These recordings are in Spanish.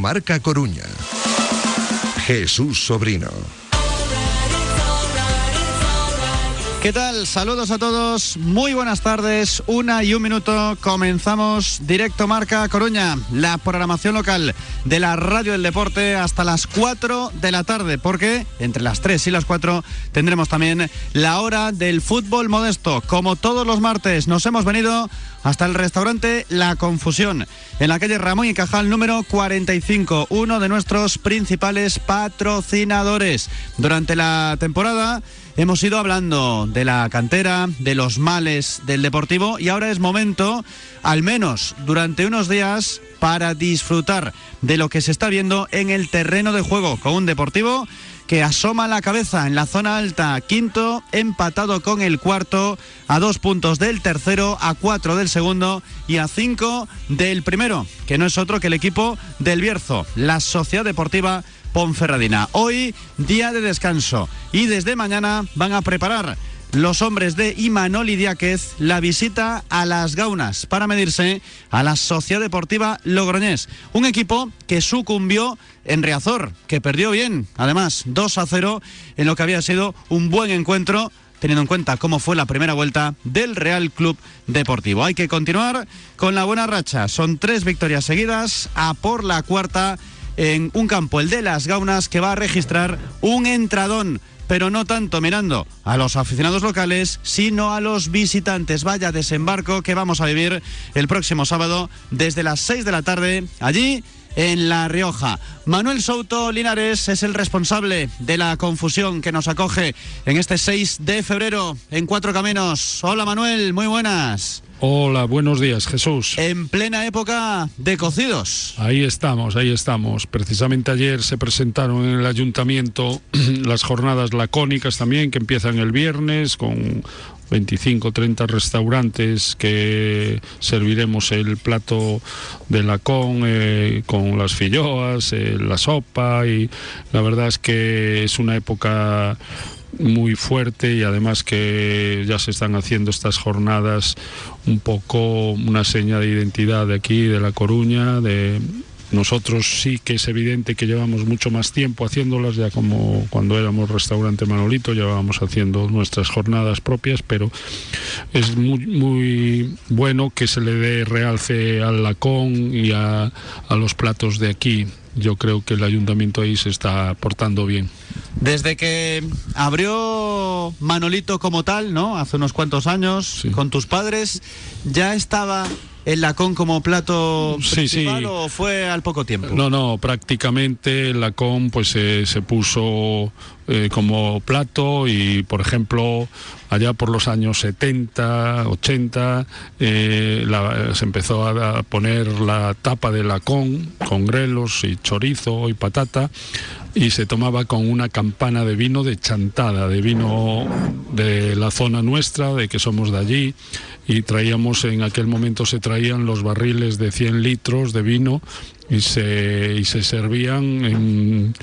Directo Marca Coruña. Jesús Sobrino. ¿Qué tal? Saludos a todos, muy buenas tardes, una y un minuto, comenzamos directo Marca Coruña, la programación local de la Radio del Deporte hasta las 4 de la tarde, porque entre las 3 y las 4 tendremos también la hora del fútbol modesto. Como todos los martes, nos hemos venido hasta el restaurante La Confusión, en la calle Ramón y Cajal número 45, uno de nuestros principales patrocinadores. Durante la temporada hemos ido hablando de la cantera, de los males del deportivo y ahora es momento, al menos durante unos días, para disfrutar de lo que se está viendo en el terreno de juego con un deportivo que asoma la cabeza en la zona alta, quinto, empatado con el cuarto, a dos puntos del tercero, a cuatro del segundo y a cinco del primero, que no es otro que el equipo del Bierzo, la Sociedad Deportiva Ponferradina. Hoy, día de descanso, y desde mañana van a preparar los hombres de Imanol Diáquez la visita a las Gaunas para medirse a la Sociedad Deportiva Logroñés. Un equipo que sucumbió en Riazor, que perdió bien, además 2 a 0 en lo que había sido un buen encuentro teniendo en cuenta cómo fue la primera vuelta del Real Club Deportivo. Hay que continuar con la buena racha. Son tres victorias seguidas a por la cuarta en un campo, el de las Gaunas, que va a registrar un entradón pero no tanto mirando a los aficionados locales, sino a los visitantes. Vaya desembarco que vamos a vivir el próximo sábado desde las 6 de la tarde allí en La Rioja. Manuel Souto Linares es el responsable de la confusión que nos acoge en este 6 de febrero en Cuatro Caminos. Hola Manuel, muy buenas. Hola, buenos días, Jesús. En plena época de cocidos. Ahí estamos, ahí estamos. Precisamente ayer se presentaron en el ayuntamiento las jornadas lacónicas también, que empiezan el viernes con 25, 30 restaurantes que serviremos el plato de lacón eh, con las filloas, eh, la sopa y la verdad es que es una época muy fuerte y además que ya se están haciendo estas jornadas un poco una seña de identidad de aquí, de La Coruña, de nosotros sí que es evidente que llevamos mucho más tiempo haciéndolas, ya como cuando éramos restaurante Manolito, llevábamos haciendo nuestras jornadas propias, pero es muy, muy bueno que se le dé realce al lacón y a, a los platos de aquí. Yo creo que el ayuntamiento ahí se está portando bien. Desde que abrió Manolito como tal, ¿no? Hace unos cuantos años, Sí. con tus padres, ¿ya estaba el lacón como plato Sí, sí. o fue al poco tiempo? No, no, prácticamente el lacón pues eh, se puso eh, como plato y por ejemplo allá por los años 70, 80 eh, la- se empezó a, a poner la tapa de lacón con grelos y chorizo y patata y se tomaba con una campana de vino de chantada, de vino de la zona nuestra, de que somos de allí, y traíamos, en aquel momento se traían los barriles de 100 litros de vino y se, y se servían en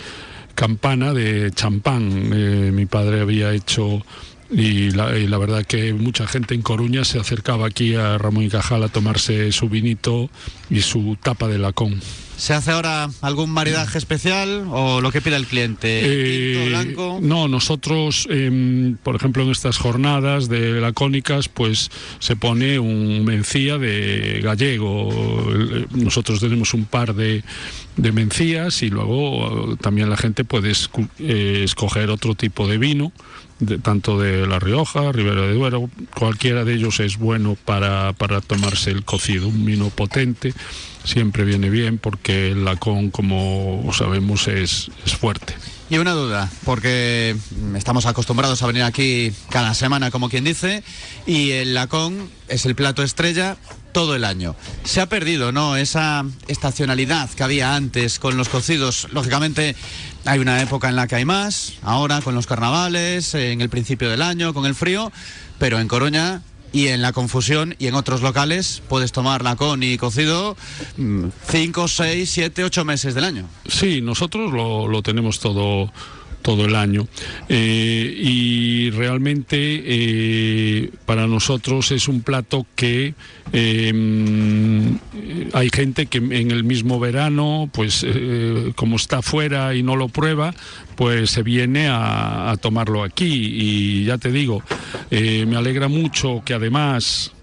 campana de champán. Eh, mi padre había hecho... Y la, y la verdad que mucha gente en Coruña se acercaba aquí a Ramón y Cajal a tomarse su vinito y su tapa de lacón. ¿Se hace ahora algún maridaje especial o lo que pide el cliente? Eh, ¿Tinto, blanco? No, nosotros, em, por ejemplo, en estas jornadas de lacónicas, pues se pone un mencía de gallego. Nosotros tenemos un par de, de mencías y luego eh, también la gente puede eh, escoger otro tipo de vino. De- tanto de La Rioja, Ribera de Duero, cualquiera de ellos es bueno para, para tomarse el cocido, un vino potente, siempre viene bien porque el lacón, como sabemos, es, es fuerte. Y una duda, porque estamos acostumbrados a venir aquí cada semana, como quien dice, y el lacón es el plato estrella todo el año. Se ha perdido, ¿no? Esa estacionalidad que había antes con los cocidos. Lógicamente, hay una época en la que hay más, ahora con los carnavales, en el principio del año, con el frío, pero en Coruña y en la confusión y en otros locales puedes tomar lacón y cocido 5, 6, 7, 8 meses del año. Sí, nosotros lo, lo tenemos todo todo el año Eh, y realmente eh, para nosotros es un plato que eh, hay gente que en el mismo verano, pues como está fuera y no lo prueba, pues se viene a, tomarlo aquí. Y ya te digo, me alegra mucho que además...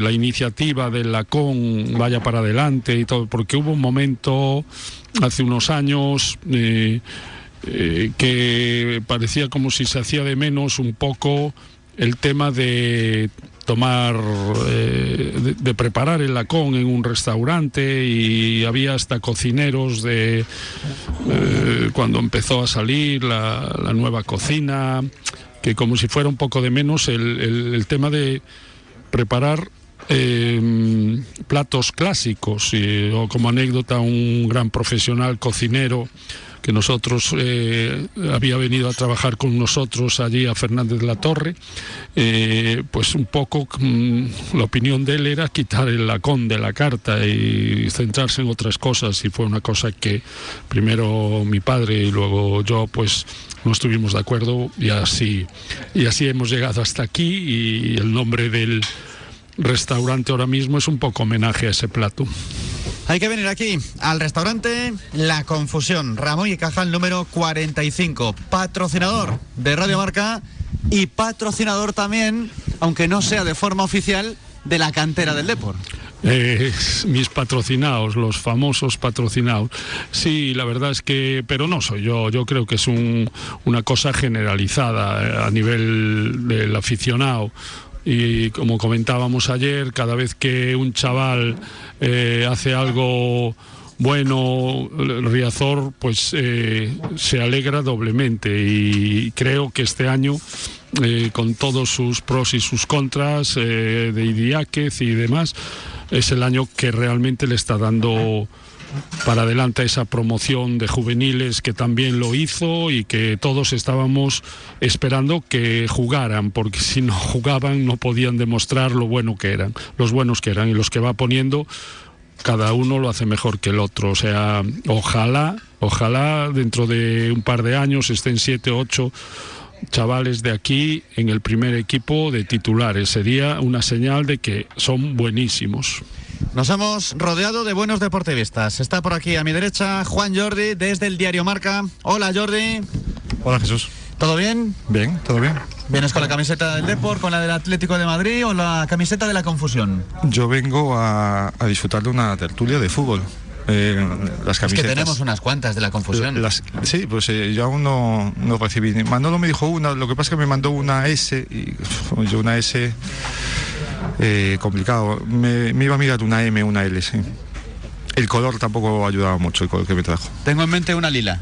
la iniciativa de la CON vaya para adelante y todo, porque hubo un momento hace unos años que parecía como si se hacía de menos un poco el tema de tomar, eh, de, preparar el lacón en un restaurante y había hasta cocineros de eh, cuando empezó a salir la, nueva cocina, que como si fuera un poco de menos el, tema de preparar eh, platos clásicos, o como anécdota un gran profesional cocinero que nosotros eh, había venido a trabajar con nosotros allí a Fernández de la Torre, eh, pues un poco mm, la opinión de él era quitar el lacón de la carta y centrarse en otras cosas y fue una cosa que primero mi padre y luego yo pues no estuvimos de acuerdo y así y así hemos llegado hasta aquí y el nombre del restaurante ahora mismo es un poco homenaje a ese plato. Hay que venir aquí al restaurante La Confusión, Ramón y Cajal número 45, patrocinador de Radio Marca y patrocinador también, aunque no sea de forma oficial, de la cantera del Deport. Eh, mis patrocinados, los famosos patrocinados. Sí, la verdad es que, pero no soy yo, yo creo que es una cosa generalizada eh, a nivel del aficionado y como comentábamos ayer, cada vez que un chaval eh, hace algo bueno, Riazor pues eh, se alegra doblemente. Y creo que este año eh, con todos sus pros y sus contras de Idiáquez y demás es el año que realmente le está dando para adelante esa promoción de juveniles que también lo hizo y que todos estábamos esperando que jugaran, porque si no jugaban no podían demostrar lo bueno que eran, los buenos que eran y los que va poniendo cada uno lo hace mejor que el otro. O sea, ojalá, ojalá dentro de un par de años estén siete, ocho chavales de aquí en el primer equipo de titulares. Sería una señal de que son buenísimos. Nos hemos rodeado de buenos deportivistas. Está por aquí a mi derecha Juan Jordi desde el diario Marca. Hola Jordi. Hola Jesús. ¿Todo bien? Bien, todo bien. ¿Vienes con la camiseta del Deport, con la del Atlético de Madrid o la camiseta de la confusión? Yo vengo a, disfrutar de una tertulia de fútbol. Eh, las camisetas. Es que tenemos unas cuantas de la confusión. sí, pues eh, yo aún no, no, recibí. Manolo me dijo una, lo que pasa es que me mandó una S y yo una S eh, complicado. Me, iba a mirar una M, una L, sí. El color tampoco ayudaba mucho, el color que me trajo. Tengo en mente una lila.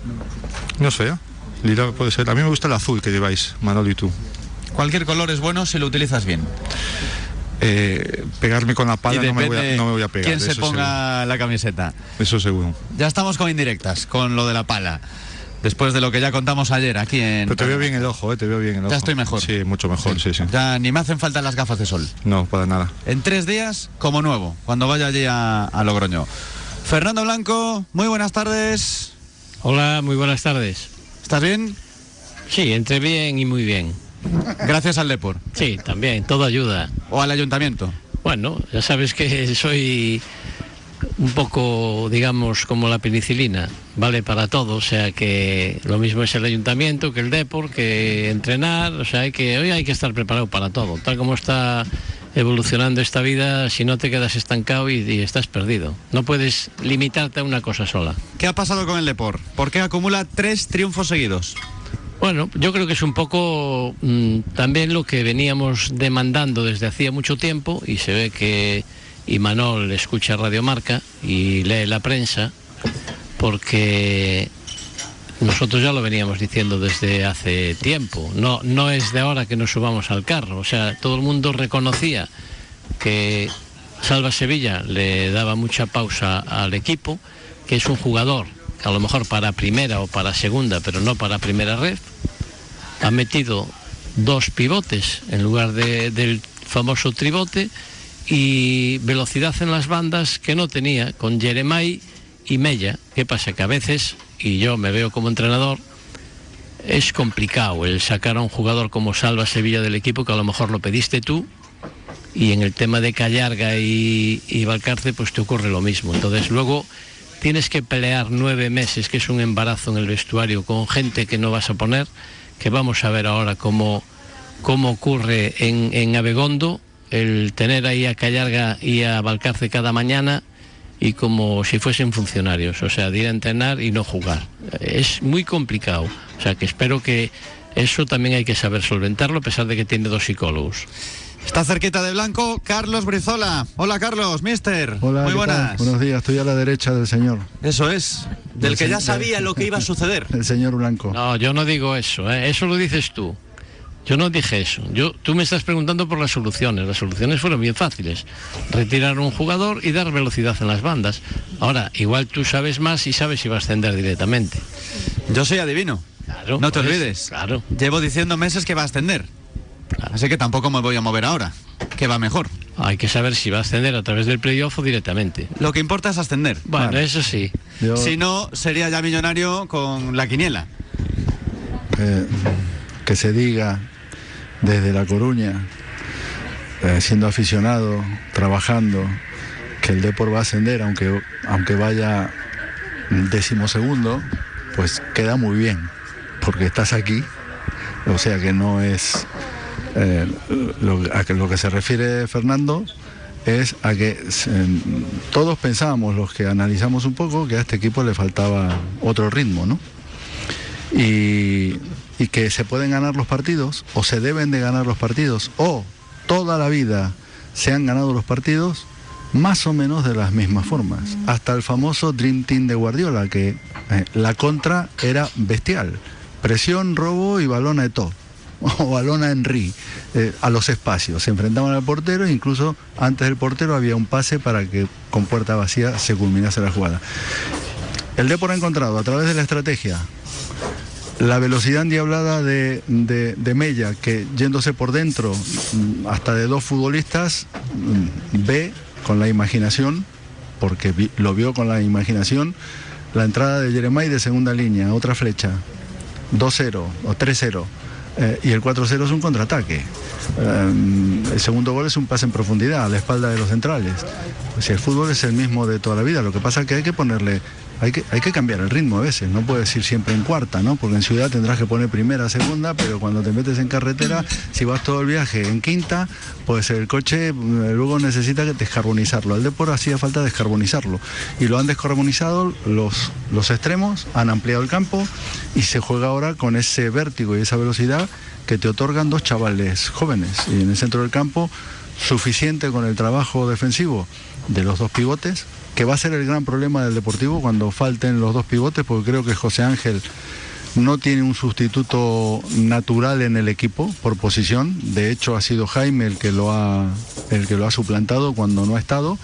No sé, lila puede ser. A mí me gusta el azul que lleváis, Manolo y tú. Cualquier color es bueno si lo utilizas bien. Eh, pegarme con la pala no me, voy a, pegar. ¿Quién se ponga la camiseta? Eso seguro. Ya estamos con indirectas, con lo de la pala después de lo que ya contamos ayer aquí en... Pero te veo bien el ojo, ¿eh? te veo bien el ojo. Ya estoy mejor. Sí, mucho mejor, sí. sí, Ya ni me hacen falta las gafas de sol. No, para nada. En tres días, como nuevo, cuando vaya allí a, Logroño. Fernando Blanco, muy buenas tardes. Hola, muy buenas tardes. ¿Estás bien? Sí, entre bien y muy bien. Gracias al Depor. Sí, también, todo ayuda. ¿O al ayuntamiento? Bueno, ya sabes que soy un poco, digamos, como la penicilina, vale para todo, o sea que lo mismo es el ayuntamiento que el Depor, que entrenar, o sea, que, hoy hay que estar preparado para todo, tal como está evolucionando esta vida, si no te quedas estancado y, estás perdido. No puedes limitarte a una cosa sola. ¿Qué ha pasado con el Depor? ¿Por qué acumula tres triunfos seguidos? Bueno, yo creo que es un poco mm, también lo que veníamos demandando desde hacía mucho tiempo y se ve que y Manol escucha Radio Marca y lee la prensa porque nosotros ya lo veníamos diciendo desde hace tiempo. No, no es de ahora que nos subamos al carro. O sea, todo el mundo reconocía que Salva Sevilla le daba mucha pausa al equipo, que es un jugador a lo mejor para primera o para segunda, pero no para primera red. Ha metido dos pivotes en lugar del famoso tribote y velocidad en las bandas que no tenía con Jeremai y Mella. ¿Qué pasa? Que a veces, y yo me veo como entrenador, es complicado el sacar a un jugador como Salva Sevilla del equipo, que a lo mejor lo pediste tú y en el tema de Callarga y, y Valcarce pues te ocurre lo mismo. Entonces luego tienes que pelear nueve meses, que es un embarazo en el vestuario, con gente que no vas a poner, que vamos a ver ahora cómo, cómo ocurre en, en Abegondo, el tener ahí a Callarga y a Valcarce cada mañana y como si fuesen funcionarios, o sea, de ir a entrenar y no jugar. Es muy complicado, o sea que espero que eso también hay que saber solventarlo a pesar de que tiene dos psicólogos. Está cerquita de Blanco Carlos Brizola. Hola Carlos, mister. Hola, Muy buenas. Buenos días, estoy a la derecha del señor, Eso es. Del que ya sabía lo que iba a suceder. el señor Blanco. No, yo no digo eso, ¿eh? eso lo dices tú. Yo no dije eso. Yo, tú me estás preguntando por las soluciones. Las soluciones fueron bien fáciles. Retirar un jugador y dar velocidad en las bandas. Ahora, igual tú sabes más y sabes si va a ascender directamente. Yo soy adivino. Claro, No te pues, olvides. Claro. Llevo diciendo meses que va a ascender. Así que tampoco me voy a mover ahora. Que va mejor. Hay que saber si va a ascender a través del playoff o directamente. Lo que importa es ascender. Bueno, Vale. eso sí. Yo, Si no, sería ya millonario con la quiniela. eh, que se diga desde La Coruña, eh, siendo aficionado, trabajando, que el Depor va a ascender, aunque, aunque vaya decimosegundo, pues queda muy bien, porque estás aquí, o sea que no es... eh, lo, a que, lo que se refiere Fernando es a que todos pensábamos, los que analizamos un poco, que a este equipo le faltaba otro ritmo, ¿no? y, que se pueden ganar los partidos o se deben de ganar los partidos o toda la vida se han ganado los partidos más o menos de las mismas formas. Hasta el famoso Dream Team de Guardiola, que eh, la contra era bestial. Presión, robo y balón a todo. O balón a Henry, eh, a los espacios. Se enfrentaban al portero e incluso antes del portero había un pase para que con puerta vacía se culminase la jugada. El Depor ha encontrado a través de la estrategia la velocidad endiablada de, de, Mella, que yéndose por dentro mm, hasta de dos futbolistas, mm, ve con la imaginación, porque lo vio con la imaginación, la entrada de Jeremai de segunda línea, otra flecha, 2-0 o 3-0. Eh, y el 4-0 es un contraataque. Eh, el segundo gol es un pase en profundidad, a la espalda de los centrales. Si el fútbol es el mismo de toda la vida, lo que pasa es que hay que ponerle, hay que, hay que cambiar el ritmo a veces, no puedes ir siempre en cuarta, ¿no? Porque en ciudad tendrás que poner primera, segunda, pero cuando te metes en carretera, si vas todo el viaje en quinta, pues el coche eh, luego necesita descarbonizarlo. Al Depor hacía falta descarbonizarlo. Y lo han descarbonizado los, los extremos, han ampliado el campo y se juega ahora con ese vértigo y esa velocidad que te otorgan dos chavales jóvenes. Y en el centro del campo, suficiente con el trabajo defensivo de los dos pivotes, que va a ser el gran problema del Deportivo cuando falten los dos pivotes, porque creo que José Ángel no tiene un sustituto natural en el equipo por posición. De hecho, ha sido Jaime el que lo ha, el que lo ha suplantado cuando no ha estado.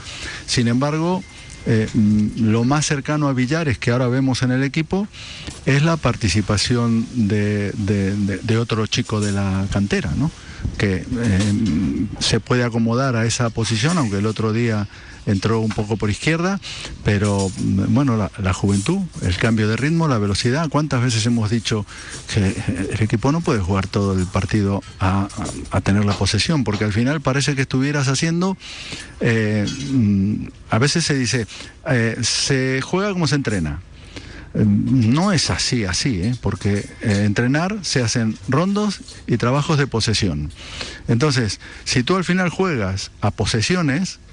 Sin embargo, eh, mm, lo más cercano a Villares que ahora vemos en el equipo es la participación de, otro chico de la cantera, ¿no? que eh, se puede acomodar a esa posición, aunque el otro día entró un poco por izquierda, pero mm, bueno, la, juventud, el cambio de ritmo, la velocidad, ¿cuántas veces hemos dicho que el equipo no puede jugar todo el partido a, tener la posesión? Porque al final parece que estuvieras haciendo, eh, mm, a veces se dice, eh, se juega como se entrena. Eh, No es así, así, ¿eh? porque entrenar se hacen rondos y trabajos de posesión. Entonces, si tú al final juegas a posesiones, mm,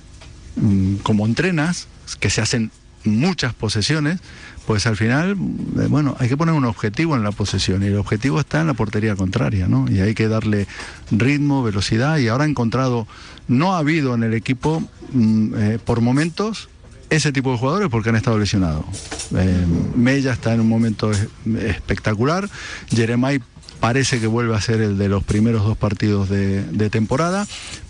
como entrenas, que se hacen muchas posesiones, pues al final, eh, bueno, hay que poner un objetivo en la posesión y el objetivo está en la portería contraria, ¿no? Y hay que darle ritmo, velocidad y ahora ha encontrado, no ha habido en el equipo mm, eh, por momentos ese tipo de jugadores porque han estado lesionados. Eh, Mella está en un momento es- espectacular, Jeremai parece que vuelve a ser el de los primeros dos partidos de temporada,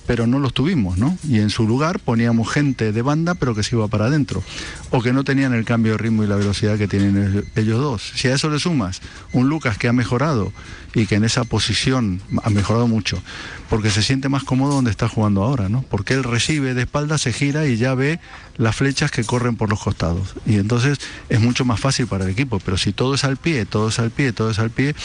pero no los tuvimos, ¿no? Y en su lugar poníamos gente de banda, pero que se iba para adentro, o que no tenían el cambio de ritmo y la velocidad que tienen el- ellos dos. Si a eso le sumas un Lucas que ha mejorado y que en esa posición ha mejorado mucho, porque se siente más cómodo donde está jugando ahora, ¿no? Porque él recibe de espalda, se gira y ya ve las flechas que corren por los costados. Y entonces es mucho más fácil para el equipo. Pero si todo es al pie, todo es al pie, todo es al pie,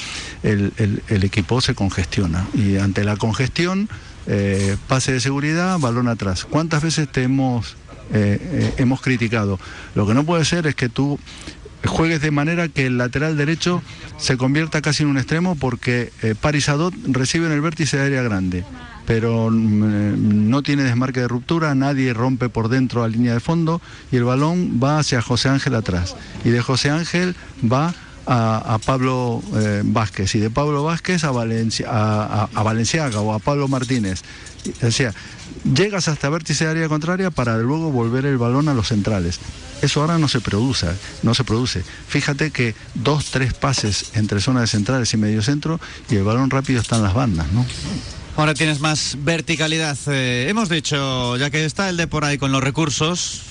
el equipo se congestiona. Y ante la congestión eh, pase de seguridad, balón atrás. ¿Cuántas veces te hemos, eh, eh, hemos criticado? Lo que no puede ser es que tú juegues de manera que el lateral derecho se convierta casi en un extremo porque eh, Paris Adot recibe en el vértice de área grande, pero mm, no tiene desmarque de ruptura, nadie rompe por dentro a línea de fondo y el balón va hacia José Ángel atrás. Y de José Ángel va a, Pablo eh, Vázquez y de Pablo Vázquez a, Valencia, a Valenciaga o a Pablo Martínez. O sea, llegas hasta vértice de área contraria para luego volver el balón a los centrales. Eso ahora no se produce, no se produce. Fíjate que dos, tres pases entre zona de centrales y medio centro y el balón rápido está en las bandas, ¿no? Ahora tienes más verticalidad. Eh, hemos dicho, ya que está el de por ahí con los recursos,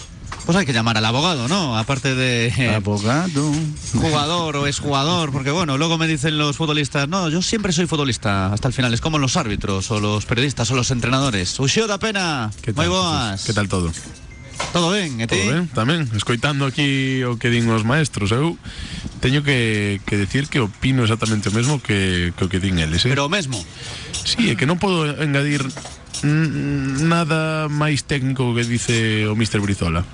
pues hay que llamar al abogado, ¿no? Aparte de eh, Abogado. jugador o exjugador, porque bueno, luego me dicen los futbolistas, no, yo siempre soy futbolista hasta el final, es como los árbitros o los periodistas o los entrenadores. Uxío da pena, boas. Jesús? Que tal todo? Todo ben, e ti? Todo ben, tamén, escoitando aquí o que din os maestros, eu teño que, que decir que opino exactamente o mesmo que, que o que din eles, eh? Pero o mesmo. Sí, é que non podo engadir nada máis técnico que dice o Mr. Brizola.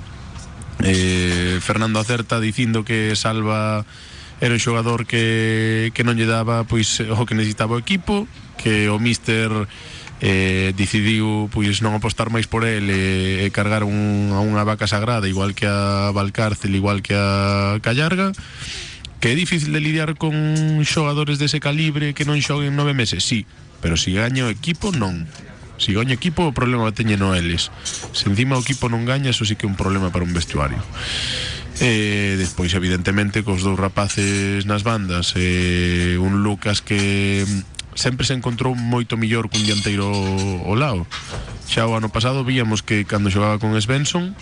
Eh, Fernando acerta dicindo que Salva era un xogador que, que non lle daba pois o que necesitaba o equipo, que o míster eh, decidiu pois non apostar máis por el e, e cargar un, a unha vaca sagrada igual que a Valcárcel, igual que a Callarga que é difícil de lidiar con xogadores dese calibre que non xoguen nove meses, sí pero si gaña o equipo non. Si goña equipo, o problema teñe no eles. Se encima o equipo non gaña, eso sí que é un problema para un vestuario. E despois, evidentemente, cos dous rapaces nas bandas, e un Lucas que sempre se encontrou moito millor cun dianteiro ao lado. Xa o ano pasado víamos que cando xogaba con Svensson,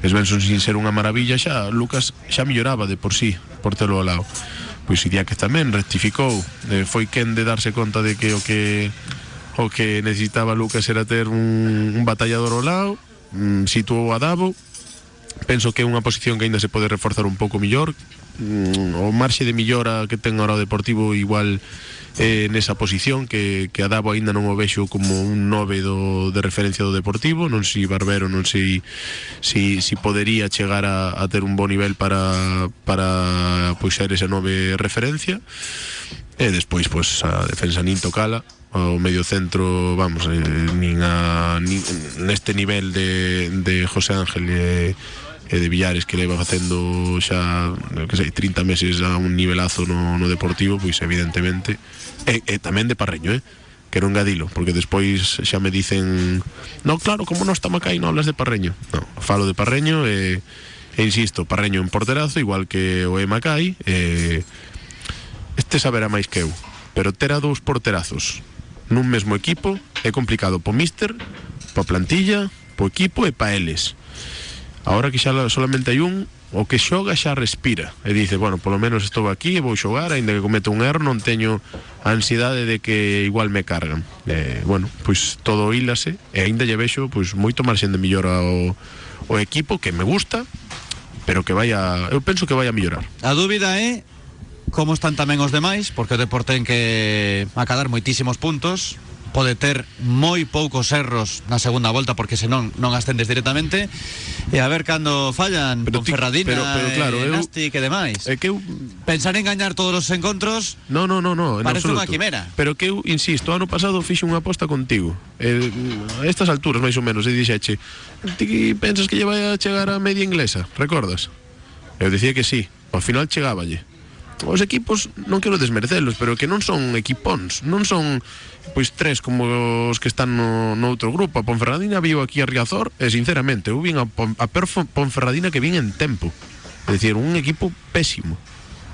Svensson sin ser unha maravilla xa, Lucas xa melloraba de por sí, por telo ao lado. Pois Idiáquez tamén rectificou, eh, foi quen de darse conta de que o que o que necesitaba Lucas era ter un, un batallador ao lado, mm, situou a Davo, penso que é unha posición que aínda se pode reforzar un pouco mellor, mm, o marxe de millora que ten ahora o Deportivo igual eh, nesa posición que, que a Davo aínda non o vexo como un nove do, de referencia do Deportivo. Non sei Barbero non sei si, si podería chegar a, a ter un bon nivel para, para pois, ser ese nove referencia. E despois pois, a defensa nin tocala o medio centro, vamos, eh, nin a, nivel de, de José Ángel e, e de Villares que leva facendo xa que sei, 30 meses a un nivelazo no, no Deportivo, pois evidentemente e, e tamén de Parreño, eh? quero engadilo, porque despois xa me dicen no, claro, como non está Macai non hablas de Parreño no, falo de Parreño e, e insisto, Parreño en porterazo igual que o e e, este saberá máis que pero ter a dous porterazos nun mesmo equipo é complicado po míster, po plantilla, po equipo e pa eles. Ahora que xa solamente hai un, o que xoga xa respira e dice, bueno, polo menos estou aquí e vou xogar, aínda que cometo un erro, non teño a ansiedade de que igual me cargan. E, bueno, pois todo hílase e aínda lle vexo pois moito marxen de millora ao, o equipo que me gusta, pero que vai a, eu penso que vai a mellorar. A dúbida é como están tamén os demais, porque o Depor ten que acadar moitísimos puntos, pode ter moi poucos erros na segunda volta porque senón non ascendes directamente e a ver cando fallan Pero con ti- Ferradina pero- pero claro, e eu- demais. É que eu Pensar en gañar todos os encontros No, no, no, no, Parece unha quimera. Pero que eu, insisto, ano pasado fixe unha aposta contigo. Eh, a estas alturas, máis ou menos, e dixeche, ti pensas que lle vai a chegar a media inglesa, recordas? Eu dicía que sí, ao final chegáballe. Os equipos non quero desmerecelos, pero que non son equipóns, non son pois tres como os que están no, no outro grupo. A Ponferradina viu aquí a Riazor e sinceramente, eu vin a, Pon, Ponferradina que vin en tempo. É dicir, un equipo pésimo.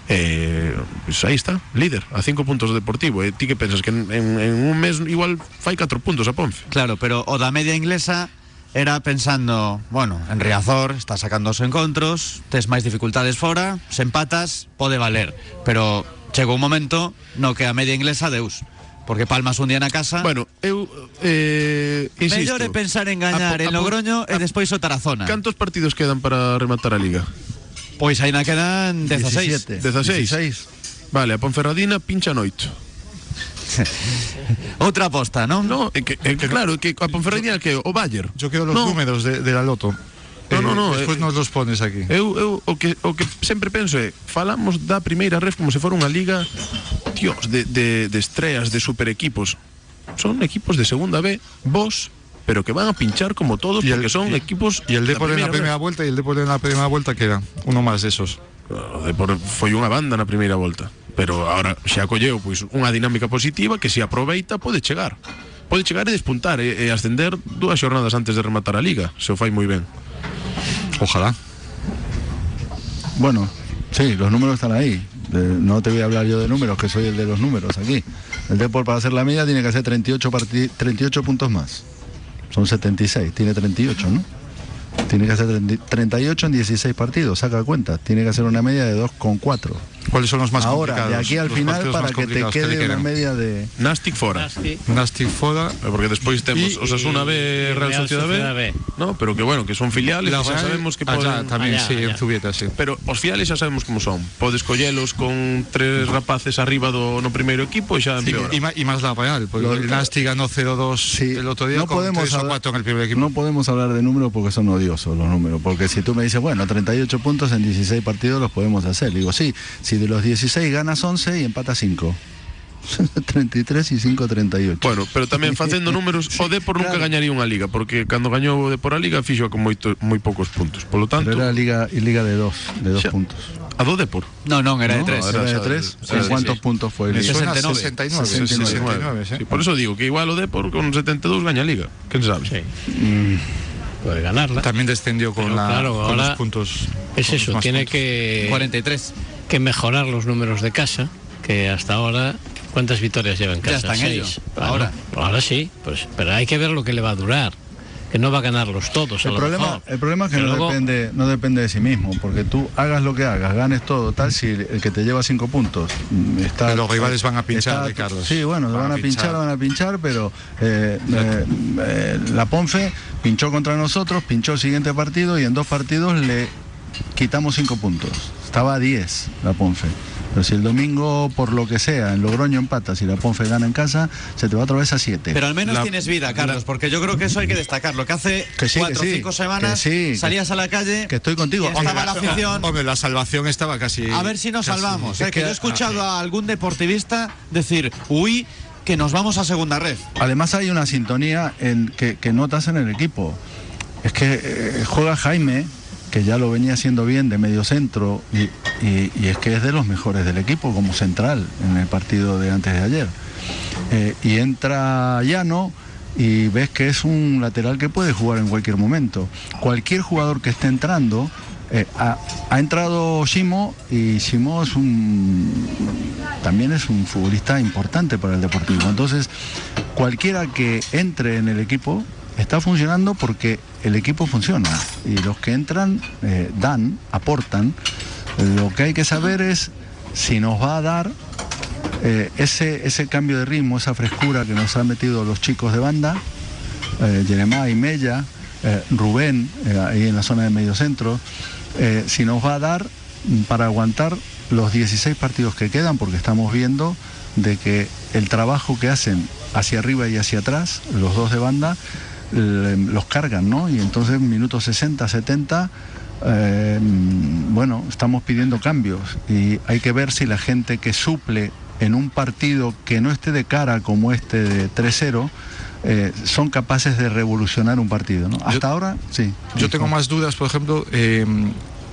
Eh, pues aí está, líder, a cinco puntos do Deportivo. E ti que pensas que en, un mes igual fai 4 puntos a Ponfe? Claro, pero o da media inglesa era pensando, bueno, en Riazor está sacando os encontros, tes máis dificultades fora, se empatas, pode valer, pero chegou un momento no que a media inglesa deus, porque palmas un día na casa. Bueno, eu eh, insisto. Mellor é pensar en gañar a en a Logroño e a- despois o Tarazona. Cantos partidos quedan para rematar a liga? Pois aí na quedan 16. 17. 16. Vale, a Ponferradina pincha noito. Outra aposta, non? No, é que, é que claro, que a Ponferradina que o Bayer. Yo quiero los No. números de, de la loto. No, no, no, Después eh, nos los pones aquí. Eu, eu o que o que sempre penso é, falamos da primeira ref como se fora unha liga, dios, de, de, de estreas, de super equipos. Son equipos de segunda B, vos, pero que van a pinchar como todos Y el- porque son y- equipos Y el Depor en la primera vuelta y el Depor en la primera vuelta queda. Uno más de esos. O Depor foi unha banda na primeira volta, pero agora xa colleu pois unha dinámica positiva que se aproveita pode chegar. Pode chegar e despuntar e, e ascender dúas xornadas antes de rematar a liga, se o fai moi ben. Ojalá. Bueno, sí, los números están ahí. De- no te voy a hablar yo de números, que soy el de los números aquí. El Depor para hacer la media tiene que hacer 38, parti- 38 puntos más. Son 76, tiene 38, ¿no? Tiene que hacer 30 38 en 16 partidos, saca cuenta. Tiene que hacer una media de 2,4. ¿Cuáles son los más Ahora, de complicados? aquí al Los final, para que te quede una media de... Nastic fora. Nasty. Nastic Foda. Eh, Porque despois temos Y- Osasuna B, Real Real Sociedad Sociedad B, B. no, pero que bueno, que son filiales, La xa sabemos que allá poden también, allá, sí, allá. en Zubieta, sí. Pero os filiales xa sabemos como son. Podes collelos con tres rapaces arriba do no primeiro equipo e xa Sí, empeora. y, ma- y más la Real, porque Lo- el Nastic ganó 0-2 Sí, el otro día no con podemos 3 o hablar- 4 en el primer equipo. No podemos hablar de números porque son odiosos los números. Porque si tú me dices, bueno, 38 puntos en 16 partidos los podemos hacer. Digo, sí, si de los 16 ganas 11 y empatas 5. 33 y 5, 38. Bueno, pero tamén facendo números, o Depor nunca claro. gañaría unha liga, porque cando gañou o Depor a liga fixo con moito, moi poucos puntos. Polo tanto, Pero era liga, y liga de dos, de dos Xa- puntos. a do Depor. Non, non, era de No, tres. era- Era de xa- tres. sí, ¿En sí, cuántos sí. puntos fue Me el suena 69. 69, 69, 69, sí. Sí, por eso digo que igual o Depor con 72 gaña a liga. Quen sabe? Sí. Puede ganarla. También descendió con, Pero la, claro, con ahora los puntos. Es con eso, tiene puntos. que, 43. Que mejorar los números de casa, que hasta ahora, ¿cuántas victorias lleva en Ya casa? está en Seis. ello, Bueno, ahora. Ahora sí, pues, pero hay que ver lo que le va a durar. Que no va a ganarlos todos. El problema, mejor. el problema es que no, luego- depende, no depende de sí mismo, porque tú hagas lo que hagas, ganes todo, tal, si el que te lleva cinco puntos mm, está... Pero los rivales van a pinchar, está- Ricardo. Sí, bueno, Van van, a a pinchar, pinchar. van a pinchar, pero eh, eh, eh, la Ponfe pinchó contra nosotros, pinchó el siguiente partido y en dos partidos le quitamos cinco puntos. Estaba a 10 la Ponfe. Pero si el domingo, por lo que sea, en Logroño empatas y la Ponfe gana en casa, se te va otra vez a 7. Pero al menos La- tienes vida, Carlos, porque yo creo que eso hay que destacarlo. Que hace Que sí, cuatro o que sí, cinco semanas que sí, salías a la calle. que estoy contigo. Hombre, la afición. Hombre, la salvación estaba casi. A ver si nos casi- salvamos. Es eh, que que- yo he escuchado a algún deportivista decir, uy, que nos vamos a segunda red. Además hay una sintonía en que, que notas en el equipo. Es que eh, juega Jaime, que ya lo venía haciendo bien de medio centro, y, es que es de los mejores del equipo como central en el partido de antes de ayer. Eh, y entra Llano y ves que es un lateral que puede jugar en cualquier momento. Cualquier jugador que esté entrando, eh, ha, ha entrado Shimo y Shimo es un también es un futbolista importante para el Deportivo. Entonces, cualquiera que entre en el equipo está funcionando porque el equipo funciona y los que entran eh, dan, aportan. Lo que hay que saber es si nos va a dar eh, ese, ese cambio de ritmo, esa frescura que nos han metido los chicos de banda, eh, Jeremá y Mella, eh, Rubén, ahí en la zona de medio centro, si nos va a dar para aguantar los 16 partidos que quedan, porque estamos viendo de que el trabajo que hacen hacia arriba y hacia atrás, los dos de banda, los cargan, ¿no? Y entonces minutos 60, 70, eh, mm, bueno, estamos pidiendo cambios y hay que ver si la gente que suple en un partido que no esté de cara como este de 3-0, eh, son capaces de revolucionar un partido, ¿no? Hasta ahora, sí. Yo tengo más dudas, por ejemplo, eh,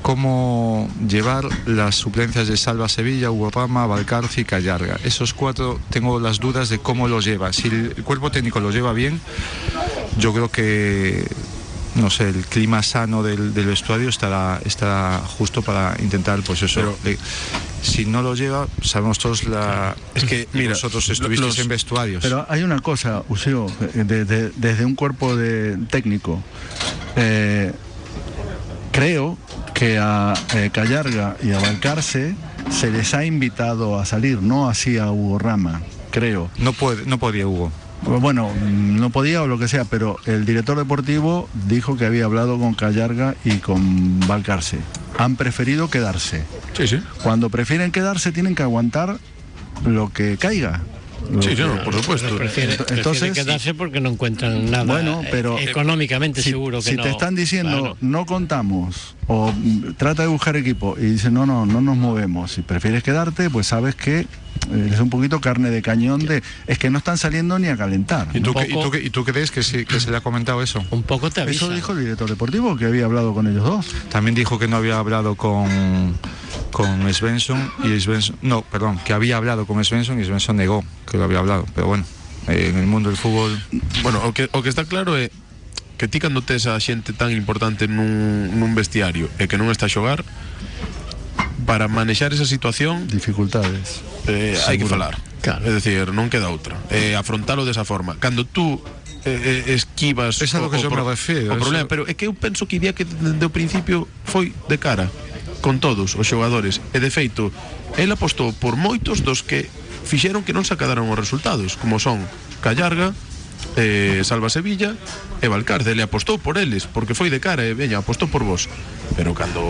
cómo llevar las suplencias de Salva Sevilla, Hugo Rama, Valcarce y Callarga. Esos cuatro tengo las dudas de cómo los lleva. Si el cuerpo técnico los lleva bien, yo creo que no sé, el clima sano del, del vestuario estará, estará justo para intentar, pues eso. Pero- de- si no lo lleva, sabemos todos la. Es que, mira, vosotros estuvisteis los- en vestuarios. Pero hay una cosa, Useo, de- de- desde un cuerpo de técnico. eh, creo que a eh, Callarga y a Valcarce se les ha invitado a salir, no así a Hugo Rama, creo. no, puede, no podía Hugo. Bueno, no podía o lo que sea, pero el director deportivo dijo que había hablado con Callarga y con Valcarce. Han preferido quedarse. Sí, sí. Cuando prefieren quedarse tienen que aguantar lo que caiga. Sí, sí, no, por supuesto. Prefiere, prefiere Entonces- quedarse porque no encuentran nada Bueno, pero- eh, económicamente si, seguro que si no. te están diciendo Claro. no contamos o trata de buscar equipo y dice no, no, no nos movemos, si prefieres quedarte, pues sabes que eh, es un poquito carne de cañón de es que no están saliendo ni a calentar. ¿Y ¿no? tú, qué- y poco- tú qué- y tú crees que, sí- que se le ha comentado eso? Un poco te avisa. Eso dijo el director deportivo que había hablado con ellos dos. También dijo que no había hablado con, con Svensson y Svensson, no, perdón, que había hablado con Svensson y Svensson negó que lo había hablado. Pero bueno, eh, en el mundo del fútbol Bueno, o que, o que está claro é que ti cando tes a xente tan importante nun, nun vestiario e que non está a xogar para manexar esa situación Dificultades. eh, hai que falar Claro. é dicir, non queda outra eh, afrontalo desa forma cando tú eh, eh, esquivas Es a lo que me refiero, o problema, eso- pero é que eu penso que día que desde o principio foi de cara con todos os xogadores. E de feito el apostou por moitos dos que fixeron que non se resultados como son Callarga eh, Salva Sevilla e Valcarce ele apostou por eles porque foi de cara e veña, por vos. Pero cando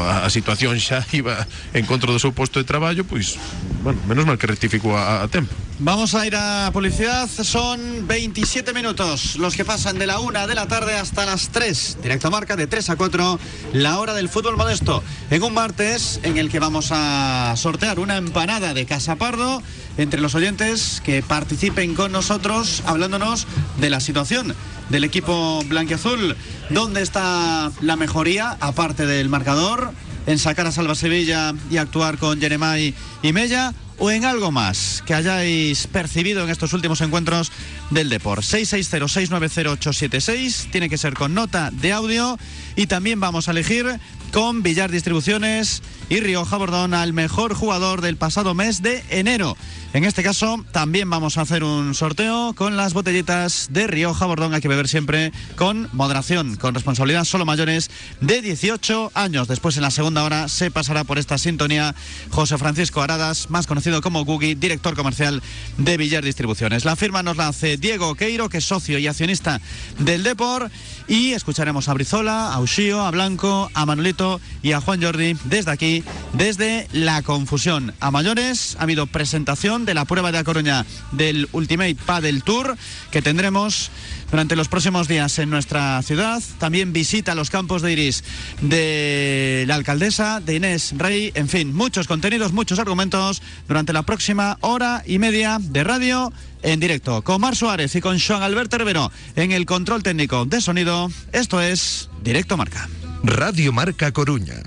a, a situación xa iba en contra do seu posto de traballo pois, bueno, menos mal que rectificou a, a tempo Vamos a ir a publicidad. Son 27 minutos los que pasan de la una de la tarde hasta las 3. Directo marca de 3 a 4, la hora del fútbol modesto. En un martes en el que vamos a sortear una empanada de Casa Pardo entre los oyentes que participen con nosotros hablándonos de la situación del equipo blanquiazul. ¿Dónde está la mejoría, aparte del marcador? En sacar a Salva Sevilla y actuar con Jeremai y Mella o en algo más que hayáis percibido en estos últimos encuentros del Deport. 660-690-876 tiene que ser con nota de audio y también vamos a elegir con Villar Distribuciones y Rioja Bordón al mejor jugador del pasado mes de enero. En este caso también vamos a hacer un sorteo con las botellitas de Rioja Bordón. Hay que beber siempre con moderación, con responsabilidad, solo mayores de 18 años. Después en la segunda hora se pasará por esta sintonía José Francisco Aradas, más conocido como Gugi, director comercial de Villar Distribuciones. La firma nos la hace Diego Queiro, que es socio y accionista del Depor. Y escucharemos a Brizola, a Ushio, a Blanco, a Manolito y a Juan Jordi desde aquí, desde la confusión. A mayores ha habido presentación de la prueba de A Coruña del Ultimate Paddle Tour que tendremos durante los próximos días en nuestra ciudad. También visita los campos de Iris de la alcaldesa, de Inés Rey. En fin, muchos contenidos, muchos argumentos durante la próxima hora y media de radio en directo con Mar Suárez y con Joan Alberto Rivero en el control técnico de sonido. Esto es Directo Marca. Radio Marca Coruña.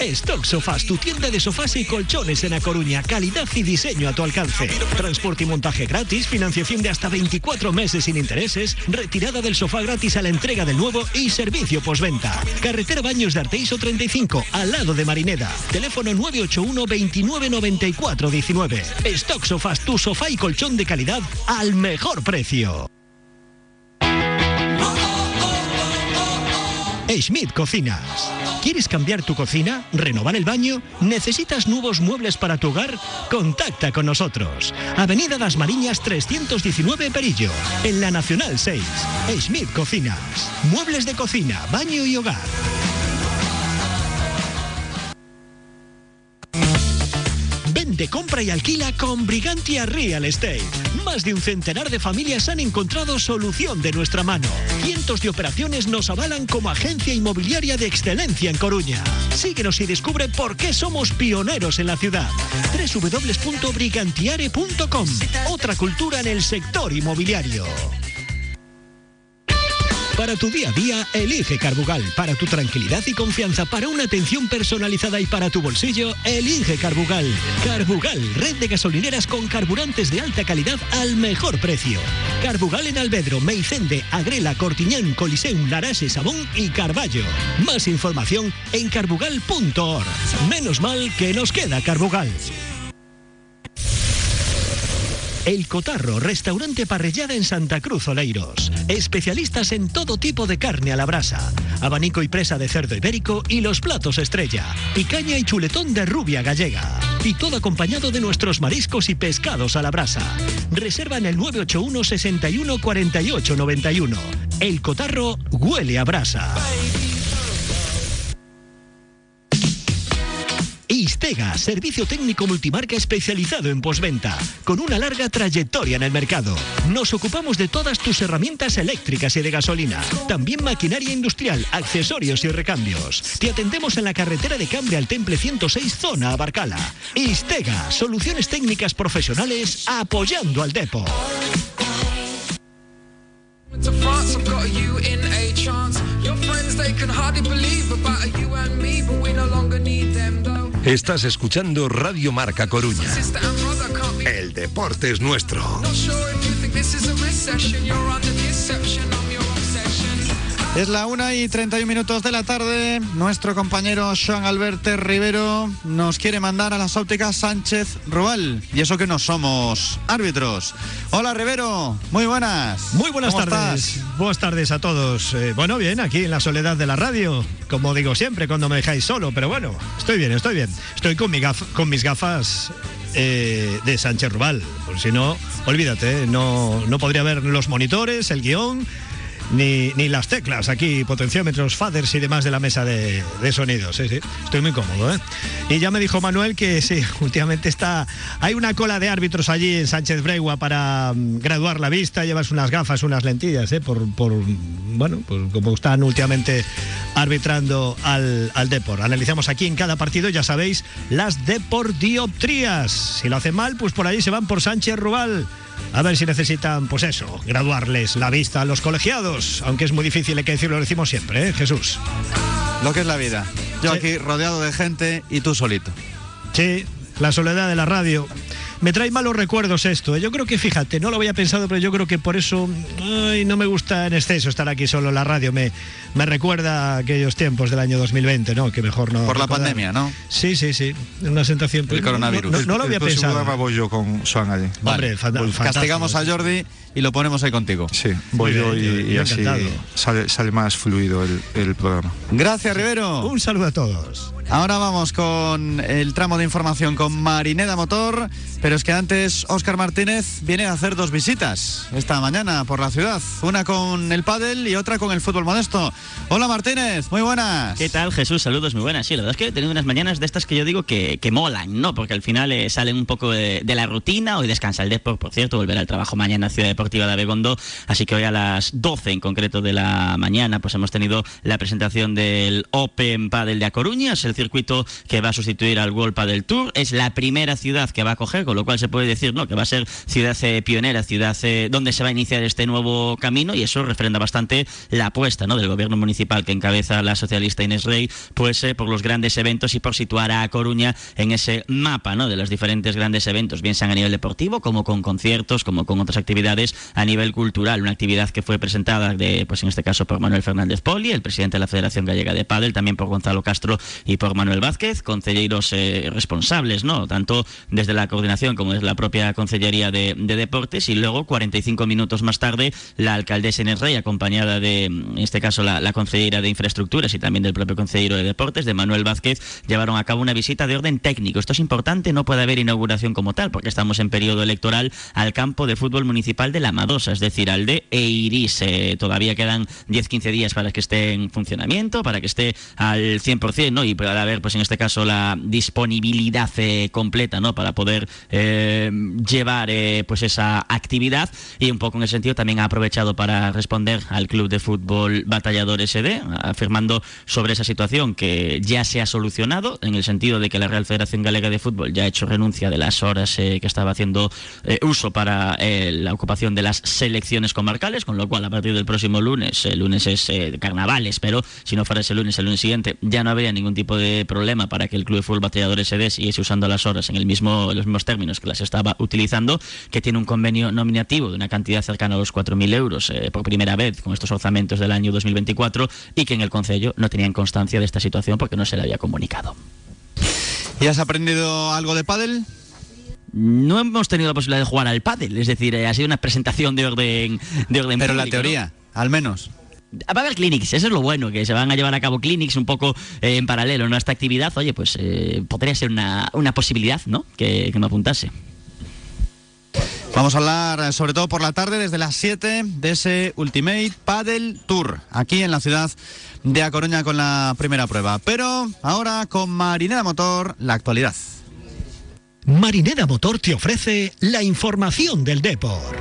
Stock Sofás, tu tienda de sofás y colchones en A Coruña. Calidad y diseño a tu alcance. Transporte y montaje gratis, financiación de hasta 24 meses sin intereses, retirada del sofá gratis a la entrega del nuevo y servicio postventa. Carretera Baños de Arteiso 35, al lado de Marineda. Teléfono 981 29 94 19. Stock Sofás, tu sofá y colchón de calidad al mejor precio. Schmidt Cocinas. ¿Quieres cambiar tu cocina? ¿Renovar el baño? ¿Necesitas nuevos muebles para tu hogar? Contacta con nosotros. Avenida Las Mariñas 319 Perillo, en la Nacional 6. Schmidt Cocinas. Muebles de cocina, baño y hogar. Vende, compra y alquila con Brigantia Real Estate. Más de un centenar de familias han encontrado solución de nuestra mano. Cientos de operaciones nos avalan como agencia inmobiliaria de excelencia en Coruña. Síguenos y descubre por qué somos pioneros en la ciudad. www.brigantiare.com. Otra cultura en el sector inmobiliario. Para tu día a día, elige Carbugal. Para tu tranquilidad y confianza, para una atención personalizada y para tu bolsillo, elige Carbugal. Carbugal, red de gasolineras con carburantes de alta calidad al mejor precio. Carbugal en Albedro, Meicende, Agrela, Cortiñán, Coliseum, Narase, Sabón y Carballo. Más información en carbugal.org. Menos mal que nos queda Carbugal. El Cotarro, restaurante parrillada en Santa Cruz Oleiros. Especialistas en todo tipo de carne a la brasa. Abanico y presa de cerdo ibérico y los platos estrella. Picaña y chuletón de rubia gallega. Y todo acompañado de nuestros mariscos y pescados a la brasa. Reserva en el 981 61 48 91. El Cotarro huele a brasa. Istega, servicio técnico multimarca especializado en postventa, con una larga trayectoria en el mercado. Nos ocupamos de todas tus herramientas eléctricas y de gasolina. También maquinaria industrial, accesorios y recambios. Te atendemos en la carretera de Cambre al Temple 106, zona Abarcala. Istega, soluciones técnicas profesionales apoyando al depo. Estás escuchando Radio Marca Coruña. El deporte es nuestro. Es la una y 31 minutos de la tarde. Nuestro compañero Joan Alberto Rivero nos quiere mandar a las ópticas Sánchez Rual. Y eso que no somos árbitros. Hola Rivero, muy buenas. Muy buenas ¿Cómo tardes. estás? Buenas tardes a todos. Eh, bueno, bien, aquí en la soledad de la radio, como digo siempre cuando me dejáis solo, pero bueno, estoy bien, estoy bien. Estoy con, mi gaf- con mis gafas eh, de Sánchez Rubal, por si no, olvídate, no, no podría ver los monitores, el guion. Ni, ni las teclas aquí, potenciómetros, faders y demás de la mesa de, de sonido. Sí, sí, estoy muy cómodo. ¿eh? Y ya me dijo Manuel que sí, últimamente está. Hay una cola de árbitros allí en Sánchez Bregua para mm, graduar la vista, llevas unas gafas, unas lentillas, ¿eh? por, por bueno, pues como están últimamente arbitrando al, al Depor. Analizamos aquí en cada partido, ya sabéis, las Depordioptrías. Si lo hacen mal, pues por allí se van por Sánchez Rubal. A ver si necesitan, pues eso, graduarles la vista a los colegiados, aunque es muy difícil, hay que decirlo, lo decimos siempre, ¿eh, Jesús? Lo que es la vida. Yo Sí. aquí rodeado de gente y tú solito. Sí, la soledad de la radio. Me trae malos recuerdos esto. ¿eh? Yo creo que, fíjate, no lo había pensado, pero yo creo que por eso ay, no me gusta en exceso estar aquí solo en la radio. Me, me recuerda a aquellos tiempos del año 2020, ¿no? Que mejor no. Por la pandemia, ¿no? Sí, sí, sí. Una sensación. pues, El no- coronavirus. No, no lo había el pensado. voy yo con Joan allí. Hombre, fanta- Pues fantástico. castigamos a Jordi y lo ponemos ahí contigo. Sí, voy yo bien, y, yo- y yo así sale, sale más fluido el, el programa. Gracias, Rivero. Un saludo a todos. Ahora vamos con el tramo de información con Marineda Motor, pero es que antes Óscar Martínez viene a hacer dos visitas esta mañana por la ciudad, una con el pádel y otra con el fútbol modesto. Hola Martínez, muy buenas. ¿Qué tal, Jesús? Saludos, muy buenas. Sí, la verdad es que he tenido unas mañanas de estas que yo digo que, que molan, ¿no? Porque al final eh, salen un poco de, de la rutina. Hoy descansa el Depor, por cierto, volverá al trabajo mañana en Ciudad De Abegondo. Así que hoy a las 12 en concreto de la mañana, pues hemos tenido la presentación del Open Padel de A Coruña. Es el circuito que va a sustituir al World Padel Tour. Es la primera ciudad que va a coger, con lo cual se puede decir, ¿no? Que va a ser ciudad eh, pionera, ciudad eh, donde se va a iniciar este nuevo camino y eso refrenda bastante la apuesta, ¿no? Del gobierno municipal que encabeza la socialista Inés Rey, pues eh, por los grandes eventos y por situar a Coruña en ese mapa, ¿no? De los diferentes grandes eventos, bien sean a nivel deportivo, como con conciertos, como con otras actividades a nivel cultural. Una actividad que fue presentada, de, pues en este caso por Manuel Fernández Poli, el presidente de la Federación Gallega de Padel, también por Gonzalo Castro y por Manuel Vázquez, concelleiros eh, responsables, ¿no? Tanto desde la coordinación como desde la propia Concellería de, de Deportes y luego 45 minutos más tarde la alcaldesa Inés Rey, acompañada de, en este caso, la, la de Infraestructuras y también del propio concejero de Deportes, de Manuel Vázquez, llevaron a cabo una visita de orden técnico. Esto es importante, no puede haber inauguración como tal, porque estamos en periodo electoral al campo de fútbol municipal de La Madosa, es decir, al de Eiris. Eh, todavía quedan 10-15 días para que esté en funcionamiento, para que esté al 100%, ¿no? Y pueda haber, pues en este caso, la disponibilidad eh, completa, ¿no? Para poder eh, llevar, eh, pues esa actividad y un poco en ese sentido también ha aprovechado para responder al club de fútbol Batallador SD, afirmando sobre esa situación que ya se ha solucionado en el sentido de que la Real Federación Galega de Fútbol ya ha hecho renuncia de las horas que estaba haciendo uso para la ocupación de las selecciones comarcales, con lo cual a partir del próximo lunes, el lunes es eh, carnavales, pero si no fuera ese lunes, el lunes siguiente, ya no habría ningún tipo de problema para que el club de fútbol Batallador SD siguiese usando las horas en el mismo, los mismos términos que las estaba utilizando, que tiene un convenio nominativo de una cantidad cercana a los 4.000 euros eh, por primera vez con estos orzamentos del año 2024 y que en el Concello no tenían constancia de esta situación porque no se le había comunicado. ¿Y has aprendido algo de pádel? No hemos tenido la posibilidad de jugar al pádel, es decir, eh, ha sido una presentación de orden, de orden Pero la teoría, al menos. Va a haber clinics, eso es lo bueno, que se van a llevar a cabo clinics un poco eh, en paralelo ¿no? a esta actividad. Oye, pues eh, podría ser una, una posibilidad, ¿no? Que, que me apuntase. Vamos a hablar eh, sobre todo por la tarde desde las 7 de ese Ultimate Paddle Tour aquí en la ciudad de A Coruña con la primera prueba. Pero ahora con Marinera Motor, la actualidad. Marinera Motor te ofrece la información del Depor.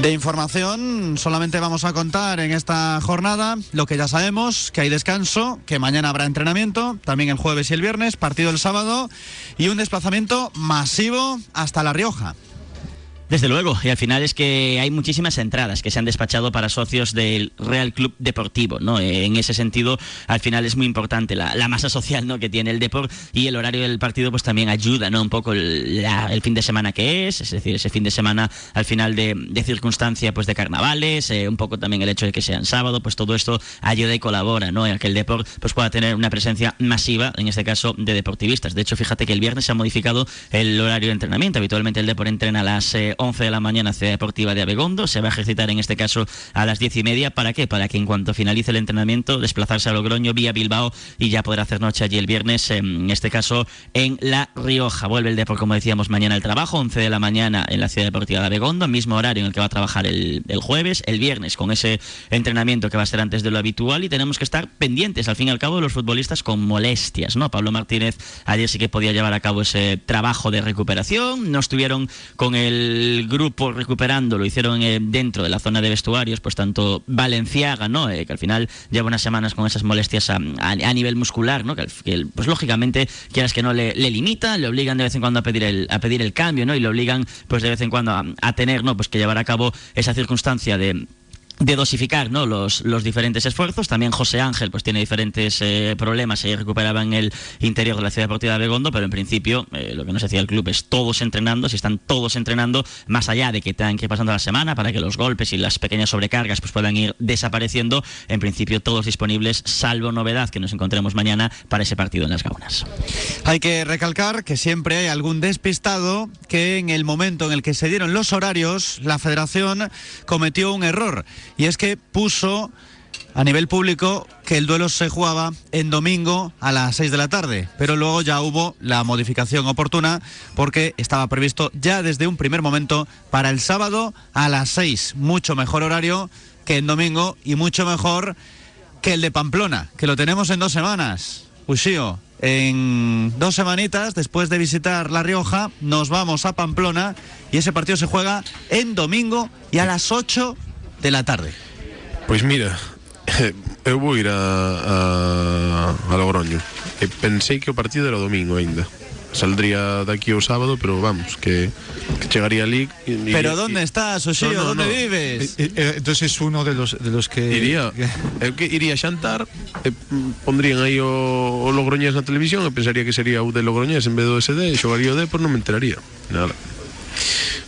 De información solamente vamos a contar en esta jornada lo que ya sabemos, que hay descanso, que mañana habrá entrenamiento, también el jueves y el viernes, partido el sábado y un desplazamiento masivo hasta La Rioja. Desde luego, y al final es que hay muchísimas entradas que se han despachado para socios del Real Club Deportivo, ¿no? Eh, En ese sentido, al final es muy importante la, masa social, ¿no? Que tiene el Deport y el horario del partido, pues también ayuda, ¿no? Un poco el, fin de semana que es, es decir, ese fin de semana al final de, de circunstancia, pues de carnavales, eh, un poco también el hecho de que sean sábado, pues todo esto ayuda y colabora, ¿no? En que el Deport pues pueda tener una presencia masiva, en este caso de deportivistas. De hecho, fíjate que el viernes se ha modificado el horario de entrenamiento. Habitualmente el Deport entrena a las eh, 11 de la mañana Ciudad Deportiva de Abegondo. Se va a ejercitar en este caso a las 10 y media. ¿Para qué? Para que en cuanto finalice el entrenamiento, desplazarse a Logroño vía Bilbao y ya poder hacer noche allí el viernes, en este caso en La Rioja. Vuelve el Deport, como decíamos, mañana al trabajo, 11 de la mañana en la Ciudad Deportiva de Abegondo, mismo horario en el que va a trabajar el, el jueves, el viernes con ese entrenamiento que va a ser antes de lo habitual y tenemos que estar pendientes, al fin y al cabo, de los futbolistas con molestias, ¿no? Pablo Martínez ayer sí que podía llevar a cabo ese trabajo de recuperación, no estuvieron con el grupo recuperando, lo hicieron eh, dentro de la zona de vestuarios, pues tanto Valenciaga, ¿no? Eh, que al final lleva unas semanas con esas molestias a, nivel muscular, ¿no? Que, pues lógicamente, quieras que no le, le limitan, le obligan de vez en cuando a pedir el, a pedir el cambio, ¿no? Y le obligan, pues de vez en cuando a, a tener, ¿no? Pues que llevar a cabo esa circunstancia de de dosificar ¿no? los, los diferentes esfuerzos. También José Ángel pues tiene diferentes eh, problemas, se recuperaba en el interior de la ciudad deportiva de Begondo, pero en principio eh, lo que nos decía el club es todos entrenando, si están todos entrenando, más allá de que tengan que ir pasando la semana para que los golpes y las pequeñas sobrecargas pues puedan ir desapareciendo, en principio todos disponibles, salvo novedad que nos encontremos mañana para ese partido en las Gaunas. Hay que recalcar que siempre hay algún despistado que en el momento en el que se dieron los horarios, la federación cometió un error. Y es que puso a nivel público que el duelo se jugaba en domingo a las 6 de la tarde, pero luego ya hubo la modificación oportuna porque estaba previsto ya desde un primer momento para el sábado a las 6, mucho mejor horario que en domingo y mucho mejor que el de Pamplona, que lo tenemos en dos semanas. Ushio, en dos semanitas, después de visitar La Rioja, nos vamos a Pamplona y ese partido se juega en domingo y a las 8 de la tarde. Pois mira, eu vou ir a, a, a Logroño E pensei que o partido era o domingo aínda Saldría daqui o sábado, pero vamos, que, que chegaría ali e- e- Pero ¿dónde estás, Ushio? No, no, ¿Dónde no. vives? Eh, eh, entonces es uno de los, de los que... Iría, eu que iría xantar e pondrían aí o, o Logroñés na televisión e pensaría que sería o de Logroñés en vez do SD e xogaría o Depor, non me enteraría nada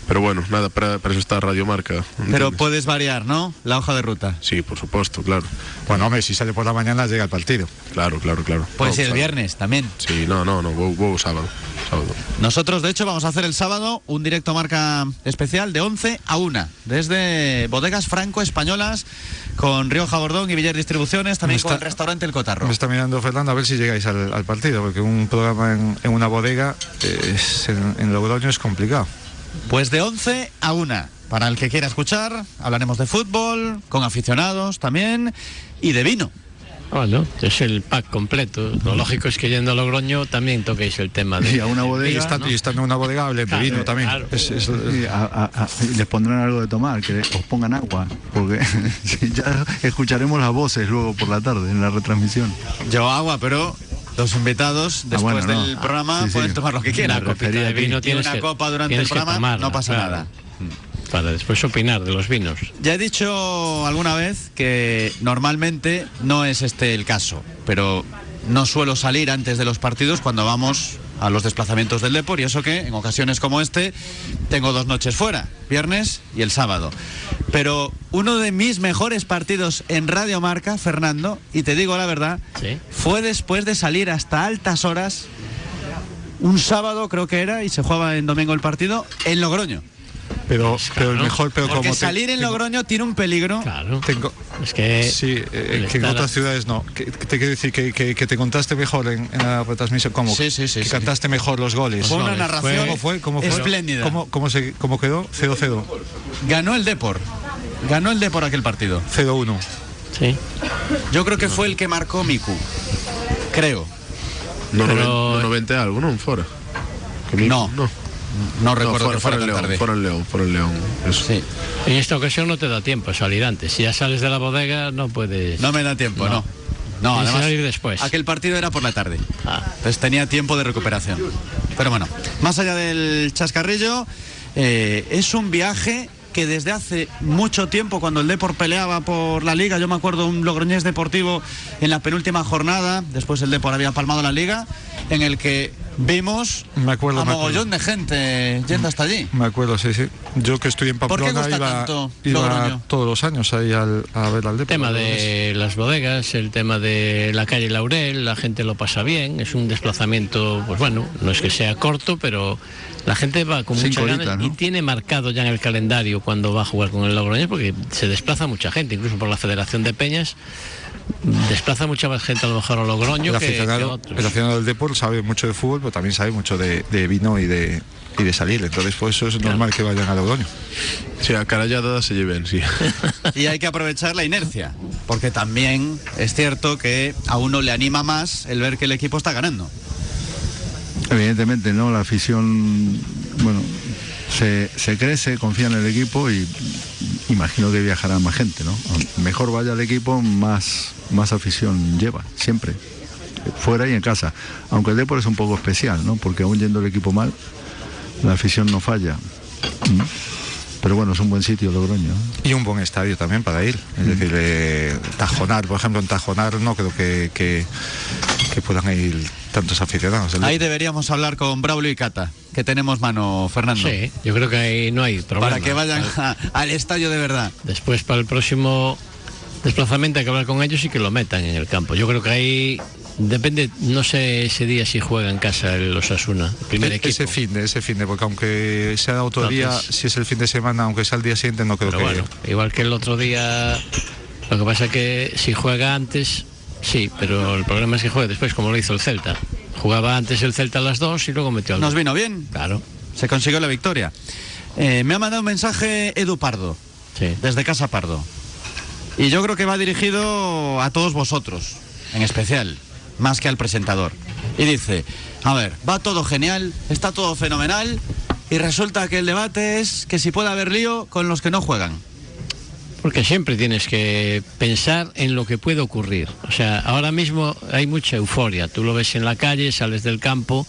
pero bueno, nada, para, para eso está Radio Marca Pero ¿entiendes? puedes variar, ¿no? La hoja de ruta. Sí, por supuesto, claro Bueno, hombre, si sale por la mañana llega al partido. Claro, claro, claro Puede ser el viernes también. Sí, no, no, no, vou sábado Sábado Nosotros, de hecho, vamos a hacer el sábado un directo marca especial de 11 a 1, desde bodegas franco-españolas, con Rioja Bordón y Villar Distribuciones, también está- con el restaurante El Cotarro. Me está mirando Fernando a ver si llegáis al, al partido, porque un programa en, en una bodega eh, es- en, en Logroño es complicado. Pues de 11 a 1, para el que quiera escuchar, hablaremos de fútbol, con aficionados también, y de vino. Bueno, es el pack completo. Lo lógico es que yendo a Logroño también toquéis el tema de... Y a una Y bodega. y estando en una bodega hablen de Claro, vino también. claro. Es- es- Sí, a- a- a- y les pondrán algo de tomar, que os pongan agua, porque ya escucharemos las voces luego por la tarde en la retransmisión. Yo agua, pero los invitados, después bueno, no. del programa, Sí, sí. pueden tomar lo que quieran. Una copita de vino Y tienes una que- copa durante el programa, tomarla, no pasa claro. nada. Para después opinar de los vinos. Ya he dicho alguna vez que normalmente no es este el caso, pero no suelo salir antes de los partidos cuando vamos a los desplazamientos del Depor y eso que en ocasiones como este tengo dos noches fuera, viernes y el sábado. Pero uno de mis mejores partidos en Radio Marca, Fernando, y te digo la verdad, Sí. fue después de salir hasta altas horas, un sábado creo que era, y se jugaba en domingo el partido, en Logroño. Pero, pero el mejor, pero Porque como te- salir en Logroño tiene un peligro. Claro. tengo, Es que sí, eh, el que en otras ciudades no. Que, que te quiero decir que, que, que te contaste mejor en, en la retransmisión, como Sí, sí, sí, que sí. cantaste mejor los goles. Fue una narración ¿Cómo fue? ¿Cómo fue? espléndida. ¿Cómo, cómo, se, cómo quedó? 0-0. Ganó el Depor. Ganó el Depor aquel partido. 0-1. Sí. Yo creo que fue el que marcó Miku. Creo. No, Pero- no 90 algo. Que mi- No. no. No recuerdo que fuera el tan León, tarde. fora el León, fora el León. Eso. Sí. En esta ocasión no te da tiempo a salir antes. Si ya sales de la bodega, no puedes. No me da tiempo, no. No, que además, salir después. aquel partido era por la tarde. Ah. Entonces tenía tiempo de recuperación. Pero bueno, más allá del chascarrillo, eh, es un viaje que desde hace mucho tiempo, cuando el Depor peleaba por la liga, yo me acuerdo un Logroñés deportivo en la penúltima jornada, después el Depor había palmado la liga, en el que vimos Me acuerdo, a me acuerdo. mogollón de gente yendo hasta allí. Me acuerdo, sí, sí. Yo que estoy en ¿Por qué Pamplona gusta iba, tanto iba Logroño? todos los años ahí al, a ver al El tema de las bodegas, el tema de la calle Laurel, la gente lo pasa bien, es un desplazamiento, pues bueno, no es que sea corto, pero la gente va con muchas ganas y tiene marcado ya en el calendario cuando va a jugar con el Logroñés, porque se desplaza mucha gente, incluso por la Federación de Peñas, desplaza mucha más gente a lo mejor a Logroño El que, que aficionado, otros. el aficionado del Depor sabe mucho de fútbol, pero también sabe mucho de, de vino y de, y de salir. Entonces, por eso es normal que vayan a Logroño. Sí, a carallada se lleven, sí. Y hay que aprovechar la inercia, porque también es cierto que a uno le anima más el ver que el equipo está ganando. Evidentemente, ¿no? La afición, bueno, se, se crece, confía en el equipo y imagino que viajará más gente, ¿no? Mejor vaya el equipo, más, más afición lleva, siempre. Fuera y en casa. Aunque el Depor es un poco especial, ¿no? Porque aún yendo el equipo mal, la afición no falla. ¿Mm? Pero bueno, es un buen sitio Logroño. ¿eh? Y un buen estadio también para ir. Es decir, eh, Tajonar, por ejemplo, en Tajonar no creo que, que, que puedan ir tantos aficionados. El- Ahí deberíamos hablar con Braulio y Cata, que tenemos mano, Fernando. Sí, yo creo que ahí no hay problema. Para que vayan a- al estadio de verdad. Después para el próximo desplazamiento hay que hablar con ellos y que lo metan en el campo. Yo creo que ahí depende, no sé ese día si juega en casa el Osasuna, el primer E- equipo. Ese fin de, ese fin de, porque aunque sea otro Entonces- día, si es el fin de semana, aunque sea el día siguiente, no creo Pero que. bueno, igual que el otro día, lo que pasa que si juega antes, sí, pero el problema es que juegue después, como lo hizo el Celta. Jugaba antes el Celta a las 2 y luego metió al Nos vino bien, Claro, se consiguió la victoria. Eh, me ha mandado un mensaje Edu Pardo, sí. desde Casa Pardo. Y yo creo que va dirigido a todos vosotros, en especial, más que al presentador. Y dice, a ver, va todo genial, está todo fenomenal, y resulta que el debate es que si puede haber lío con los que no juegan. Porque siempre tienes que pensar en lo que puede ocurrir. O sea, ahora mismo hay mucha euforia. Tú lo ves en la calle, sales del campo,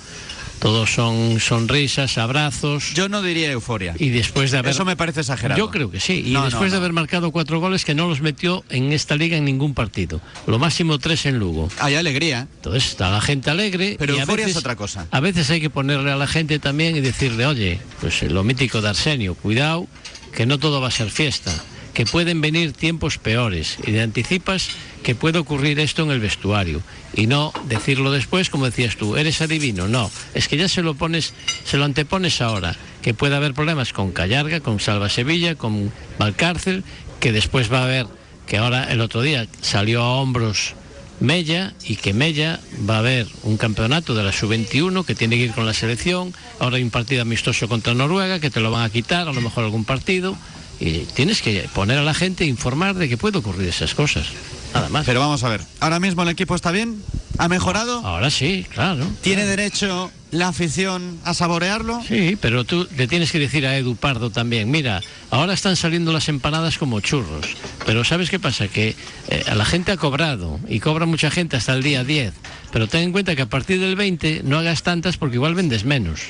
todos son sonrisas, abrazos. Yo no diría euforia. Y después de haber... Eso me parece exagerado. Yo creo que sí. Y No, no, después de haber marcado cuatro goles que no los metió en esta liga en ningún partido. Lo máximo tres en Lugo. Hay alegría. Entonces está la gente alegre. Pero y a euforia es otra cosa. A veces hay que ponerle a la gente también y decirle, oye, pues lo mítico de Arsenio, cuidado, que no todo va a ser fiesta, que pueden venir tiempos peores y te anticipas que puede ocurrir esto en el vestuario y no decirlo después como decías tú, eres adivino, no, es que ya se lo pones, se lo antepones ahora, que puede haber problemas con Callarga, con Salva Sevilla, con Valcárcel, que después va a haber, que ahora el otro día salió a hombros Mella y que Mella va a haber un campeonato de la sub-21 que tiene que ir con la selección. Ahora hay un partido amistoso contra Noruega que te lo van a quitar, a lo mejor algún partido. Y tienes que poner a la gente a informar de que puede ocurrir esas cosas. Nada más. Pero vamos a ver, ¿ahora mismo el equipo está bien? ¿Ha mejorado? Ahora sí, claro. ¿Tiene derecho la afición a saborearlo? Sí, pero tú le tienes que decir a Edu Pardo también, mira, ahora están saliendo las empanadas como churros, pero ¿sabes qué pasa? Que eh, a la gente ha cobrado y cobra mucha gente hasta el día 10, pero ten en cuenta que a partir del 20 no hagas tantas porque igual vendes menos.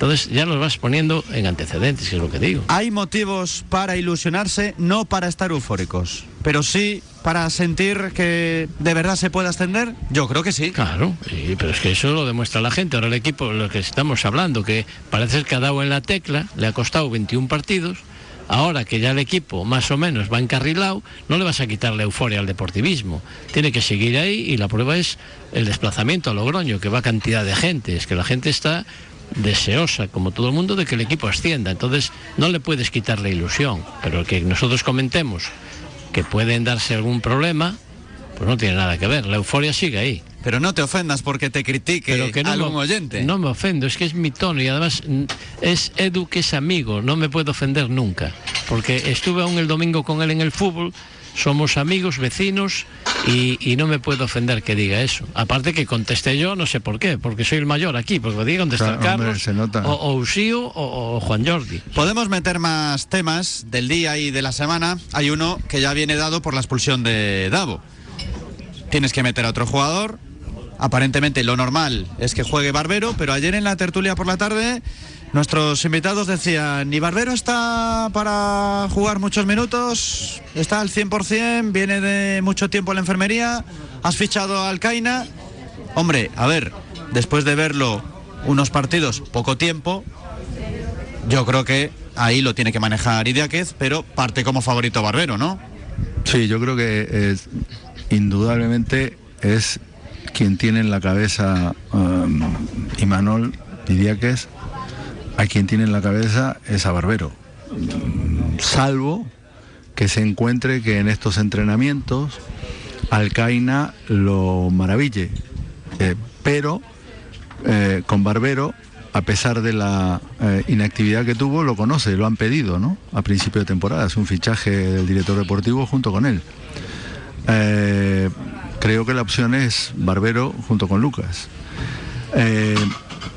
Entonces ya los vas poniendo en antecedentes, que es lo que digo. Hay motivos para ilusionarse, no para estar eufóricos, pero sí para sentir que de verdad se puede ascender. Yo creo que sí. Claro, sí, pero es que eso lo demuestra la gente. Ahora el equipo, lo que estamos hablando, que parece que ha dado en la tecla, le ha costado 21 partidos. Ahora que ya el equipo más o menos va encarrilado, no le vas a quitar la euforia al deportivismo. Tiene que seguir ahí y la prueba es el desplazamiento a Logroño, que va cantidad de gente. Es que la gente está deseosa, como todo el mundo, de que el equipo ascienda. Entonces, no le puedes quitar la ilusión, pero que nosotros comentemos que pueden darse algún problema, pues no tiene nada que ver. La euforia sigue ahí. Pero no te ofendas porque te critique Pero que no algún me, oyente. No me ofendo, es que es mi tono y además es Edu que es amigo, no me puedo ofender nunca. Porque estuve aún el domingo con él en el fútbol, somos amigos, vecinos y, y no me puedo ofender que diga eso. Aparte que contesté yo, no sé por qué, porque soy el mayor aquí, porque podría contestar Claro, hombre, Carlos se nota. o, o Usío o, o Juan Jordi. Podemos meter más temas del día y de la semana. Hay uno que ya viene dado por la expulsión de Davo. Tienes que meter a otro jugador. Aparentemente lo normal es que juegue Barbero, pero ayer en la tertulia por la tarde nuestros invitados decían, ni Barbero está para jugar muchos minutos, está al 100%, viene de mucho tiempo en la enfermería, has fichado al Caina. Hombre, a ver, después de verlo unos partidos, poco tiempo, yo creo que ahí lo tiene que manejar Idiáquez, pero parte como favorito Barbero, ¿no? Sí, yo creo que indudablemente es quien tiene en la cabeza um, Imanol Idiáquez, a quien tiene en la cabeza es a Barbero. Salvo que se encuentre que en estos entrenamientos Alcaina lo maraville. Eh, pero eh, con Barbero, a pesar de la eh, inactividad que tuvo, lo conoce, lo han pedido, ¿no? A principio de temporada, es un fichaje del director deportivo junto con él. Creo que la opción es Barbero junto con Lucas.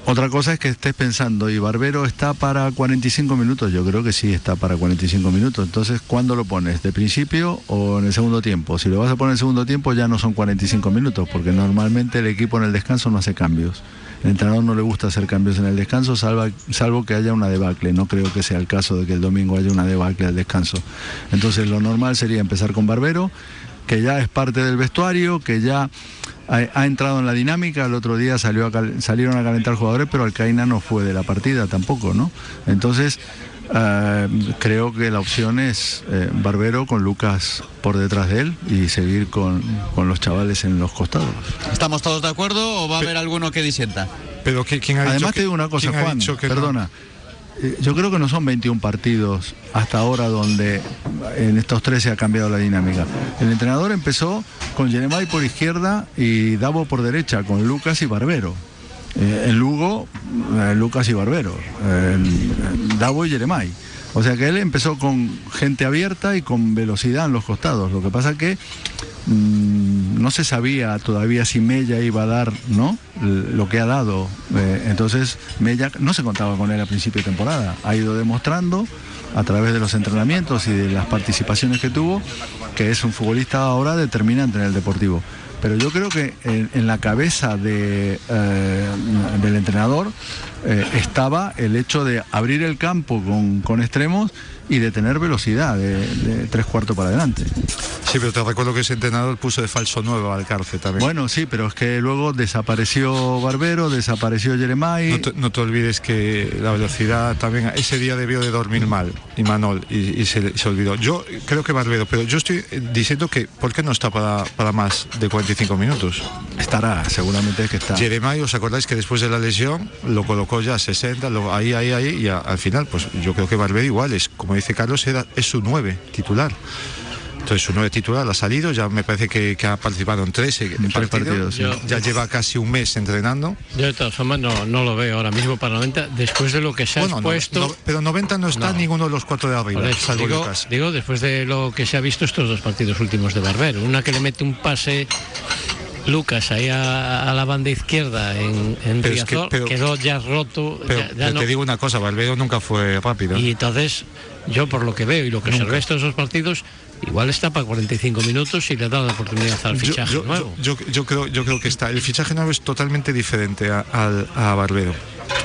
Otra cosa es que estés pensando, ¿y Barbero está para 45 minutos? Yo creo que sí está para 45 minutos. Entonces, ¿cuándo lo pones? ¿De principio o en el segundo tiempo? Si lo vas a poner en el segundo tiempo ya no son 45 minutos, porque normalmente el equipo en el descanso no hace cambios. El entrenador no le gusta hacer cambios en el descanso, salvo que haya una debacle. No creo que sea el caso de que el domingo haya una debacle al descanso. Entonces, lo normal sería empezar con Barbero, que ya es parte del vestuario, que ya ha, ha entrado en la dinámica. El otro día salió a cal- salieron a calentar jugadores, pero Alcaina no fue de la partida tampoco, ¿no? Entonces, eh, creo que la opción es eh, Barbero con Lucas por detrás de él y seguir con, con los chavales en los costados. ¿Estamos todos de acuerdo o va a haber alguno que disienta? Pero que- ¿quién ha dicho Además que- te digo una cosa, Juan, no? Yo creo que no son 21 partidos hasta ahora donde en estos tres se ha cambiado la dinámica. El entrenador empezó con Jeremai por izquierda y Davo por derecha, con Lucas y Barbero. Eh, en Lugo, eh, Lucas y Barbero. Eh, Davo y Jeremai. O sea que él empezó con gente abierta y con velocidad en los costados. Lo que pasa que mm, no se sabía todavía si Mella iba a dar ¿no? Lo que ha dado. Eh, entonces, Mella no se contaba con él a principio de temporada. Ha ido demostrando a través de los entrenamientos y de las participaciones que tuvo que es un futbolista ahora determinante en el deportivo. Pero yo creo que en, en la cabeza de, eh, del entrenador eh, estaba el hecho de abrir el campo con, con extremos y de tener velocidad de, de tres cuartos para adelante. Sí, pero te recuerdo que ese entrenador puso de falso nuevo al cárcel también. Bueno, sí, pero es que luego desapareció Barbero, desapareció Jeremai. No te, no te olvides que la velocidad también, ese día debió de dormir mal, y Manol, y, y se, se olvidó. Yo creo que Barbero, pero yo estoy diciendo que, ¿por qué no está para, para más de 45 minutos? Estará, seguramente que está. Jeremai, ¿os acordáis que después de la lesión lo colocó ya a 60, luego ahí, ahí, ahí, y a- al final, pues yo creo que Barbero igual es, como dice Carlos, era, es su 9 titular. Entonces su 9 titular ha salido, ya me parece que, que ha participado en 13 tres partidos, sí. ya lleva casi un mes entrenando. Yo de todas formas no, no lo veo ahora mismo para 90, después de lo que se ha Bueno, no- expuesto... no- pero 90 no está No. ninguno de los cuatro de arriba. Eso, digo, después de lo que se ha visto estos dos partidos últimos de Barbero, una que le mete un pase Lucas ahí a, a la banda izquierda en, en Pero es que- pero- quedó ya roto. Pero, ya- ya pero no- te digo una cosa, Barbero nunca fue rápido. y entonces, yo por lo que veo y lo que observé estos dos partidos, igual está para 45 minutos y le da la oportunidad al fichaje yo, nuevo. yo- yo- yo creo, yo creo que está. El fichaje nuevo es totalmente diferente a, al- a Barbero.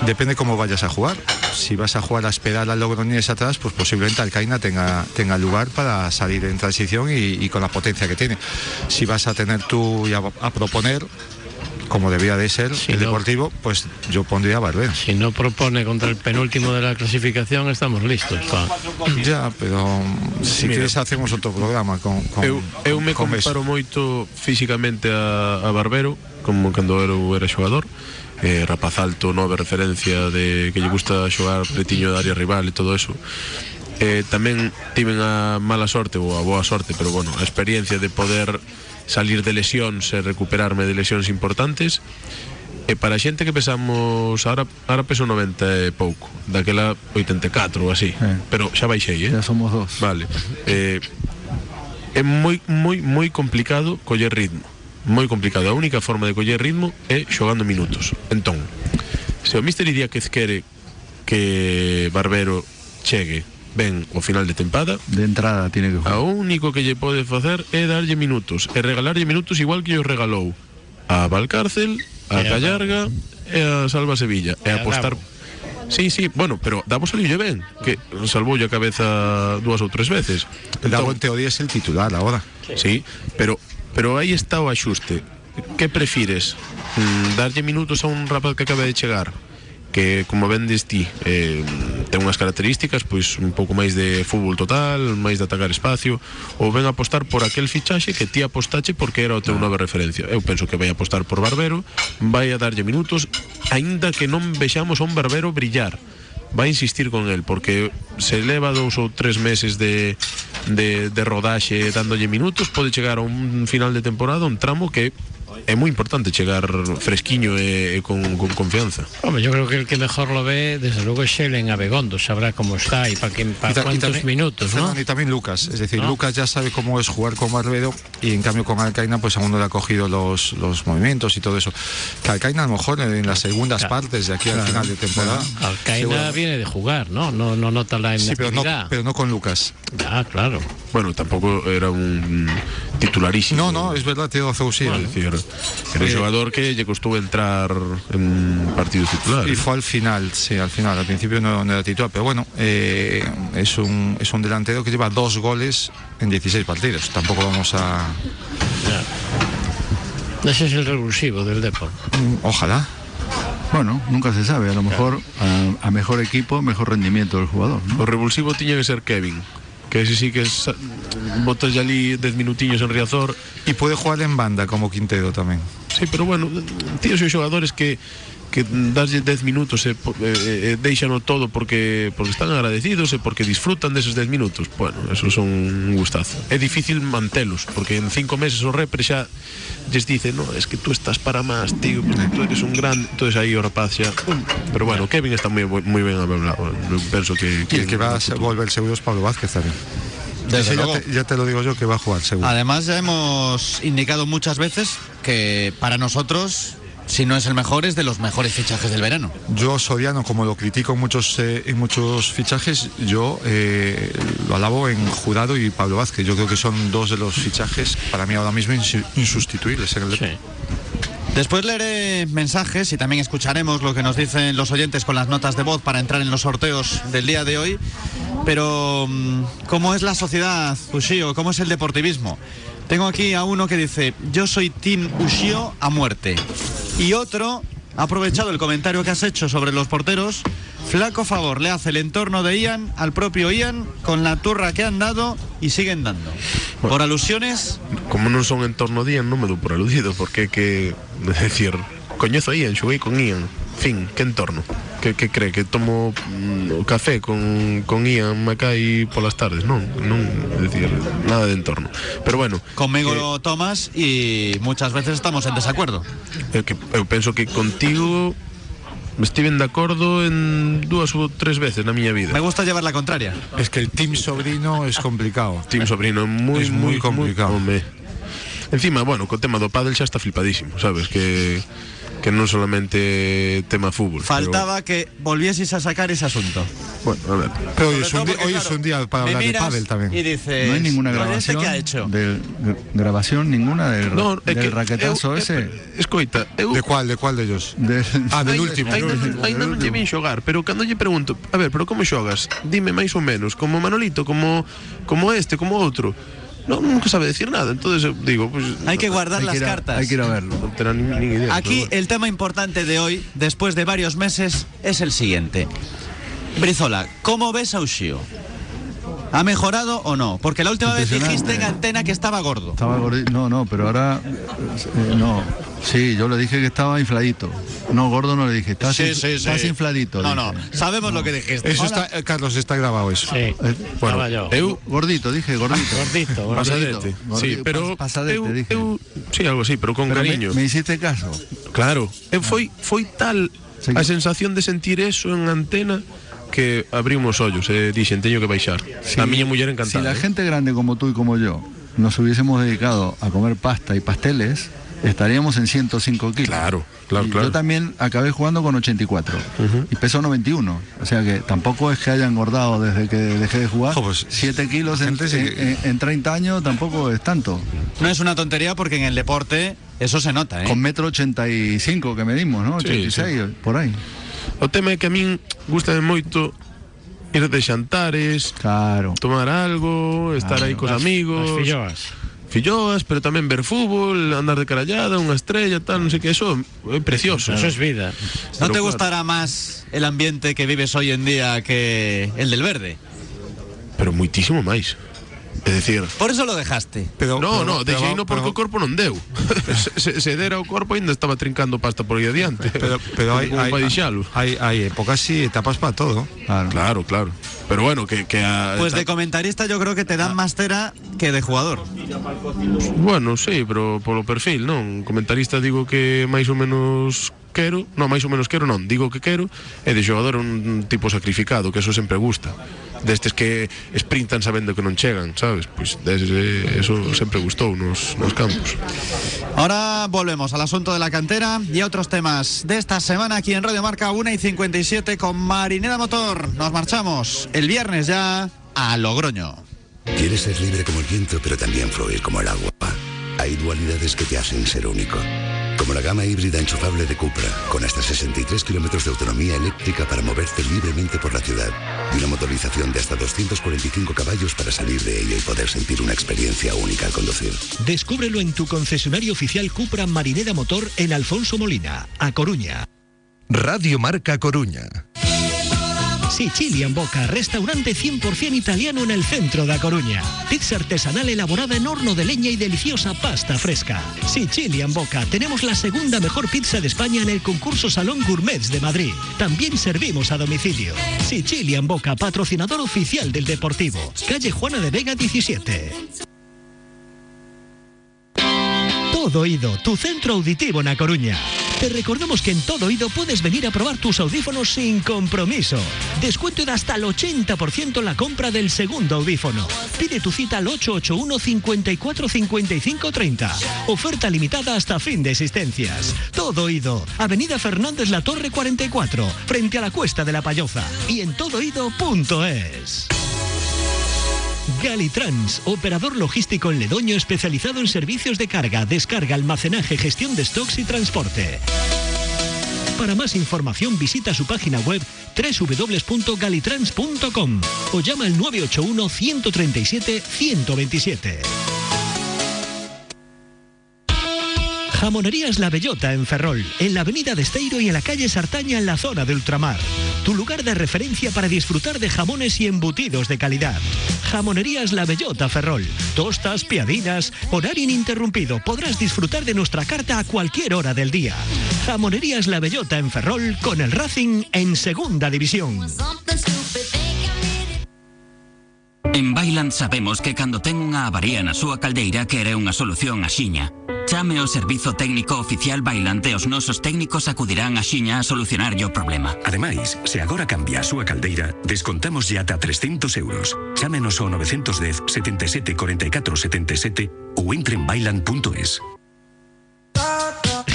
Depende cómo vayas a jugar. Si vas a jugar a esperar al Logroñés atrás, pues posiblemente Alcaina tenga, tenga lugar para salir en transición y, y con la potencia que tiene. Si vas a tener tú y a, a proponer, como debía de ser Si el no- Deportivo, pues yo pondría a Barbero. Si no propone contra el penúltimo de la clasificación, estamos listos. pa. Ya, pero si Mira. quieres hacemos otro programa con, con Eu, eu me con eso. comparo moito físicamente a, a Barbero como cando era, era xogador eh, rapaz alto, nove referencia de que lle gusta xogar pretiño da área rival e todo eso eh, tamén tiven a mala sorte ou a boa sorte, pero bueno, a experiencia de poder salir de lesións e recuperarme de lesións importantes E para a xente que pesamos ahora, ahora peso 90 e pouco Daquela 84 ou así Eh. Pero xa baixei, eh? Ya somos dos. Vale eh, É moi, moi, moi complicado coller ritmo Moi complicado A única forma de coller ritmo é xogando minutos Entón, se o Mister Idiáquez quere que Barbero chegue ben ao final de tempada De entrada tiene que jugar. A único que lle pode facer é darlle minutos E regalarlle minutos igual que os regalou A Valcárcel, a E a- Callarga e a Salva Sevilla E E apostar. Sí, sí, bueno, pero Davo saliulle ben Que salvoulle a cabeza dúas ou tres veces El Davo en teoría es el titular ahora. Sí, pero Pero aí está o axuste. Que prefires? Mm, darlle minutos a un rapaz que acaba de chegar que como vendes ti eh, ten unhas características pois un pouco máis de fútbol total máis de atacar espacio ou ven apostar por aquel fichaxe que ti apostache porque era o teu ah. nova referencia eu penso que vai apostar por Barbero vai a darlle minutos aínda que non vexamos a un Barbero brillar vai insistir con el porque se leva dous ou tres meses de, de, de rodaxe dándolle minutos pode chegar a un final de temporada un tramo que é moi importante chegar fresquiño e, e con, con confianza Hombre, yo creo que el que mejor lo ve, desde luego, es Shellen Abegondo. Sabrá cómo está y para, y cuántos también- minutos, Y también Lucas, es decir, ¿No? Lucas ya sabe cómo es jugar con Barbero y en cambio con Alcaina pues aún no le ha cogido los, los movimientos y todo eso. Que Alcaina a lo mejor en las segundas Claro. partes de aquí al final de temporada. Alcaina viene de jugar, ¿no? No, no nota la Sí, pero no, pero no con Lucas. Ah, claro. bueno, tampouco era un titularísimo No, no, es verdad, tiene 12 É auxilios. dicir, era un Eh, xogador que lle costou entrar en partidos titulares Y fue al final, sí, al final. Al principio no, no era titular, pero bueno, eh, es, un, es un delantero que lleva dos goles en 16 partidos. Tampoco vamos a. Ese es el revulsivo del Depor. Mm, Ojalá. Bueno, nunca se sabe. A lo mejor a, a mejor equipo, mejor rendimiento del jugador. ¿no? O revulsivo tiña que ser Kevin que ese sí que es botas ya ali 10 minutillos en Riazor Y puede jugar en banda como Quintero también. Sí, pero bueno, tíos e xogadores que que daslle 10 minutos e, e, e deixano todo porque porque están agradecidos e porque disfrutan deses 10 minutos. Bueno, eso son un gustazo. É difícil mantelos, porque en cinco meses o repre xa lles dice, no, es que tú estás para más, tío, porque tú eres un gran, entonces aí o rapaz xa, um, pero bueno, Kevin está moi moi ben hablado. Eu penso que va a volver seguro es Pablo Vázquez también. Desde Ese ya, te, ya te lo digo yo que va a jugar seguro. Además ya hemos indicado muchas veces que para nosotros, si no es el mejor, es de los mejores fichajes del verano. Yo Soriano, como lo critico en muchos, eh, en muchos fichajes, yo eh, lo alabo en Jurado y Pablo Vázquez. Yo creo que son dos de los fichajes para mí ahora mismo insu- insustituibles en el Sí. Después leeré mensajes y también escucharemos lo que nos dicen los oyentes con las notas de voz para entrar en los sorteos del día de hoy. Pero, mm, ¿cómo es la sociedad, Ushio? ¿Cómo es el deportivismo? Tengo aquí a uno que dice, yo soy Team Ushio a muerte. Y otro, ha aprovechado el comentario que has hecho sobre los porteros, flaco favor le hace el entorno de Ian al propio Ian con la turra que han dado y siguen dando. Por alusiones, como non son en torno a Ian, non me dou por aludido, porque é que, decir, coñezo a Ian, xoguei con Ian, fin, que entorno? Que, que cree que tomo mm, o café con, con Ian Macai polas tardes? Non, non, é dicir, nada de entorno. Pero bueno, conmigo que- lo tomas y muchas veces estamos en desacuerdo. eu, que, eu penso que contigo estiven de acordo en dúas ou tres veces na miña vida. Me gusta llevar la contraria. Es que el Team Sobrino es complicado. Team Sobrino moi, Es muy complicado. home. Encima, bueno, co tema do pádel xa está flipadísimo, sabes? Que que non solamente tema fútbol. Faltaba que volvieseis a sacar ese asunto. Pero, bueno, a ver. Pero hoy es, un día, porque, hoy claro, es un día para hablar de pádel también. Y dices, No hay ninguna "Oye, ¿este grabación. qué ha hecho? del- grabación ninguna del, No, del que raquetazo eu- ese. eu- Escoita, eu ¿De cuál? ¿De cuál de ellos? Del- Ah, del último. Ainda non lle vin xogar, pero cando lle pregunto, a ver, pero como xogas? Dime máis ou menos, como Manolito, como como este, como outro. Non, nunca sabe decir nada, entonces eu digo, pues Hay que guardar hay las que ir a- cartas. Hay que ir a verlo. non terá nin, nin idea. Aquí pero el tema importante de hoy, después de varios meses, es el siguiente. Brizola, ¿cómo ves a Ushio? ¿Ha mejorado o no? Porque la última vez dijiste en antena que estaba gordo. Estaba gordito. No, no, pero ahora. eh, no. Sí, yo le dije que estaba infladito. No, gordo no le dije. Estás, Sí, sí, sí. estás infladito. No, no, dije. sabemos lo que dijiste. Eso está, eh, Carlos, está grabado eso. Sí, Bueno, estaba yo. eu Gordito, dije, gordito. Gordito, gordito. pasadete. Gordito, Sí, pero pasadete, eu, dije. eu, sí, algo así, pero con Pero me, cariño. me hiciste caso. Claro, e foi foi tal Sí. a sensación de sentir eso en antena que abrí unos ollos e dixen teño que baixar. Sí, a miña muller Si encantada. la ¿eh? gente grande como tú y como yo nos hubiésemos dedicado a comer pasta y pasteles, estaríamos en 105 kilos. Claro, claro, Y claro. Yo también acabé jugando con 84 y peso 91. O sea que tampoco es que haya engordado desde que dejé de jugar. Pues, 7 kilos en, sí que- en- en 30 años tampoco es tanto. No es una tontería porque en el deporte eso se nota, ¿eh? Con metro 85 que medimos, ¿no? Sí, 86, por ahí. O tema é que a min gusta moito ir de xantares, Claro. tomar algo, estar aí cos amigos. Las filloas. filloas, pero tamén ver fútbol, andar de carallada, unha estrella, tal, non sei que, eso é precioso. Eso es vida. ¿No Pero te claro. gustará más el ambiente que vives hoy en día que el del verde? Pero muitísimo máis. É dicir, Por eso lo dejaste. Pero, No, pero- no, deixei no porque pero- o corpo non deu. se, se, se dera o corpo ainda estaba trincando pasta por aí adiante. Pero, pero deixalo. hay, hay épocas y etapas para todo. Claro. Claro, claro. Pero bueno, que, que a, Pues de ta- comentarista yo creo que te dan más cera que de jugador. Bueno, sí, pero polo perfil, non? Comentarista digo que máis ou menos quero, non, máis ou menos quero non, digo que quero, e de xogador un tipo sacrificado, que eso sempre gusta. Destes que sprintan sabendo que non chegan, sabes? Pois desde eso sempre gustou nos, nos campos. Ahora volvemos al asunto de la cantera y a otros temas de esta semana aquí en Radio Marca 1 y 57 con Marinera Motor. Nos marchamos el viernes ya a Logroño. Quieres ser libre como el viento, pero también fluir como el agua. Hay dualidades que te hacen ser único. Como la gama híbrida enchufable de Cupra, con hasta 63 kilómetros de autonomía eléctrica para moverte libremente por la ciudad. Y una motorización de hasta 245 caballos para salir de ella y poder sentir una experiencia única al conducir. Descúbrelo en tu concesionario oficial Cupra Marinera Motor en Alfonso Molina, A Coruña. Radio Marca Coruña. Sicilian Boca, restaurante 100% italiano en el centro de A Coruña. Pizza artesanal elaborada en horno de leña y deliciosa pasta fresca. Sicilian Boca, tenemos la segunda mejor pizza de España en el concurso Salón Gourmets de Madrid. También servimos a domicilio. Sicilian Boca, patrocinador oficial del Deportivo. Calle Juana de Vega 17. Todo Oído, tu centro auditivo en A Coruña. Te recordamos que en Todo Oído puedes venir a probar tus audífonos sin compromiso. Descuento de hasta el 80% en la compra del segundo audífono. Pide tu cita al 881 54 55 30. Oferta limitada hasta fin de existencias. Todo Oído, Avenida Fernández La Torre 44, frente a la Cuesta de la Payoza. Y en todooído.es. Galitrans, operador logístico en Ledoño especializado en servicios de carga, descarga, almacenaje, gestión de stocks y transporte. Para más información visita su página web www.galitrans.com o llama al 981 137 127. Jamonerías La Bellota en Ferrol, en la avenida de Esteiro y en la calle Sartaña en la zona de ultramar. Tu lugar de referencia para disfrutar de jamones y embutidos de calidad. Jamonerías La Bellota Ferrol. Tostas, piadinas, horario ininterrumpido. Podrás disfrutar de nuestra carta a cualquier hora del día. Jamonerías La Bellota en Ferrol con el Racing en Segunda División. En Bailand sabemos que cando ten unha avaría na súa caldeira quere unha solución axiña. Chame ao servizo técnico oficial Bailand e os nosos técnicos acudirán axiña a solucionarlle o problema. Ademais, se agora cambia a súa caldeira, descontamos de ata 300 euros. Chámenos ao 910 77 44 77 ou entre en bailan.es.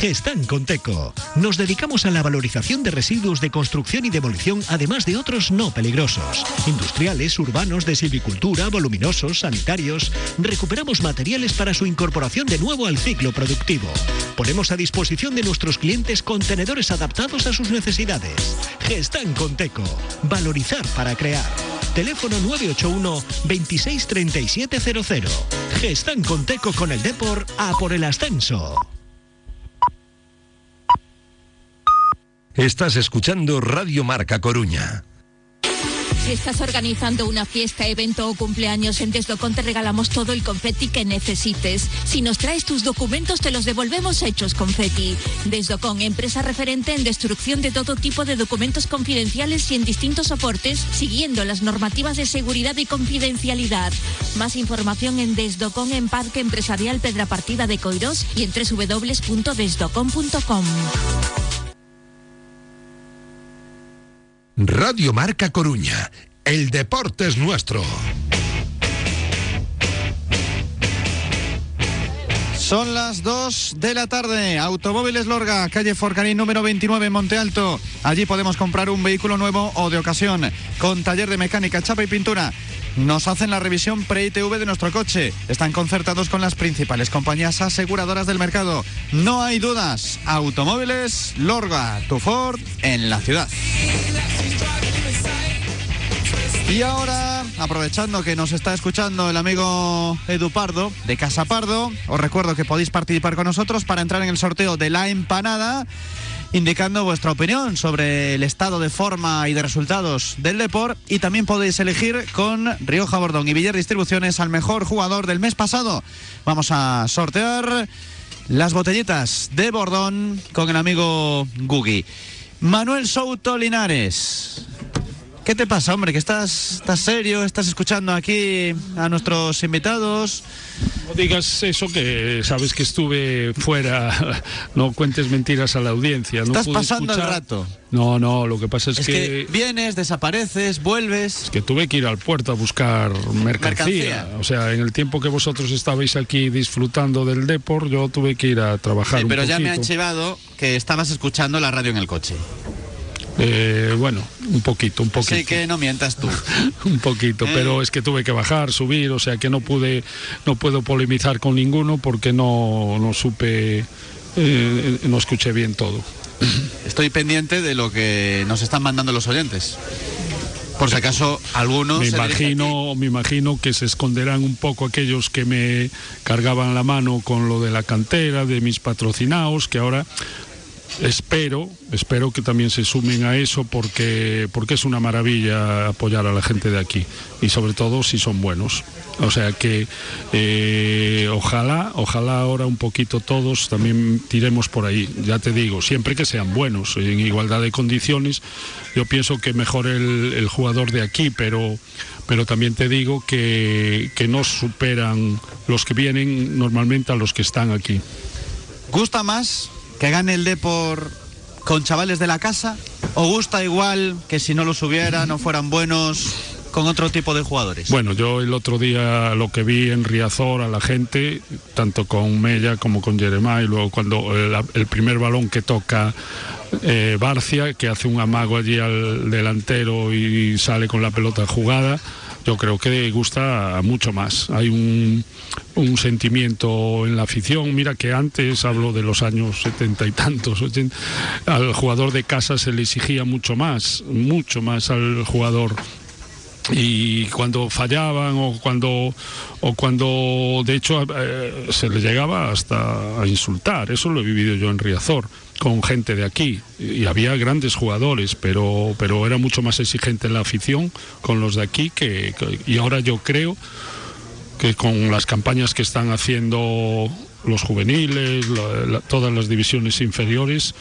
Gestan Conteco. Nos dedicamos a la valorización de residuos de construcción y demolición, además de otros no peligrosos. Industriales, urbanos, de silvicultura, voluminosos, sanitarios. Recuperamos materiales para su incorporación de nuevo al ciclo productivo. Ponemos a disposición de nuestros clientes contenedores adaptados a sus necesidades. Gestan Conteco. Valorizar para crear. Teléfono 981 26 3700. Gestan Conteco con el Depor a por el ascenso. Estás escuchando Radio Marca Coruña. Si estás organizando una fiesta, evento o cumpleaños en Desdocon te regalamos todo el confeti que necesites. Si nos traes tus documentos te los devolvemos hechos confeti. Desdocon, empresa referente en destrucción de todo tipo de documentos confidenciales y en distintos soportes, siguiendo las normativas de seguridad y confidencialidad. Más información en Desdocon en Parque Empresarial Pedra Partida de Coirós y en www.desdocon.com. Radio Marca Coruña. El deporte es nuestro. Son las 2 de la tarde. Automóviles Lorga, calle Forcarín número 29 en Monte Alto. Allí podemos comprar un vehículo nuevo o de ocasión, con taller de mecánica, chapa y pintura. Nos hacen la revisión pre-ITV de nuestro coche. Están concertados con las principales compañías aseguradoras del mercado. No hay dudas. Automóviles Lorga, tu Ford en la ciudad. Y ahora, aprovechando que nos está escuchando el amigo Edu Pardo de Casa Pardo, os recuerdo que podéis participar con nosotros para entrar en el sorteo de la empanada, indicando vuestra opinión sobre el estado de forma y de resultados del Deport y también podéis elegir con Rioja Bordón y Villar Distribuciones al mejor jugador del mes pasado. Vamos a sortear las botellitas de Bordón con el amigo Gugi. Manuel Souto Linares. ¿Qué te pasa, hombre? ¿Que estás, estás serio? ¿Estás escuchando aquí a nuestros invitados? No digas eso que sabes que estuve fuera, no cuentes mentiras a la audiencia. No Estás pude pasando el escuchar- rato. No, no, lo que pasa es, Es que vienes, desapareces, vuelves. que tuve que ir al puerto a buscar mercancía. Mercancía. O sea, en el tiempo que vosotros estabais aquí disfrutando del Depor, yo tuve que ir a trabajar Sí, un pero ya me han chivado que estabas escuchando la radio en el coche. Eh, bueno, un poquito, un poquito. Así que no mientas tú. un poquito, Eh. pero es que tuve que bajar, subir, o sea que no pude, no puedo polemizar con ninguno porque no, no supe, eh, no escuché bien todo. Estoy pendiente de lo que nos están mandando los oyentes. Por si acaso algunos. me imagino, me imagino que se esconderán un poco aquellos que me cargaban la mano con lo de la cantera, de mis patrocinados, que ahora espero, espero que también se sumen a eso porque, porque es una maravilla apoyar a la gente de aquí y sobre todo si son buenos. O sea que eh, ojalá, ojalá ahora un poquito todos también tiremos por ahí. Ya te digo, siempre que sean buenos, en igualdad de condiciones. Yo pienso que mejor el, el jugador de aquí, pero, pero también te digo que, que no superan los que vienen normalmente a los que están aquí. ¿Gusta más que gane el Depor con chavales de la casa? ¿O gusta igual que si no los hubiera, no fueran buenos con otro tipo de jugadores? Bueno, yo el otro día lo que vi en Riazor a la gente, tanto con Mella como con Jeremá, y luego cuando el, el primer balón que toca eh, Barcia, que hace un amago allí al delantero y sale con la pelota jugada, yo creo que gusta mucho más. Hay un, sentimiento en la afición. Mira que antes, hablo de los años setenta y tantos, 80, al jugador de casa se le exigía mucho más, mucho más al jugador y cuando fallaban o cuando o cuando de hecho eh, se le llegaba hasta a insultar eso lo he vivido yo en Riazor con gente de aquí y había grandes jugadores pero pero era mucho más exigente la afición con los de aquí que, que- y ahora yo creo que con las campañas que están haciendo los juveniles la- la- todas las divisiones inferiores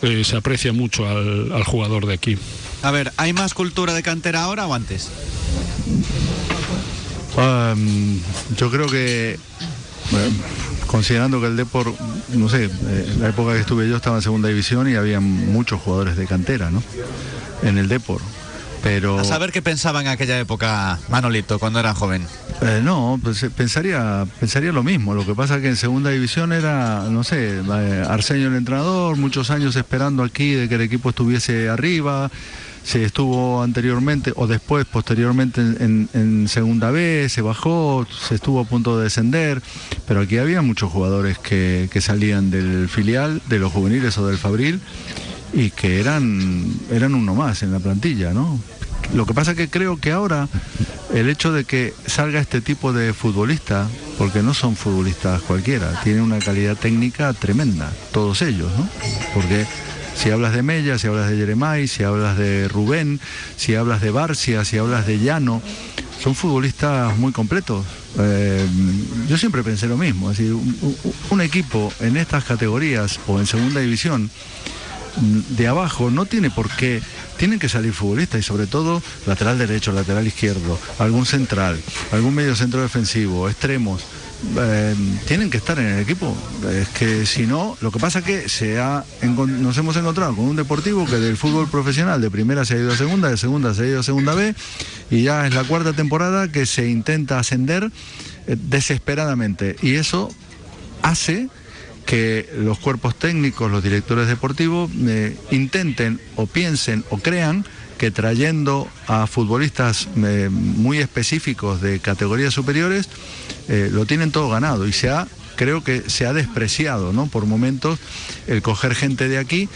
eh, se aprecia mucho al- al jugador de aquí A ver, ¿hay más cultura de cantera ahora o antes? Um, yo creo que, bueno, considerando que el Depor, no sé, eh, la época que estuve yo estaba en segunda división y había muchos jugadores de cantera, ¿no? En el Depor. Pero. A saber qué pensaba en aquella época Manolito cuando era joven. Eh, no, pues, eh, pensaría, pensaría lo mismo. Lo que pasa que en segunda división era, no sé, eh, Arsenio el entrenador, muchos años esperando aquí de que el equipo estuviese arriba. Se estuvo anteriormente o después, posteriormente en, en- segunda B, se bajó, se estuvo a punto de descender, pero aquí había muchos jugadores que, que salían del filial, de los juveniles o del Fabril, y que eran, eran uno más en la plantilla, ¿no? Lo que pasa que creo que ahora el hecho de que salga este tipo de futbolista, porque no son futbolistas cualquiera, tienen una calidad técnica tremenda, todos ellos, ¿no? Porque Si hablas de Mella, si hablas de Jeremai, si hablas de Rubén, si hablas de Barcia, si hablas de Llano, son futbolistas muy completos. Eh, yo siempre pensé lo mismo, es decir, un, un- un equipo en estas categorías o en segunda división mm, de abajo no tiene por qué, tienen que salir futbolistas y sobre todo lateral derecho, lateral izquierdo, algún central, algún medio centro defensivo, extremos. Eh, tienen que estar en el equipo. Es que si no, lo que pasa es que nos hemos encontrado con un deportivo que del fútbol profesional de primera se ha ido a segunda, de segunda se ha ido a segunda B y ya es la cuarta temporada que se intenta ascender eh, desesperadamente. Y eso hace que los cuerpos técnicos, los directores deportivos, eh, intenten o piensen o crean que trayendo a futbolistas eh, muy específicos de categorías superiores, eh, lo tienen todo ganado y se ha, creo que se ha despreciado, ¿no? Por momentos el coger gente de aquí,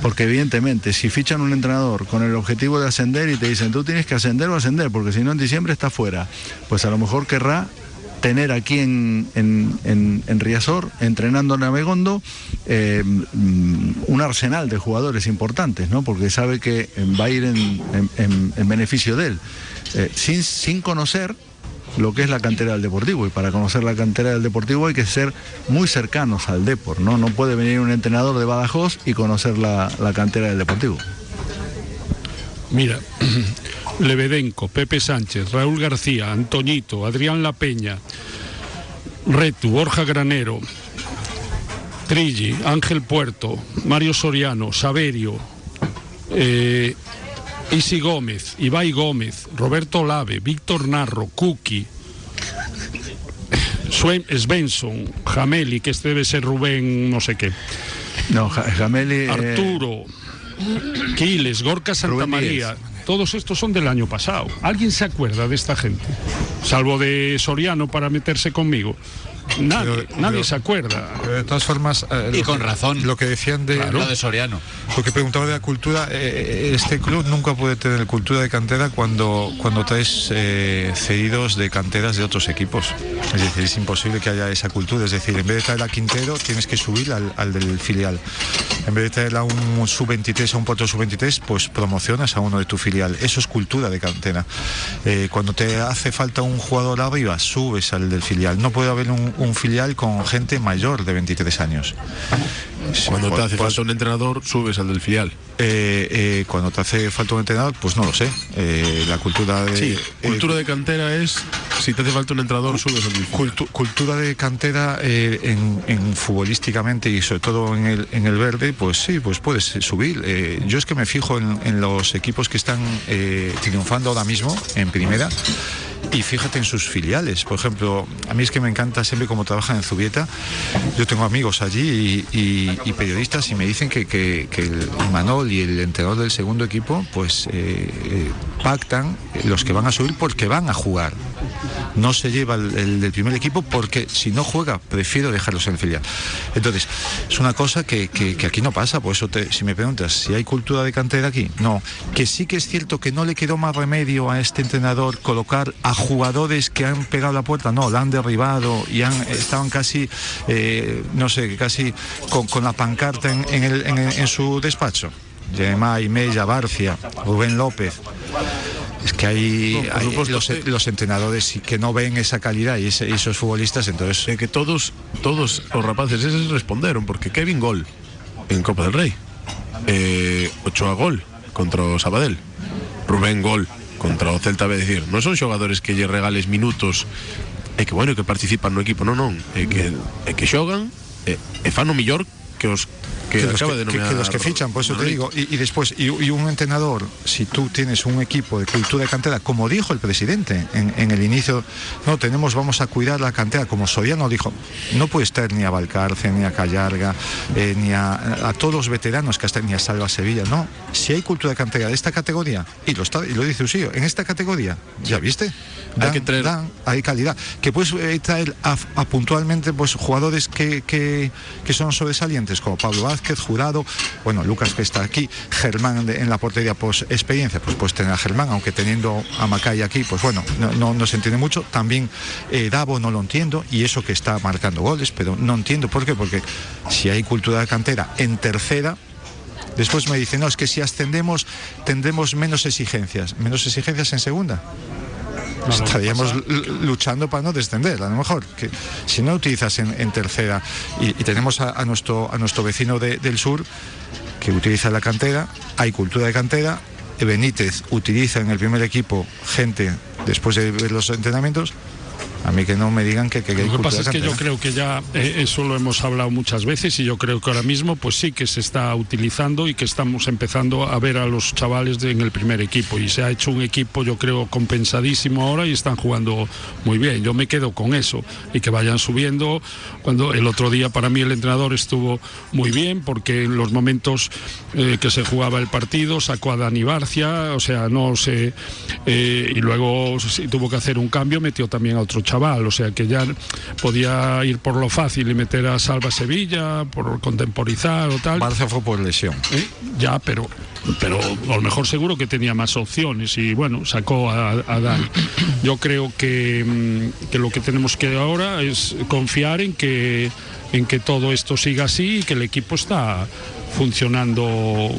porque evidentemente si fichan un entrenador con el objetivo de ascender y te dicen tú tienes que ascender o ascender, porque si no en diciembre está fuera, pues a lo mejor querrá tener aquí en, en, en- Riazor, entrenando en Abegondo, eh, mm, un arsenal de jugadores importantes, ¿no? Porque sabe que eh, va a ir en beneficio de él, Eh, sin, sin conocer lo que es la cantera del Deportivo. Y para conocer la cantera del Deportivo hay que ser muy cercanos al Depor, ¿no? No puede venir un entrenador de Badajoz y conocer la, la cantera del Deportivo. Mira, Lebedenco, Pepe Sánchez, Raúl García, Antoñito, Adrián La Peña, Retu, Borja Granero, Trilli, Ángel Puerto, Mario Soriano, Saverio, eh, Isi Gómez, Ibai Gómez, Roberto Lave, Víctor Narro, Kuki, Svensson, Jameli, que este debe ser Rubén no sé qué. No, Ja- Jameli... eh, Arturo, Quiles, Gorka Santa Rubén María. Todos estos son del año pasado. ¿Alguien se acuerda de esta gente? Salvo de Soriano para meterse conmigo. Nadie, Pero- nadie pero- se acuerda. De todas formas. eh, Y lo con que- razón. Lo que decían de. Lo de Soriano. Lo que preguntaba de la cultura, eh, este club nunca puede tener cultura de cantera cuando, cuando traes eh, cedidos de canteras de otros equipos. Es decir, es imposible que haya esa cultura. Es decir, en vez de traer a Quintero, tienes que subir al, al del filial. En vez de traer a un sub-23, a un potro sub-23, pues promocionas a uno de tu filial. Eso es cultura de cantera. Eh, cuando te hace falta un jugador arriba, subes al del filial. No puede haber un, un filial con gente mayor de 23 años. Cuando te hace falta un entrenador, subes al del filial. eh, eh, cuando te hace falta un entrenador, pues no lo sé. Eh, la cultura de. Sí, cultura de cantera es si te hace falta un entrenador, subes al del filial. cultu- cultura de cantera en, en futbolísticamente y sobre todo en el, en el verde, pues sí, pues puedes subir. Yo es que me fijo en, en los equipos que están triunfando ahora mismo en primera. Y fíjate en sus filiales. Por ejemplo, a mí es que me encanta siempre cómo trabajan en Zubieta. Yo tengo amigos allí y, y- periodistas y me dicen que, que- que Manol y el entrenador del segundo equipo pues eh, eh, pactan los que van a subir porque van a jugar. No se lleva el, el del primer equipo porque si no juega prefiero dejarlos en filial. Entonces, es una cosa que, que- que aquí no pasa. Por eso, te- si me preguntas si hay cultura de cantera aquí, no. Que sí que es cierto que no le quedó más remedio a este entrenador colocar a jugadores que han pegado la puerta, no, la han derribado y han, estaban casi, eh, no sé, casi con, con la pancarta en, en el- en- en su despacho. Gemay, Mella, Barcia, Rubén López. Es que hay, No, hay los, sí. los entrenadores que no ven esa calidad y, ese- y esos futbolistas, entonces... Eh, que todos, todos los rapaces esos respondieron, porque Kevin Gol en Copa del Rey, eh, Ochoa Gol contra Sabadell, Rubén Gol contra o Celta B, decir, non son xogadores que lle regales minutos e que bueno, que participan no equipo, non, non, é que, é que xogan e, e que os que, que los acaba que, de que- nominar que los que fichan, por eso te digo. Y, y después, y, y un entrenador, si tú tienes un equipo de cultura de cantera, como dijo el presidente en, en el inicio, no, tenemos, vamos a cuidar la cantera, como Soriano dijo, no puede estar ni a Valcarce, ni a Callarga, eh, ni a, a todos los veteranos que hasta ni a Salva Sevilla, no. Si hay cultura de cantera de esta categoría, y lo, está, y lo dice Usillo, en esta categoría, ¿ya viste? Dan, que traer- dan- hay calidad. Que puedes eh, traer a, a puntualmente pues, jugadores que, que, que son sobresalientes, como Pablo Vázquez, Jurado, bueno, Lucas que está aquí, Germán en la portería, pues experiencia, pues puedes tener a Germán, aunque teniendo a Macay aquí, pues bueno, no, no, no se entiende mucho. También eh, Davo no lo entiendo, y eso que está marcando goles, pero no entiendo por qué, porque si hay cultura de cantera en tercera, Después me dice, no, es que si ascendemos tendremos menos exigencias. ¿Menos exigencias en segunda? Estaríamos luchando para no descender, a lo mejor. Que si no utilizas en, en tercera y, y tenemos a, a nuestro, a nuestro vecino de- del sur que utiliza la cantera, hay cultura de cantera, Benítez utiliza en el primer equipo gente después de ver los entrenamientos, a mí que no me digan que, que Lo que pasa es que yo cantera. creo que ya eh, eso lo hemos hablado muchas veces y yo creo que ahora mismo pues sí que se está utilizando y que estamos empezando a ver a los chavales de- en el primer equipo y se ha hecho un equipo yo creo compensadísimo ahora y están jugando muy bien. Yo me quedo con eso y que vayan subiendo. Cuando el otro día para mí el entrenador estuvo muy bien porque en los momentos eh, que se jugaba el partido sacó a Dani Barcia, o sea, no sé, eh, y luego si tuvo que hacer un cambio metió también a otro chaval, o sea que ya podía ir por lo fácil y meter a Salva Sevilla, por contemporizar o tal. Barcia fue por lesión. Eh, Ya, pero pero a lo mejor seguro que tenía más opciones y bueno, sacó a, a Dani. Yo creo que, mm, que lo que tenemos que ahora es confiar en que en que todo esto siga así y que el equipo está funcionando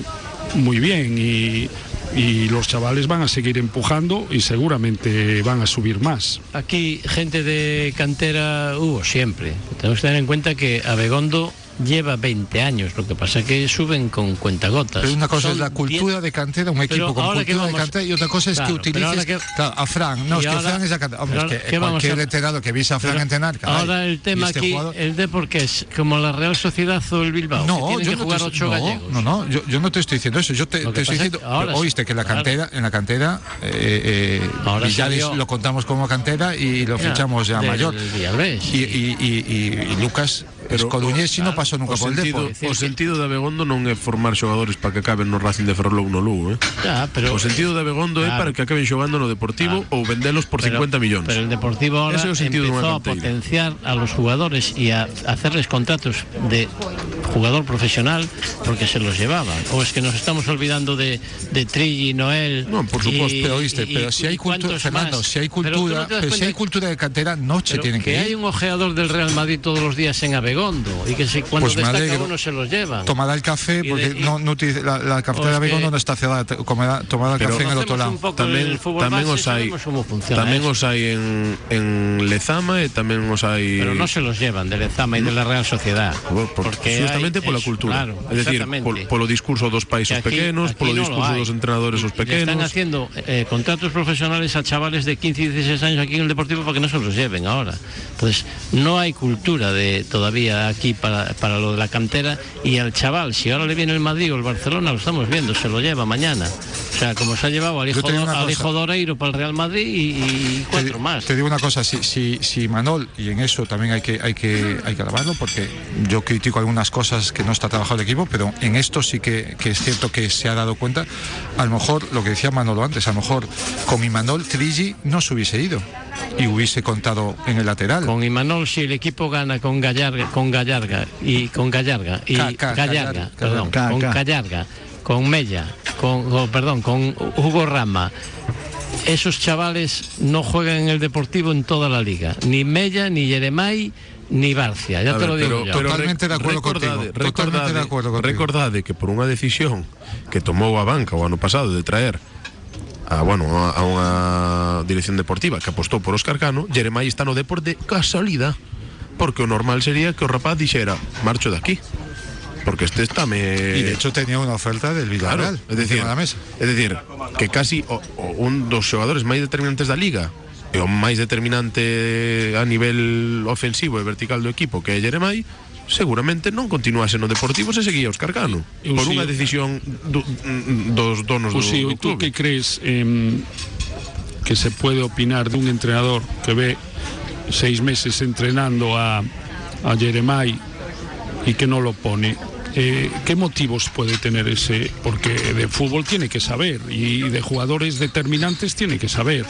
muy bien y, y los chavales van a seguir empujando y seguramente van a subir más. Aquí gente de cantera hubo siempre. Tenemos que tener en cuenta que Abegondo lleva 20 años, lo que pasa que suben con cuentagotas. Pero una cosa Son es la cultura de cantera, un equipo con cultura de cantera y otra cosa es Claro, que utilices que- claro, a Fran. No, Y es que Fran es la cantera. Hombre, es que ¿qué cualquier a- veterano que a Fran Pero entrenar, caray, Ahora el tema este aquí, jugador- el de porque es como la Real Sociedad o el Bilbao, No, que tienen yo que no jugar te, ocho no, gallegos. no, no, yo, yo no te estoy diciendo eso. Yo te, estoy es diciendo, ahora sí, oíste que la claro. cantera, en la cantera, eh, eh, Ahora Villares salió- lo contamos como cantera y lo fichamos ya mayor. Y Lucas es coruñés y no pasó nunca o por el sentido, Depor. o sentido de Abegondo non é formar xogadores para que acaben no Racing de Ferrolou no Lugo, eh? Ya, pero- o sentido de Abegondo é Claro. para que acaben xogando no Deportivo ou vendelos por Pero- 50 millóns. Pero el Deportivo ahora Ese é o sentido empezó a potenciar a los jugadores y a hacerles contratos de jugador profesional porque se los llevaban. O es que nos estamos olvidando de, de Trilli, Noel. No, por supuesto, pero oíste, pero si hay cultura, Fernando, si hay cultura, pero, si hay cultura de cantera, no se tienen que, que ir. hay un ojeador del Real Madrid todos los días en Abegondo y que si cuando Pues destaca alegro. uno se los lleva. Tomará el café Y porque de- y- no, no utiliza- la, la cafetera es de Begondo que- no está cerrada, tomará el café en el otro lado. un poco tamén el fútbol tamén base, os tamén eso. os hai en, en Lezama e tamén os hai Pero no se los llevan de Lezama y de la Real Sociedad. porque justamente hay- pola es- cultura. claro, é dicir, exactamente. pol, polo discurso dos países Que aquí- pequenos, aquí polo no lo discurso hay. dos entrenadores os Le están haciendo eh, contratos profesionales a chavales de 15 y 16 años aquí en el Deportivo para que no se los lleven ahora. Entonces, no hay cultura de todavía aquí para, para lo de la cantera y al chaval, si ahora le viene el Madrid o el Barcelona, lo estamos viendo, se lo lleva mañana. O sea, como se ha llevado al hijo, al hijo Doreiro para el Real Madrid y, y cuatro te, más. te digo una cosa, si, si, si Manol, y en eso también hay que, hay, que, hay que alabarlo, porque yo critico algunas cosas que no está trabajando el equipo, pero en esto sí que, que es cierto que se ha dado cuenta. A lo mejor, lo que decía Manolo antes, a lo mejor con Imanol Trigi no se hubiese ido y hubiese contado en el lateral. Con Imanol, si el equipo gana con Gallarga, con Gallarga y con Gallarga y Ca- ca- Gallarga, Gallarga, perdón, Ca- con ca. Gallarga, con Mella, con, perdón, con Hugo Rama. Esos chavales no juegan en el Deportivo en toda la liga, ni Mella, ni Jeremai, ni Barcia, ya A te ver, lo digo pero, yo. pero Totalmente de acuerdo recordade, contigo, totalmente recordade- de acuerdo contigo. Recordade que por unha decisión que tomou a banca o ano pasado de traer a, bueno, a, a unha dirección deportiva que apostou por Óscar Cano, Jeremai está no Depor de casualidade, porque o normal sería que o rapaz dixera, marcho de aquí. Porque este está me Y de hecho tenía una oferta del Claro, Villarreal es decir, de la mesa. es decir, que casi o, o un dos xogadores máis determinantes da liga e o máis determinante a nivel ofensivo e vertical do equipo que é Jeremai seguramente non continuase no Deportivo se seguía Óscar Cano Eu por sí. unha decisión do, dos donos do, Pues sí, do ¿y tú qué crees em, que se puede opinar de un entrenador que ve seis meses entrenando a, a Jeremai y que no lo pone? Eh, ¿Qué motivos puede tener ese? Porque de fútbol tiene que saber y de jugadores determinantes tiene que saber.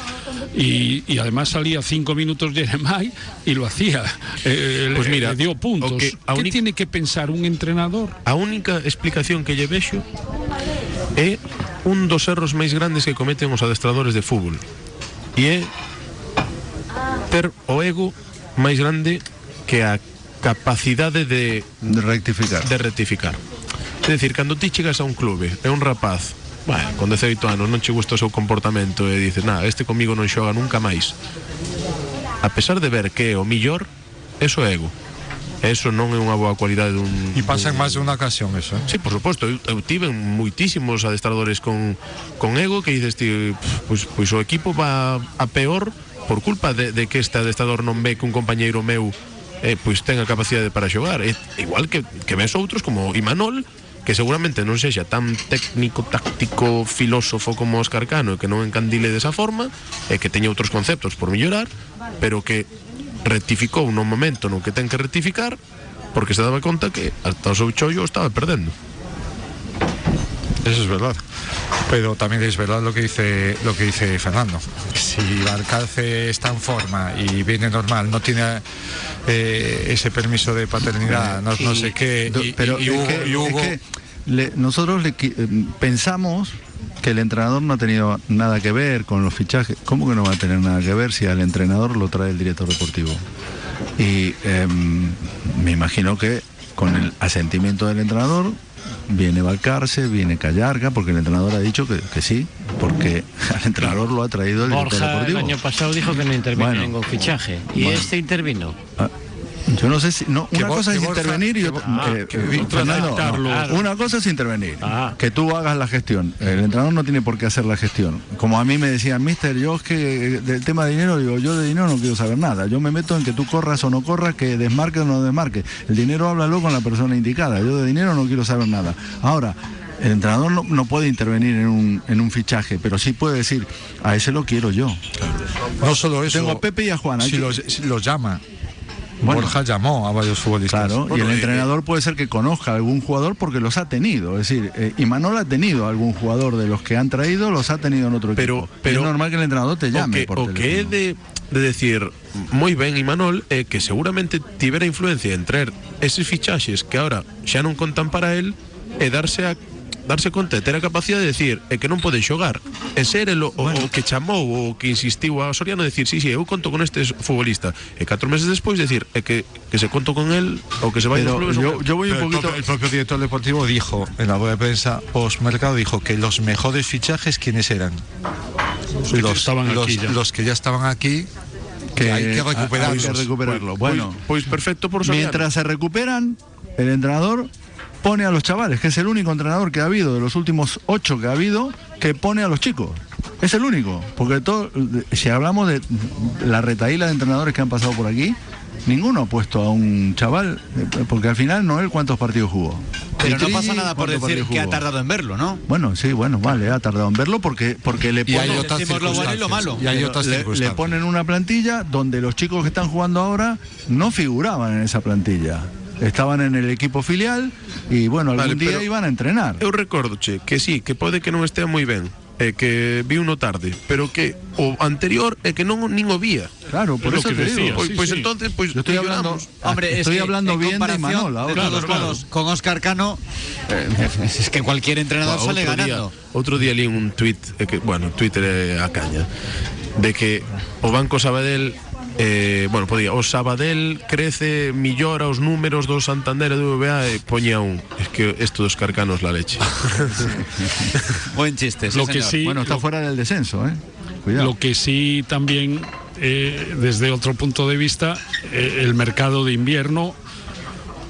Y, y además salía cinco minutos Jeremai y lo hacía. Eh, Pues mira, le dio puntos. ¿Qué única- tiene que pensar un entrenador? A única explicación que lle vexo é un dos erros máis grandes que cometen os adestradores de fútbol e é ter o ego máis grande que a capacidade de, de rectificar. De rectificar. É dicir, cando ti chegas a un clube, é un rapaz bueno, con 18 anos non che gusta o seu comportamento e dices, nada, este comigo non xoga nunca máis a pesar de ver que é o millor eso é ego Eso non é unha boa cualidade dun... E pasa en máis de unha ocasión eso, eh? Sí, por suposto, eu, eu tive moitísimos adestradores con, con ego que dices, ti, pois, pois o equipo va a peor por culpa de, que este adestrador non ve que un compañeiro meu eh, pois ten a capacidade para xogar. E, igual que, que ves outros como Imanol, que seguramente non sexa tan técnico, táctico, filósofo como Oscar Cano e que non encandile desa forma e que teña outros conceptos por mellorar, pero que rectificou no momento no que ten que rectificar porque se daba conta que hasta o seu chollo estaba perdendo. Eso es verdad. Pero también es verdad lo que dice lo que dice Fernando. Si Balcarce está en forma y viene normal, no tiene eh, ese permiso de paternidad, no, no sé qué, y, pero y es Hugo, que- y Hugo- es que le- nosotros le eh, pensamos que el entrenador no ha tenido nada que ver con los fichajes. ¿Cómo que no va a tener nada que ver si al entrenador lo trae el director deportivo? Y em, me imagino que con el asentimiento del entrenador viene Balcarce, viene Callarga, porque el entrenador ha dicho que, que sí, porque al entrenador lo ha traído el Borja el deportivo. año pasado dijo que no intervino Bueno. ningún fichaje. Y Bueno. este intervino. Ah, Yo no sé si. No, una cosa es intervenir y una cosa es intervenir. Que tú hagas la gestión. El entrenador no tiene por qué hacer la gestión. Como a mí me decían, mister, yo es que eh, del tema de dinero, digo, yo de dinero no quiero saber nada. Yo me meto en que tú corras o no corras, que desmarques o no desmarques. El dinero háblalo con la persona indicada. Yo de dinero no quiero saber nada. Ahora. El entrenador no, no puede intervenir en un, en un fichaje, pero sí puede decir, a ese lo quiero yo. no solo eso. Tengo a Pepe y a Juan. Si que- los, si los llama. Bueno. Borja llamó a varios futbolistas. Claro, Bueno, y el eh, entrenador puede ser que conozca a algún jugador porque los ha tenido. Es decir, eh, Imanol ha tenido algún jugador de los que han traído, los ha tenido en otro Pero- equipo. Y pero- es normal que el entrenador te llame. o que, por o que teléfono. de, de decir moi ben Imanol é que seguramente tivera influencia en traer eses fichaxes que ahora xa non contan para él e darse a darse conta de ter a capacidade de decir é que non pode xogar e ser el o, o, o que chamou o que insistiu a Soriano de decir sí, sí, eu conto con este futbolista e catro meses despois decir é que, que se conto con él ou que se vai Pero clubes yo, yo voy un poquito. El propio director deportivo dijo en la rueda de prensa post mercado dijo que los mejores fichajes quiénes eran. que estaban los, aquí ya. los que ya estaban aquí que hay que recuperarlos. hay que recuperarlo. Bueno, pois perfecto por Soriano mientras se recuperan, el entrenador pone a los chavales, que es el único entrenador que ha habido de los últimos ocho que ha habido, que pone a los chicos. Es el único, porque todo, si hablamos de la retaíla de entrenadores que han pasado por aquí, ninguno ha puesto a un chaval, porque al final Noel cuántos partidos jugó. Pero no pasa nada por ¿cuántos decir partidos que ha tardado en verlo, ¿no? Bueno, sí, bueno, vale, ha tardado en verlo porque, porque le Y ponen, otras Decimos lo bueno y lo malo. Y hay Pero otras le, le ponen una plantilla donde los chicos que están jugando ahora no figuraban en esa plantilla. Estaban en el equipo filial y bueno, algún Vale, día iban a entrenar. Eu recordo, che, que sí, que pode que non estea moi ben, e que vi uno tarde, pero que o anterior é que non nin o vía. Claro, por É eso que te decía, digo. Pois, Sí, pois sí. entonces, pois Yo estoy hablando- milloramos. Hombre, es Estoy que hablando en bien de ahora. De todos Claro, con Oscar Cano, eh, es que cualquier entrenador Outro sale día- ganando. Outro día li un tuit, eh, que, bueno, Twitter é a caña, de que o Banco Sabadell eh, bueno, podía, o Sabadell crece, millora os números do Santander e do BBA e poñía un. Es que esto dos carcanos la leche. Buen chiste, sí, Lo que señor. sí- Bueno, está lo- fuera del descenso, ¿eh? Cuidado. Lo que sí también, eh, desde otro punto de vista, eh, el mercado de invierno,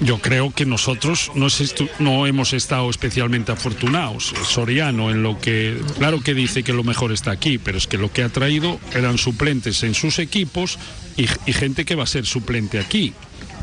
yo creo que nosotros no, es estu- no hemos estado especialmente afortunados. Soriano, en lo que, claro que dice que lo mejor está aquí, pero es que lo que ha traído eran suplentes en sus equipos y, y gente que va a ser suplente aquí.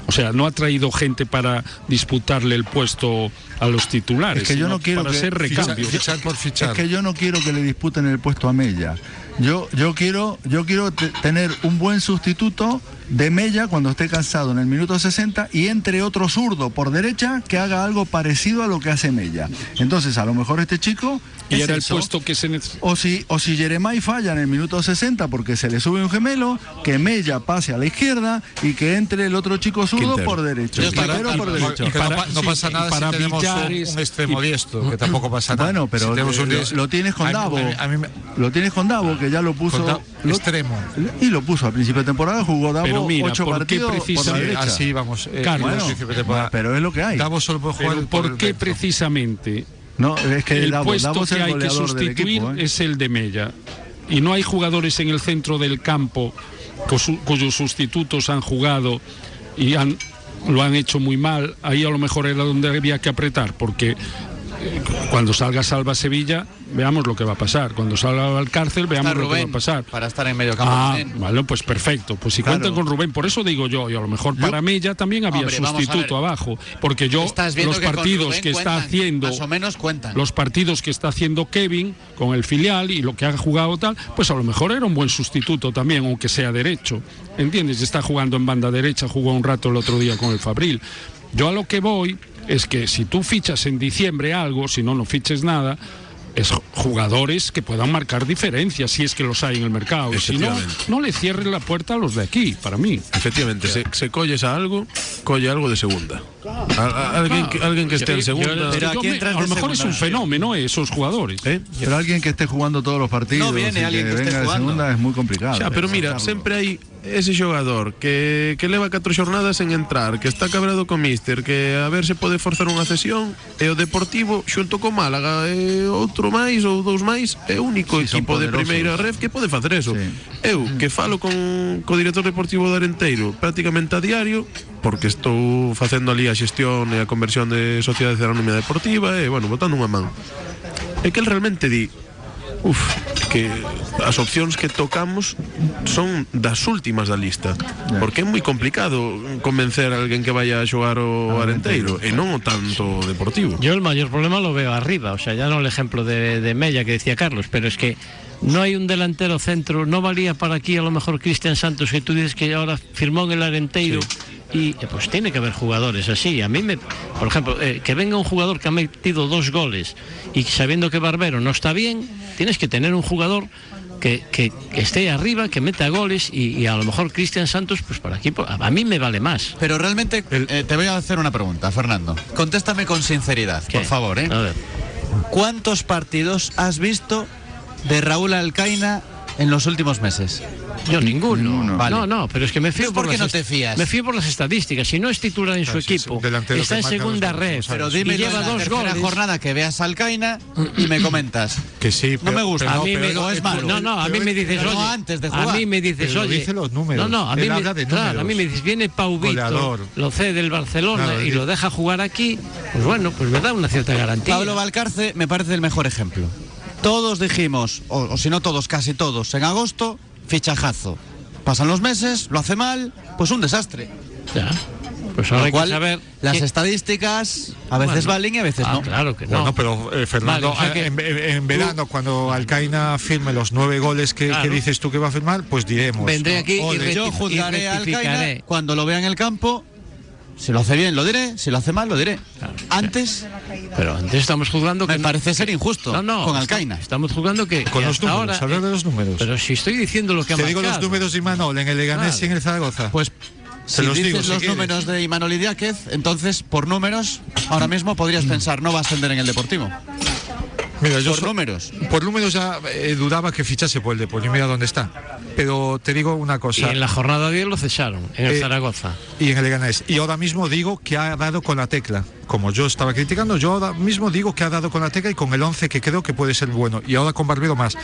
O sea, no ha traído gente para disputarle el puesto a los titulares, Es que yo no quiero para que ser recambio. Fichar por fichar. Es que yo no quiero que le disputen el puesto a Mella. Yo, yo quiero, yo quiero te- tener un buen sustituto de Mella cuando esté cansado en el minuto 60 y entre otro zurdo por derecha que haga algo parecido a lo que hace Mella. Entonces, a lo mejor este chico. Y es era el eso. puesto que se necesita. O si, o si Jeremai falla en el minuto 60 porque se le sube un gemelo, que Mella pase a la izquierda y que entre el otro chico zurdo por derecho. Para- por derecho. y no pasa nada para si tenemos un, un extremo y- diestro, que tampoco pasa nada. Bueno, pero Si tenemos eh, un lo, diestro- lo tienes con a mí- Davo. a mí- a mí Lo tienes con Davo, que ya lo puso. Con Da- lo- extremo. Y lo puso a principio de temporada, jugó Davo. Pero Pero mira, ocho ¿por qué partidos por la. Así vamos. eh, Carlos, bueno, principio de temporada. pero es lo que hay. Davos solo puede jugar Pero por ¿por qué dentro. precisamente No, es que el Davos, puesto Davos que hay que sustituir equipo, ¿eh? es el de Mella? Y no hay jugadores en el centro del campo cu- cuyos sustitutos han jugado y han, lo han hecho muy mal. Ahí a lo mejor era donde había que apretar, porque eh, cuando salga Salva Sevilla, veamos lo que va a pasar. Cuando salga al cárcel, veamos lo que va a pasar. para estar en medio campo Ah, vale, pues perfecto. Pues si Claro. cuentan con Rubén, por eso digo yo, y a lo mejor para Mella también había Hombre, sustituto abajo, porque yo los que partidos que está haciendo Más o menos cuentan. los partidos que está haciendo Kevin con el filial y lo que ha jugado tal, pues a lo mejor era un buen sustituto también, aunque sea derecho. ¿Entiendes? Está jugando en banda derecha, jugó un rato el otro día con el Fabril. Yo a lo que voy es que si tú fichas en diciembre algo, si no, no fiches nada, es jugadores que puedan marcar diferencias si es que los hay en el mercado. Si no, no le cierres la puerta a los de aquí, para mí. Efectivamente, se, se colles a algo, colle algo de segunda. A- a- alguien, que, alguien que esté en segunda. Yo me- a lo mejor es un fenómeno eh, esos jugadores. Pero alguien que esté jugando todos los partidos No viene y alguien que esté venga de jugando. segunda es muy complicado. Xa, pero mira, sempre hai ese xogador que, que leva catro xornadas en entrar, que está cabrado co míster, que a ver se pode forzar unha cesión, e o Deportivo, xunto co Málaga, e outro máis ou dous máis, é o único Sí, equipo de primeira ref que pode facer eso. Eu, que falo con co director deportivo do Arenteiro prácticamente a diario, porque estou facendo ali a xestión e a conversión de Sociedade Anónima Deportiva, e, bueno, botando unha man. É que el realmente di, Uf, que as opcións que tocamos son das últimas da lista Porque é moi complicado convencer a alguén que vaya a xogar o Arenteiro E non o tanto deportivo. Yo el mayor problema lo veo arriba, o sea, ya no el ejemplo de, de Mella que decía Carlos, pero es que no hay un delantero centro, no valía para aquí a lo mejor Cristian Santos, que tú dices que ahora firmó en el Arenteiro. Y eh, pues tiene que haber jugadores así. A mí me, por ejemplo, eh, que venga un jugador que ha metido dos goles y sabiendo que Barbero no está bien, tienes que tener un jugador que, que- que esté arriba, que meta goles y, y a lo mejor Cristian Santos, pues para aquí, a a mí me vale más. Pero realmente eh, te voy a hacer una pregunta, Fernando. Contéstame con sinceridad, por favor. ¿eh? ¿Cuántos partidos has visto de Raúl Alcaina en los últimos meses? Yo ninguno. Vale. No, no, pero es que me fío ¿Tú por, por qué las no te fías? Me fío por las estadísticas. Si no es titular en su equipo, está en segunda los red Pero y dime lleva la dos goles. jornada que veas a Alcaina y me comentas. Que sí, No me gusta. a mí me, o es malo. no, no, a mí me dices, Pero no oye, antes de a mí me dices, Pero oye, dice los números. No, no, a mí me, habla de claro, a números. mí me dices, viene Pau Víctor, Goleador. lo cede del Barcelona Claro, y lo deja jugar aquí, pues bueno, pues me da una cierta garantía. Pablo Valcarce me parece el mejor ejemplo. Todos dijimos, o, o si no todos, casi todos, en agosto, fichajazo. Pasan los meses, lo hace mal, pues un desastre. Ya. Pues ahora hay que cual, saber las estadísticas a veces Bueno. valen y a veces Ah, no. claro que no. Bueno, pero eh, Fernando, Vale, o sea que- en, verano, cuando Alcaina firme los nueve goles que, que dices tú que va a firmar, pues diremos. Vendré aquí Ole. y yo juzgaré y a Alcaina cuando lo vea en el campo. Si lo hace bien, lo diré. Si lo hace mal, lo diré. Antes, Pero antes estamos jugando me que no- parece ser injusto No, no, con Alcaina. Estamos jugando que, Con que los números, ahora, hablar de los números. Pero si estoy diciendo lo que ha Te digo los números de Imanol en el Leganés Claro. y en el Zaragoza. Pues Se si los dices digo, si los quieres. números de Imanol Idiáquez, entonces por números, ahora mismo podrías pensar, no va a ascender en el Deportivo. Mira, yo por so- números. Por números ya eh, dudaba que fichase por el Depor y mira dónde está. Pero te digo una Y cosa. en la jornada 10 lo cesaron, en el Eh, Zaragoza. y en el Leganés. Y ahora mismo digo que ha dado con la tecla. Como yo estaba criticando, yo ahora mismo digo que ha dado con la tecla y con el 11 que creo que puede ser bueno. Y ahora con Barbero más.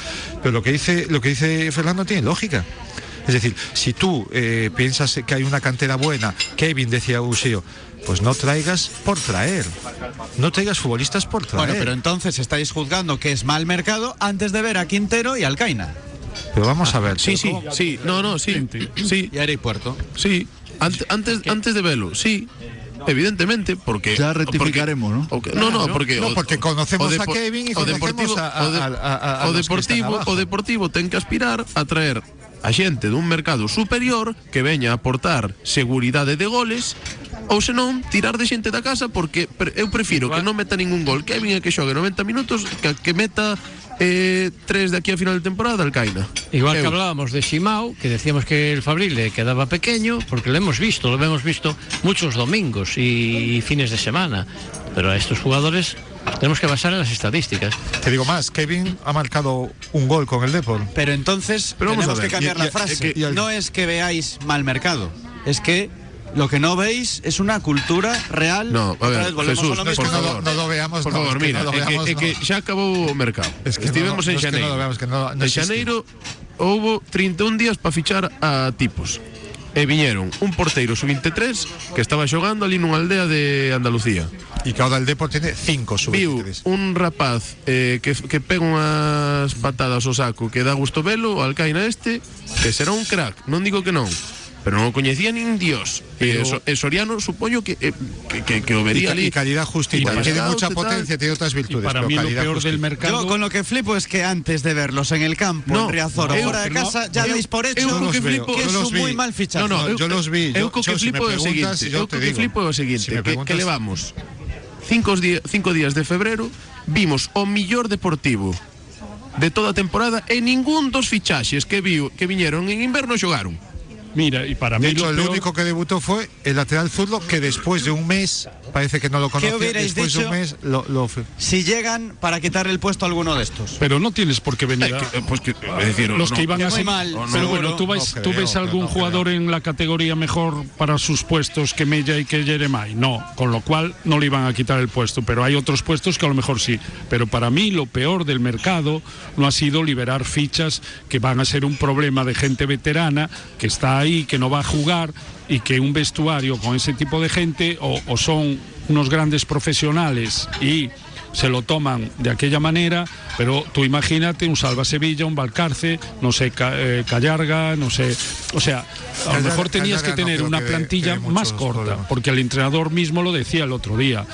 Pero lo que dice, lo que dice Fernando tiene lógica. Es decir, si tú eh, piensas que hay una cantera buena, Kevin decía Usío, pues no traigas por traer. No traigas futbolistas por traer. Bueno, pero entonces estáis juzgando que es mal mercado antes de ver a Quintero y Alcaina. Pero vamos a ver. Sí, sí, sí, no, no, sí, sí. Y aeropuerto. Sí, Ant- antes, antes de verlo, sí. Evidentemente, porque. Ya rectificaremos, ¿no? no, no, porque. No, porque conocemos a Depo- Kevin y o conocemos Deportivo, a- a- o de- a- a- a o Deportivo, o Deportivo ten que aspirar a traer a xente dun mercado superior que veña a aportar seguridade de goles ou senón tirar de xente da casa porque pre- eu prefiro que non meta ningún gol Kevin e que xogue 90 minutos que, que meta eh, tres de aquí a final de temporada Alcaina Igual que hablábamos de Simao, que decíamos que el Fabril le quedaba pequeño, porque lo hemos visto, lo hemos visto muchos domingos y, fines de semana. pero a estos jugadores tenemos que basar en las estadísticas. Te digo más, Kevin ha marcado un gol con el Depor. Pero entonces Pero tenemos que cambiar y- la y- frase. y y No es que veáis mal mercado, es que lo que no veis es una cultura real. No, a ver, Jesús, a lo por favor. No lo veamos, Por no, favor, es que mira, no que, veamos, é que no. xa acabou o mercado. Es que Estivemos no, en no, es que no xaneiro. que no- no en xaneiro houbo 31 días para fichar a tipos. E viñeron un porteiro sub-23 que estaba xogando ali nunha aldea de Andalucía. Y que ahora el Depor tiene cinco Viu sub-23. un rapaz eh, que, que pega unhas patadas ao saco que dá gusto velo, o Alcaina este, que será un crack, non digo que non. Pero non o coñecía nin Dios. E, Pero- so, e Soriano supoño que, eh, que, que, que o Y, vería ali. y calidad justita. Y tiene para mucha tal. potencia, tiene otras virtudes. para pero mí lo calidad peor del justita. mercado Yo con lo que flipo es que antes de verlos en el campo, No, en Riazor o eu- fuera de no, casa, ya eu- deis por hecho eu que que, flipo- es yo los un muy mal fichaje. No, no, No, yo los vi. Eu co que flipo é o seguinte, eu co que flipo é o seguinte, que, que levamos cinco, días, cinco días de febrero, vimos o millor deportivo de toda a temporada e ningún dos fichaxes que viu que viñeron en inverno xogaron. Mira, y para De mí hecho, lo el peor- único que debutó fue el lateral zurdo, que después de un mes, parece que no lo conocía, después de dicho? un mes lo, lo. Si llegan para quitarle el puesto a alguno de estos. Pero no tienes por qué venir a... pues que, es decir, los no, que iban a ser mal, Pero seguro. bueno, tú ves, No tú ves algún no jugador en la categoría mejor para sus puestos que Mella y que Jeremai. No, con lo cual no le iban a quitar el puesto. Pero hay otros puestos que a lo mejor sí. Pero para mí lo peor del mercado no ha sido liberar fichas que van a ser un problema de gente veterana que está ahí, que no va a jugar y que un vestuario con ese tipo de gente o, o son unos grandes profesionales y se lo toman de aquella manera, pero tú imagínate un Salva Sevilla, un Valcarce, no sé, Ca- eh, Callarga, no sé, o sea, a lo Callarga- mejor tenías que Callarga tener una plantilla más corta, porque el entrenador mismo lo decía el otro día,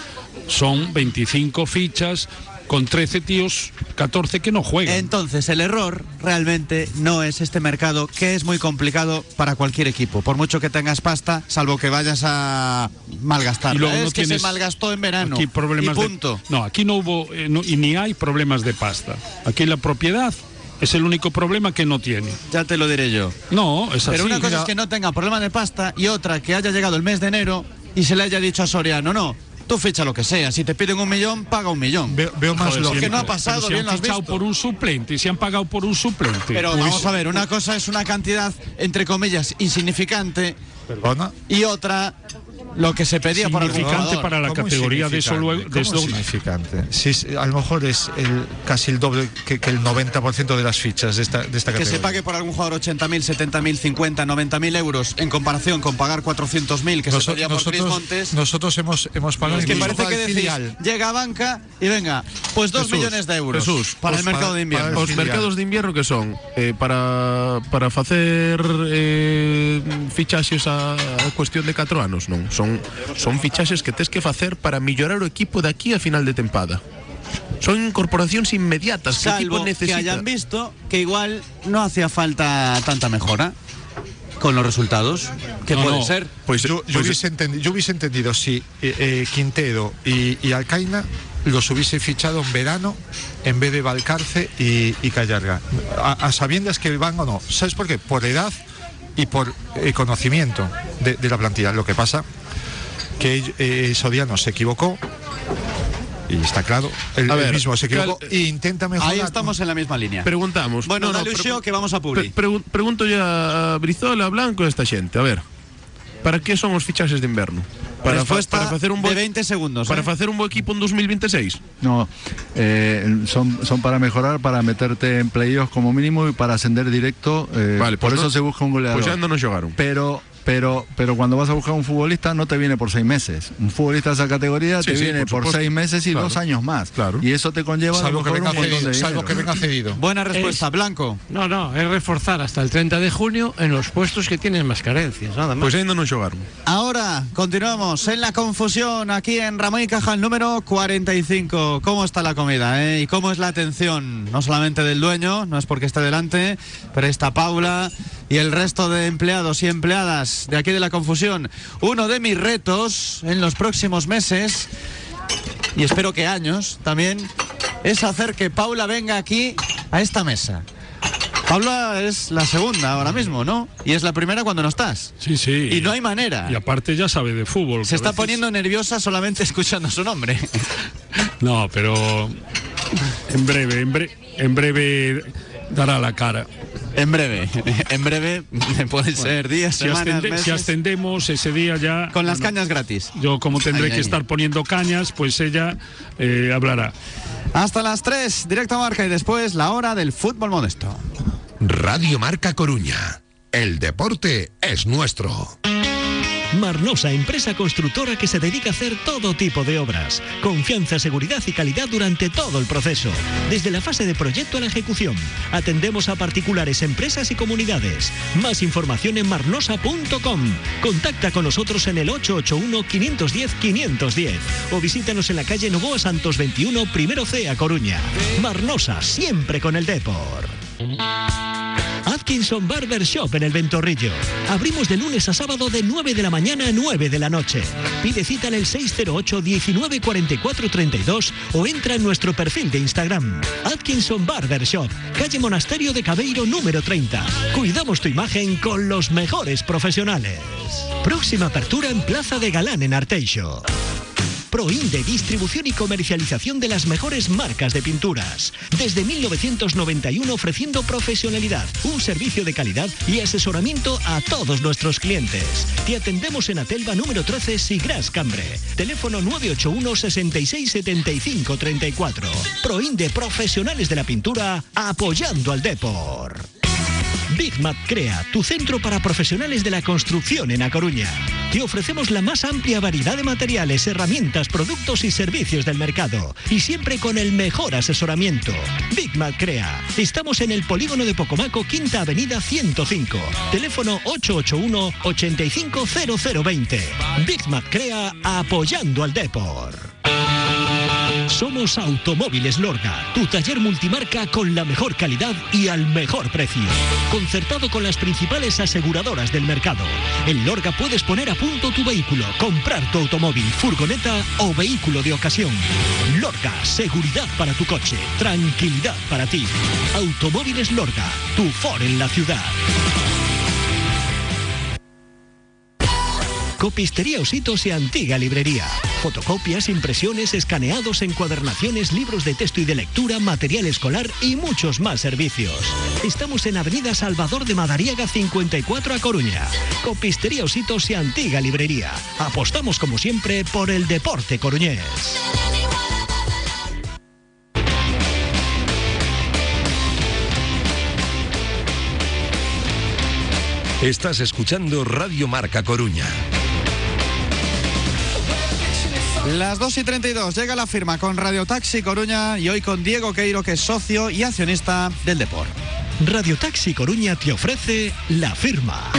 son 25 fichas con 13 tíos, 14 que no juegan. Entonces, el error realmente no es este mercado, que es muy complicado para cualquier equipo. Por mucho que tengas pasta, salvo que vayas a malgastar. Y luego es no que se malgastó en verano. Aquí problemas y punto. de no, aquí no hubo eh, no- y ni hay problemas de pasta. Aquí la propiedad es el único problema que no tiene. Ya te lo diré yo. No, es así. Pero una cosa es que no tenga problema de pasta y otra que haya llegado el mes de enero y se le haya dicho a Soriano, no, tú ficha lo que sea. Si te piden un millón, paga un millón. Veo, veo más lo que no ha pasado, Pero si bien han fichado visto. por un suplente y se han pagado por un suplente. Pero Uy, vamos a ver, una cosa es una cantidad, entre comillas, insignificante Perdona. y otra lo que se pedía por Significante jugador. para la ¿Cómo categoría de eso luego. de ¿Cómo eso- insignificante? Si es- a lo mejor es el, casi el doble que, que el 90% de las fichas de esta, de esta que categoría. se pague por algún jugador 80.000, 70.000, 50, 90.000 euros en comparación con pagar 400.000 que se Noso- pedía por Cris nosotros, Montes. nosotros hemos, hemos pagado Es que parece que para el decís, llega a banca y venga, pues dos Jesús, millones de euros Jesús, para os el mercado pa- de invierno. para el Os filial. mercados de invierno que son eh, para para facer eh, fichaxes a, a cuestión de 4 anos, non? Son son fichaxes que tes que facer para mellorar o equipo de aquí a final de tempada. Son incorporacións inmediatas que equipo Salvo que necesita. hayan visto que igual no hacía falta tanta mejora con los resultados, que No, puede no. ser. Pues, yo, yo pues- hubiese yo hubiese entendido si eh, eh, Quintero y, y Alcaina los hubiese fichado en verano en vez de Valcarce y, y Callarga. A, a sabiendas que van o no. ¿Sabes por qué? Por edad y por eh, conocimiento de, de la plantilla. Lo que pasa que eh, Soriano se equivocó y está claro, él, A ver, mismo se equivocó cal- e intenta mejorar. Ahí estamos en la misma línea. Preguntamos. Bueno, No, no, pre- que vamos a Publi. Pre pregun- pregunto ya a Brizola, a Blanco e esta xente, a ver. Para que son os fichaxes de inverno? Para, fa- Respuesta para facer un bo de 20 segundos. para ¿eh? facer un bo equipo en 2026. No, eh, son, son para mejorar, para meterte en playoffs como mínimo y para ascender directo. eh, Vale, por pues eso no- se busca un goleador. Pues ya no nos xogaron. Pero, pero, pero cuando vas a buscar un futbolista no te viene por seis meses. Un futbolista de esa categoría Sí, te sí, viene por seis meses y Claro. dos años más. Claro. Y eso te conlleva a lo Salvo que, mejor venga un cedido, de salvo que venga cedido. Buena respuesta, Blanco. No, no, es reforzar hasta el 30 de junio en los puestos que tienen más carencias, nada más. Pues ainda non xogaron. Ahora continuamos en la confusión aquí en Ramón y Cajal número 45. ¿Cómo está la comida? eh? ¿Y cómo es la atención? No solamente del dueño, no es porque esté delante, pero está Paula y el resto de empleados y empleadas de aquí de la confusión. Uno de mis retos en los próximos meses, y espero que años también, es hacer que Paula venga aquí a esta mesa. Pablo es la segunda ahora mismo, ¿no? Y es la primera cuando no estás. Sí, sí. Y no hay manera. Y aparte ya sabe de fútbol. Se está veces- poniendo nerviosa solamente escuchando su nombre. No, pero en breve, en, bre- en breve dará la cara. En breve, en breve pueden ser días, Si, semanas, ascende- si meses. ascendemos ese día ya... Con las bueno, cañas gratis. Yo como tendré Ay, que ay. estar poniendo cañas, pues ella eh, hablará. Hasta las 3, directo a marca y después la hora del fútbol modesto. Radio Marca Coruña. El deporte es nuestro. Marnosa, empresa constructora que se dedica a hacer todo tipo de obras. Confianza, seguridad y calidad durante todo el proceso. Desde la fase de proyecto a la ejecución. Atendemos a particulares, empresas y comunidades. Más información en marnosa.com. Contacta con nosotros en el 881-510-510 o visítanos en la calle Novoa Santos 21, primero C a Coruña. Marnosa, siempre con el Depor. Atkinson Barber Shop en el Ventorrillo. Abrimos de lunes a sábado de 9 de la mañana a 9 de la noche. Pide cita en el 608 19 44 32 o entra en nuestro perfil de Instagram. Atkinson Barber Shop, calle Monasterio de Cabeiro número 30. Cuidamos tu imagen con los mejores profesionales. Próxima apertura en Plaza de Galán en Arteixo. Proinde, distribución y comercialización de las mejores marcas de pinturas. Desde 1991 ofreciendo profesionalidad, un servicio de calidad y asesoramiento a todos nuestros clientes. Te atendemos en Atelva número 13 Sigras Cambre. Teléfono 981 66 75 34. Proinde, profesionales de la pintura, apoyando al Depor. Big Mat Crea, tu centro para profesionales de la construcción en A Coruña. Te ofrecemos la más amplia variedad de materiales, herramientas, productos y servicios del mercado. Y siempre con el mejor asesoramiento. Big Mat Crea. Estamos en el polígono de Pocomaco, Quinta Avenida 105. Teléfono 881-850020. Big Mat Crea, apoyando al Depor. Somos Automóviles Lorga, tu taller multimarca con la mejor calidad y al mejor precio. Concertado con las principales aseguradoras del mercado. En Lorga puedes poner a punto tu vehículo, comprar tu automóvil, furgoneta o vehículo de ocasión. Lorga, seguridad para tu coche, tranquilidad para ti. Automóviles Lorga, tu for en la ciudad. Copistería Ositos y Antigua Librería. Fotocopias, impresiones, escaneados, encuadernaciones, libros de texto y de lectura, material escolar y muchos más servicios. Estamos en Avenida Salvador de Madariaga 54 a Coruña. Copistería Ositos y Antigua Librería. Apostamos como siempre por el deporte coruñés. Estás escuchando Radio Marca Coruña. Las 2 y 32 llega la firma con Radio Taxi Coruña y hoy con Diego Queiro, que es socio y accionista del Depor. Radio Taxi Coruña te ofrece la firma.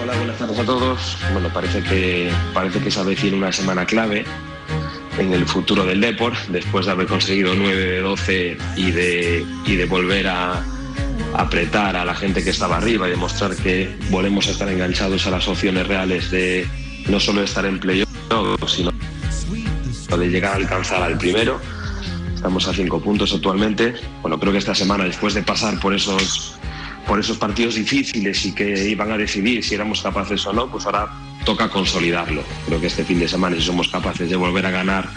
Hola, buenas tardes a todos. Bueno, parece que, parece que se avecina una semana clave en el futuro del Depor, después de haber conseguido 9 de 12 y de, y de volver a apretar a la gente que estaba arriba y demostrar que volvemos a estar enganchados a las opciones reales de no solo estar en playoff, sino de llegar a alcanzar al primero. Estamos a cinco puntos actualmente. Bueno, creo que esta semana, después de pasar por esos, por esos partidos difíciles y que iban a decidir si éramos capaces o no, pues ahora toca consolidarlo. Creo que este fin de semana, si somos capaces de volver a ganar,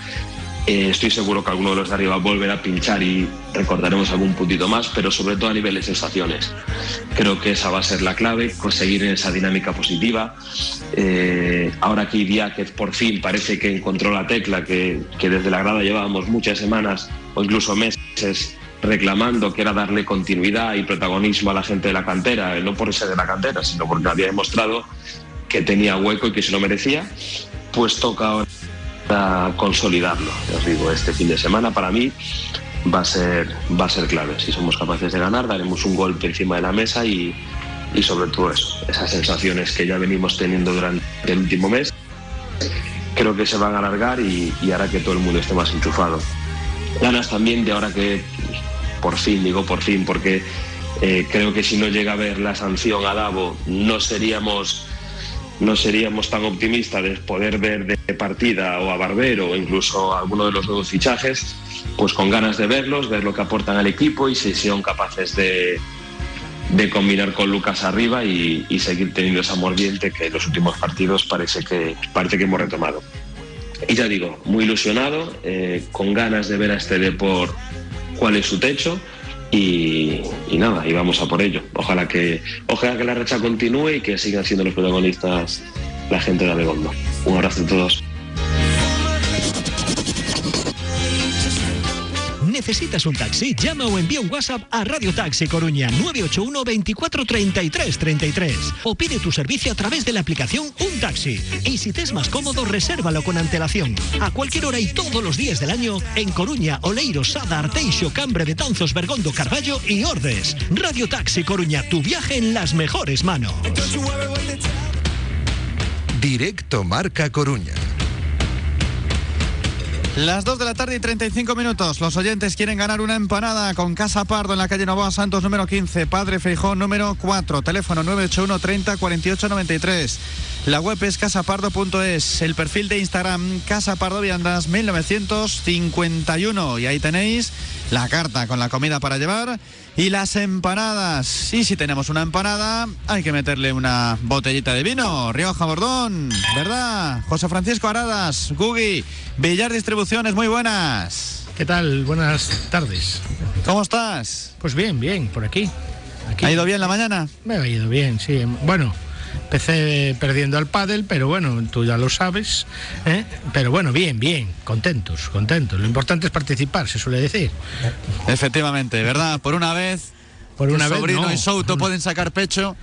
eh, estoy seguro que alguno de los de arriba volverá a pinchar y recordaremos algún puntito más, pero sobre todo a nivel de sensaciones. Creo que esa va a ser la clave, conseguir esa dinámica positiva. Eh, ahora que Idiáquez por fin parece que encontró la tecla que, que desde la grada llevábamos muchas semanas o incluso meses reclamando que era darle continuidad y protagonismo a la gente de la cantera, no por ser de la cantera, sino porque había demostrado que tenía hueco y que se lo merecía, pues toca ahora consolidarlo. Os digo, este fin de semana para mí va a ser, va a ser clave. Si somos capaces de ganar, daremos un golpe encima de la mesa y, y sobre todo eso, esas sensaciones que ya venimos teniendo durante el último mes, creo que se van a alargar y, y hará que todo el mundo esté más enchufado. Ganas también de ahora que por fin, digo por fin, porque eh, creo que si no llega a haber la sanción a Davo, no seríamos no seríamos tan optimistas de poder ver de partida o a Barbero o incluso a alguno de los nuevos fichajes, pues con ganas de verlos, ver lo que aportan al equipo y si son capaces de, de combinar con Lucas arriba y, seguir teniendo esa mordiente que en los últimos partidos parece que, parece que hemos retomado. Y ya digo, muy ilusionado, eh, con ganas de ver a este Depor cuál es su techo y, nada, y vamos a por ello. Ojalá que, ojalá que la racha continúe y que sigan siendo los protagonistas la gente de Abegondo. Un abrazo a todos. ¿Necesitas un taxi? Llama o envía un WhatsApp a Radio Taxi Coruña 981 24 33 33 o pide tu servicio a través de la aplicación Un Taxi. Y si te es más cómodo, resérvalo con antelación. A cualquier hora y todos los días del año en Coruña, Oleiros, Sada, Arteixo, Cambre, Betanzos, Bergondo, Carballo y Ordes. Radio Taxi Coruña, tu viaje en las mejores manos. Directo Marca Coruña. Las 2 de la tarde y 35 minutos. Los oyentes quieren ganar una empanada con Casa Pardo en la calle Novoa Santos número 15, Padre Feijón número 4, teléfono 981 30 48 93. La web es casapardo.es, el perfil de Instagram Casa Pardo Viandas 1951 y ahí tenéis la carta con la comida para llevar y las empanadas. Y si tenemos una empanada, hay que meterle una botellita de vino. Rioja Bordón, ¿verdad? José Francisco Aradas, Gugi, Villar Distribuciones, muy buenas. ¿Qué tal? Buenas tardes. ¿Cómo estás? Pues bien, bien, por aquí. aquí. ¿Ha ido bien la mañana? Me ha ido bien, sí. Bueno, empecé perdiendo al pádel, pero bueno, tú ya lo sabes. ¿eh? Pero bueno, bien, bien, contentos, contentos. Lo importante es participar, se suele decir. Efectivamente, ¿verdad? Por una vez, Por una vez, sobrino no. y Souto pueden sacar pecho.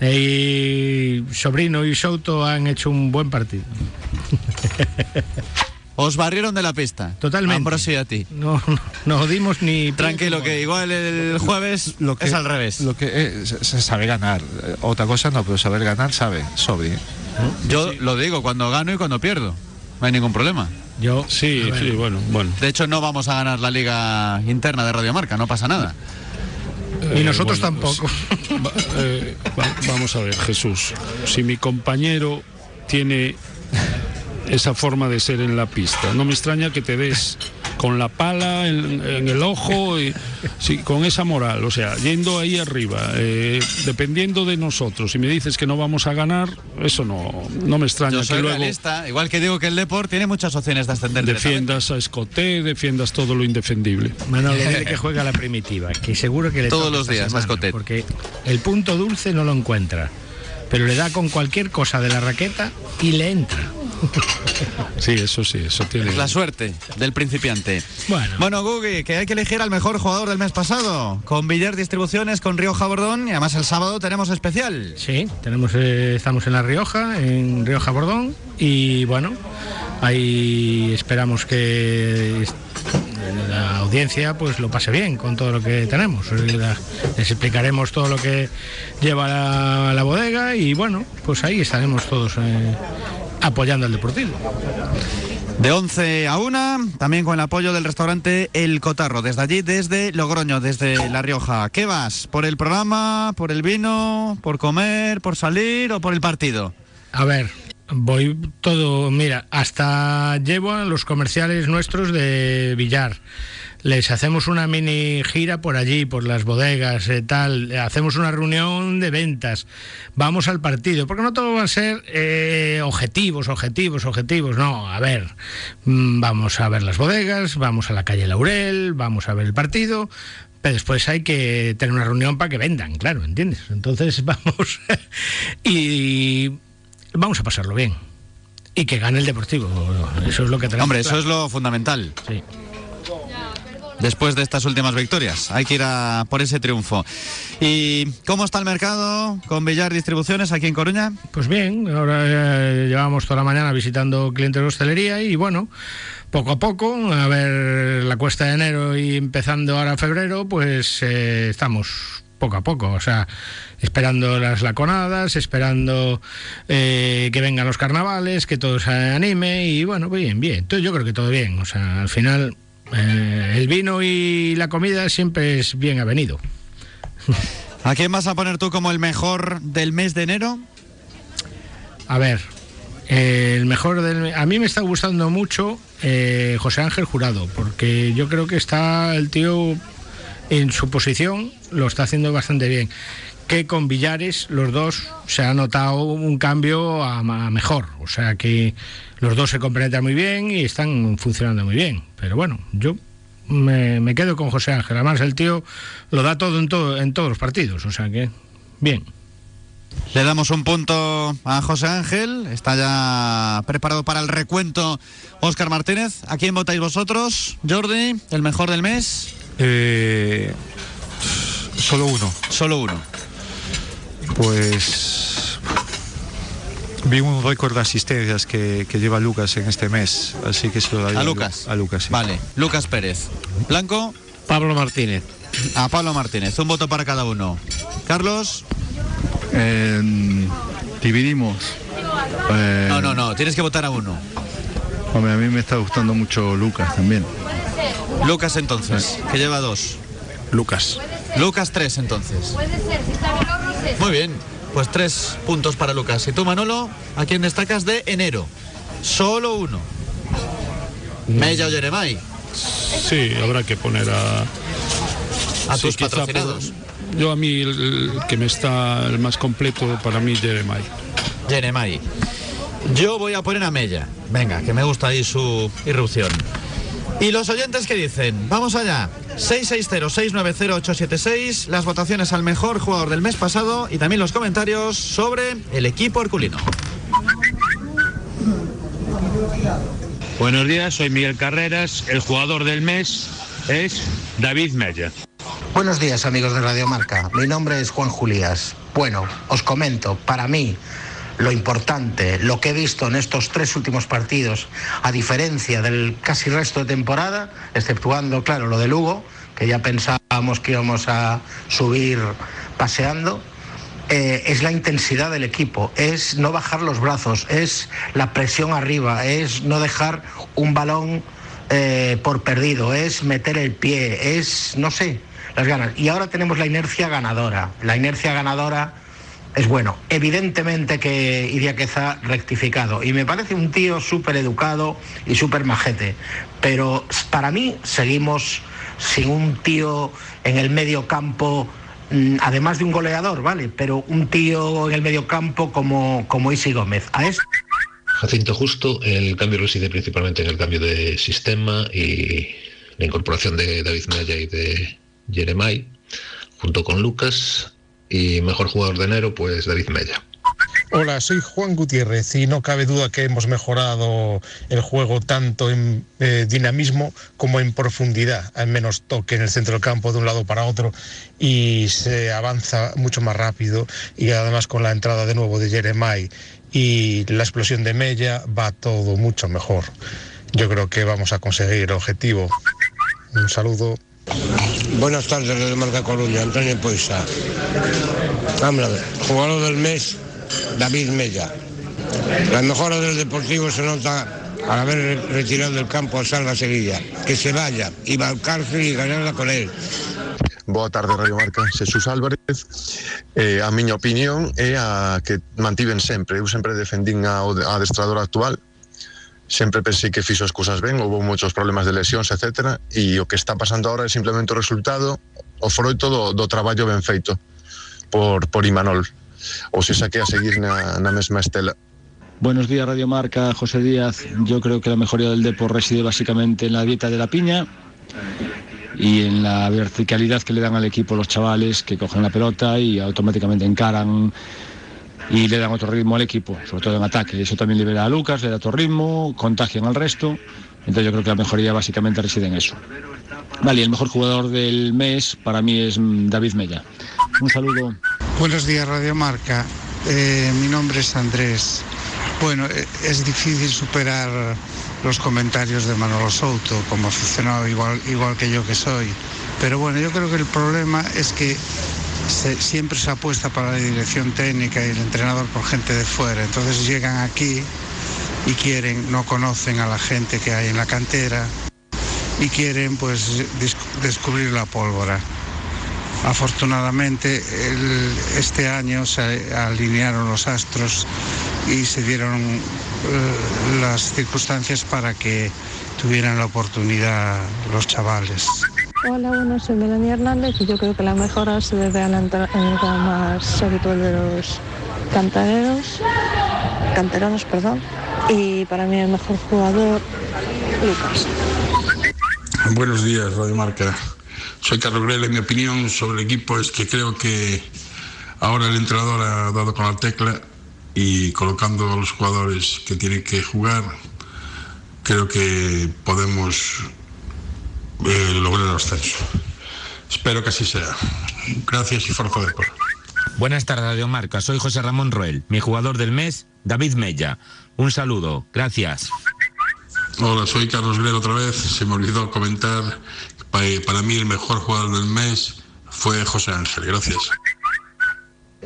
Y Sobrino y Souto han hecho un buen partido. Os barrieron de la pista. Totalmente. Ambrosio y a ti. No, no, no dimos ni... Tranquilo, que igual el jueves Lo que, es al revés. Lo que eh, se sabe ganar. Eh, Otra cosa no, pero saber ganar sabe, sobre. ¿eh? Yo lo digo cuando gano y cuando pierdo. No hay ningún problema. Yo, Sí, sí, bueno, bueno. De hecho, no vamos a ganar la liga interna de Radiomarca, no pasa nada. Y Eh, nosotros bueno, tampoco. pues, va- eh, va- vamos a ver, Jesús. Si mi compañero tiene esa forma de ser en la pista, no me extraña que te des con la pala en, en el ojo, y, sí, con esa moral, o sea, yendo ahí arriba, eh, dependiendo de nosotros. Si me dices que no vamos a ganar, eso no, no me extraña Yo que soy luego realista, igual que digo que el Deport tiene muchas opciones de ascender. defiendas a Escoté, defiendas todo lo indefendible. Manolo, dile que juega a la primitiva, que seguro que le Todos los días, semana, Mascotet. Porque el punto dulce no lo encuentra, pero le da con cualquier cosa de la raqueta y le entra. Sí, eso sí, eso tiene. La suerte del principiante. Bueno, Bueno, Gugi, que hay que elegir al mejor jugador del mes pasado. Con Villar Distribuciones, con Río Jabordón y además el sábado tenemos especial. sí, tenemos, eh, estamos en La Rioja, en Rioja Bordón, y bueno, ahí esperamos que la audiencia pues lo pase bien con todo lo que tenemos. Eh, Les explicaremos todo lo que lleva la, la bodega y bueno, pues ahí estaremos todos eh, apoyando al Deportivo. De 11 a 1, también con el apoyo del restaurante El Cotarro, desde allí, desde Logroño, desde La Rioja. ¿Qué vas? ¿Por el programa, por el vino, por comer, por salir o por el partido? A ver, voy todo, mira, hasta llevo a los comerciales nuestros de Villar. Les hacemos una mini gira por allí, por las bodegas, eh, tal. Hacemos una reunión de ventas. Vamos al partido, porque no todo va a ser eh, objetivos, objetivos, objetivos. No, a ver, mm, vamos a ver las bodegas, vamos a la calle Laurel, vamos a ver el partido. Pero después hay que tener una reunión para que vendan, claro, ¿entiendes? Entonces vamos y vamos a pasarlo bien. Y que gane el Deportivo. Eso es lo que tenemos. Hombre, eso claro. es lo fundamental. Sí. Después de estas últimas victorias, hay que ir a por ese triunfo. ¿Y cómo está el mercado con Villar Distribuciones aquí en Coruña? Pues bien, ahora eh, llevamos toda la mañana visitando clientes de hostelería y bueno, poco a poco, a ver la cuesta de enero y empezando ahora febrero, pues eh, estamos poco a poco, o sea, esperando las laconadas, esperando eh, que vengan los carnavales, que todo se anime y bueno, bien, bien. Entonces yo creo que todo bien, o sea, al final eh, el vino y la comida siempre es bien avenido. ¿A quién vas a poner tú como el mejor del mes de enero? a ver, eh, el mejor del... A mí me está gustando mucho eh, José Ángel Jurado, porque yo creo que está el tío en su posición, lo está haciendo bastante bien. Que con Villares, los dos, se ha notado un cambio a, a mejor. O sea que los dos se complementan muy bien y están funcionando muy bien. Pero bueno, yo me, me quedo con José Ángel. Además, el tío lo da todo en, todo en todos los partidos. O sea que, bien. Le damos un punto a José Ángel. Está ya preparado para el recuento Óscar Martínez. ¿A quién votáis vosotros? Jordi, el mejor del mes. Eh, solo uno. Solo uno. Pues vi un récord de asistencias que, que lleva Lucas en este mes, así que se lo daría ¿A Lu- Lucas? A Lucas, sí. Vale, Lucas Pérez. Blanco. Pablo Martínez. A Pablo Martínez. Un voto para cada uno. Carlos. Eh, dividimos. Eh, No, no, no. Tienes que votar a uno. Hombre, a mí me está gustando mucho Lucas también. Lucas entonces, que lleva dos. Lucas. Lucas tres entonces. Muy bien. Pues tres puntos para Lucas. ¿Y tú, Manolo? ¿A quién destacas de enero? Solo uno. Mella o Jeremai. Sí, habrá que poner a... A Sí, tus patrocinados. por- yo a mí el, el que me está el más completo para mí Jeremiah. Jeremai. Yo voy a poner a Mella. Venga, que me gusta ahí su irrupción. ¿Y los oyentes qué dicen? Vamos allá. 660-690-876, las votaciones al mejor jugador del mes pasado y también los comentarios sobre el equipo herculino. Buenos días, soy Miguel Carreras. El jugador del mes es David Mella. Buenos días amigos de Radio Marca, mi nombre es Juan Julías. Bueno, os comento, para mí lo importante, lo que he visto en estos tres últimos partidos, a diferencia del casi resto de temporada, exceptuando, claro, lo de Lugo, que ya pensábamos que íbamos a subir paseando, eh, es la intensidad del equipo, es no bajar los brazos, es la presión arriba, es no dejar un balón eh, por perdido, es meter el pie, es, no sé, las ganas. Y ahora tenemos la inercia ganadora. La inercia ganadora es bueno. Evidentemente que Iriaqueza rectificado. Y me parece un tío súper educado y súper majete. Pero para mí seguimos sin un tío en el medio campo, mm, además de un goleador, ¿vale? Pero un tío en el medio campo como, como Isi Gómez. A este Jacinto Justo, el cambio reside principalmente en el cambio de sistema y la incorporación de David Mella y de Jeremai, junto con Lucas, y mejor jugador de enero, pues David Mella. Hola, soy Juan Gutiérrez y no cabe duda que hemos mejorado el juego tanto en eh, dinamismo como en profundidad, al menos toque en el centro del campo de un lado para otro y se avanza mucho más rápido y además con la entrada de nuevo de Jeremai y la explosión de Mella va todo mucho mejor. Yo creo que vamos a conseguir el objetivo. Un saludo. Buenas tardes, de Marca Coruña, Antonio Poisa. Vamos jugador del mes, David Mella. La mejora del Deportivo se nota al haber re- retirado del campo a Salva Sevilla. Que se vaya, y va al cárcel y ganarla con él. Boa tarde, Radio Marca. Jesús Álvarez. Eh, a miña opinión é a que mantiven sempre. Eu sempre defendín a, a adestrador actual. Sempre pensei que fixo as cousas ben, houve moitos problemas de lesións, etc. E o que está pasando ahora é simplemente o resultado, o froito do, do traballo feito por, por Imanol. Ou se saque a seguir na, na mesma estela. Buenos días, Radio Marca, José Díaz. Yo creo que la mejoría del Depor reside básicamente en la dieta de la piña y en la verticalidad que le dan al equipo los chavales que cogen la pelota y automáticamente encaran y le dan otro ritmo al equipo, sobre todo en ataque. Eso también libera a Lucas, le da otro ritmo, contagian al resto. Entonces yo creo que la mejoría básicamente reside en eso. Vale, y el mejor jugador del mes para mí es mm, David Mella. Un saludo. Buenos días, Radio Marca. Eh, mi nombre es Andrés. Bueno, eh, es difícil superar los comentarios de Manolo Souto como aficionado igual, igual que yo que soy. Pero bueno, yo creo que el problema es que siempre se apuesta para la dirección técnica y el entrenador por gente de fuera. Entonces llegan aquí y quieren, no conocen a la gente que hay en la cantera y quieren pues descubrir la pólvora. Afortunadamente este año se alinearon los astros y se dieron eh, las circunstancias para que tuvieran la oportunidad los chavales. Hola, bueno, soy Melanie Hernández y yo creo que la mejora se debe a la entrada más habitual de los cantareros, canteranos, perdón, y para mí el mejor jugador, Lucas. Buenos días, Radio Marca. Soy Carlos Grela y mi opinión sobre el equipo es que creo que ahora el entrenador ha dado con la tecla y colocando a los jugadores que tienen que jugar, creo que podemos eh, lograr el ascenso. Espero que así sea. Gracias y fuerza de por. Buenas tardes, Radio Marca. Soy José Ramón Roel. Mi jugador del mes, David Mella. Un saludo. Gracias. Hola, soy Carlos Grela otra vez. Se me olvidó comentar. Pa- Para mí el mejor jugador del mes fue José Ángel. Gracias.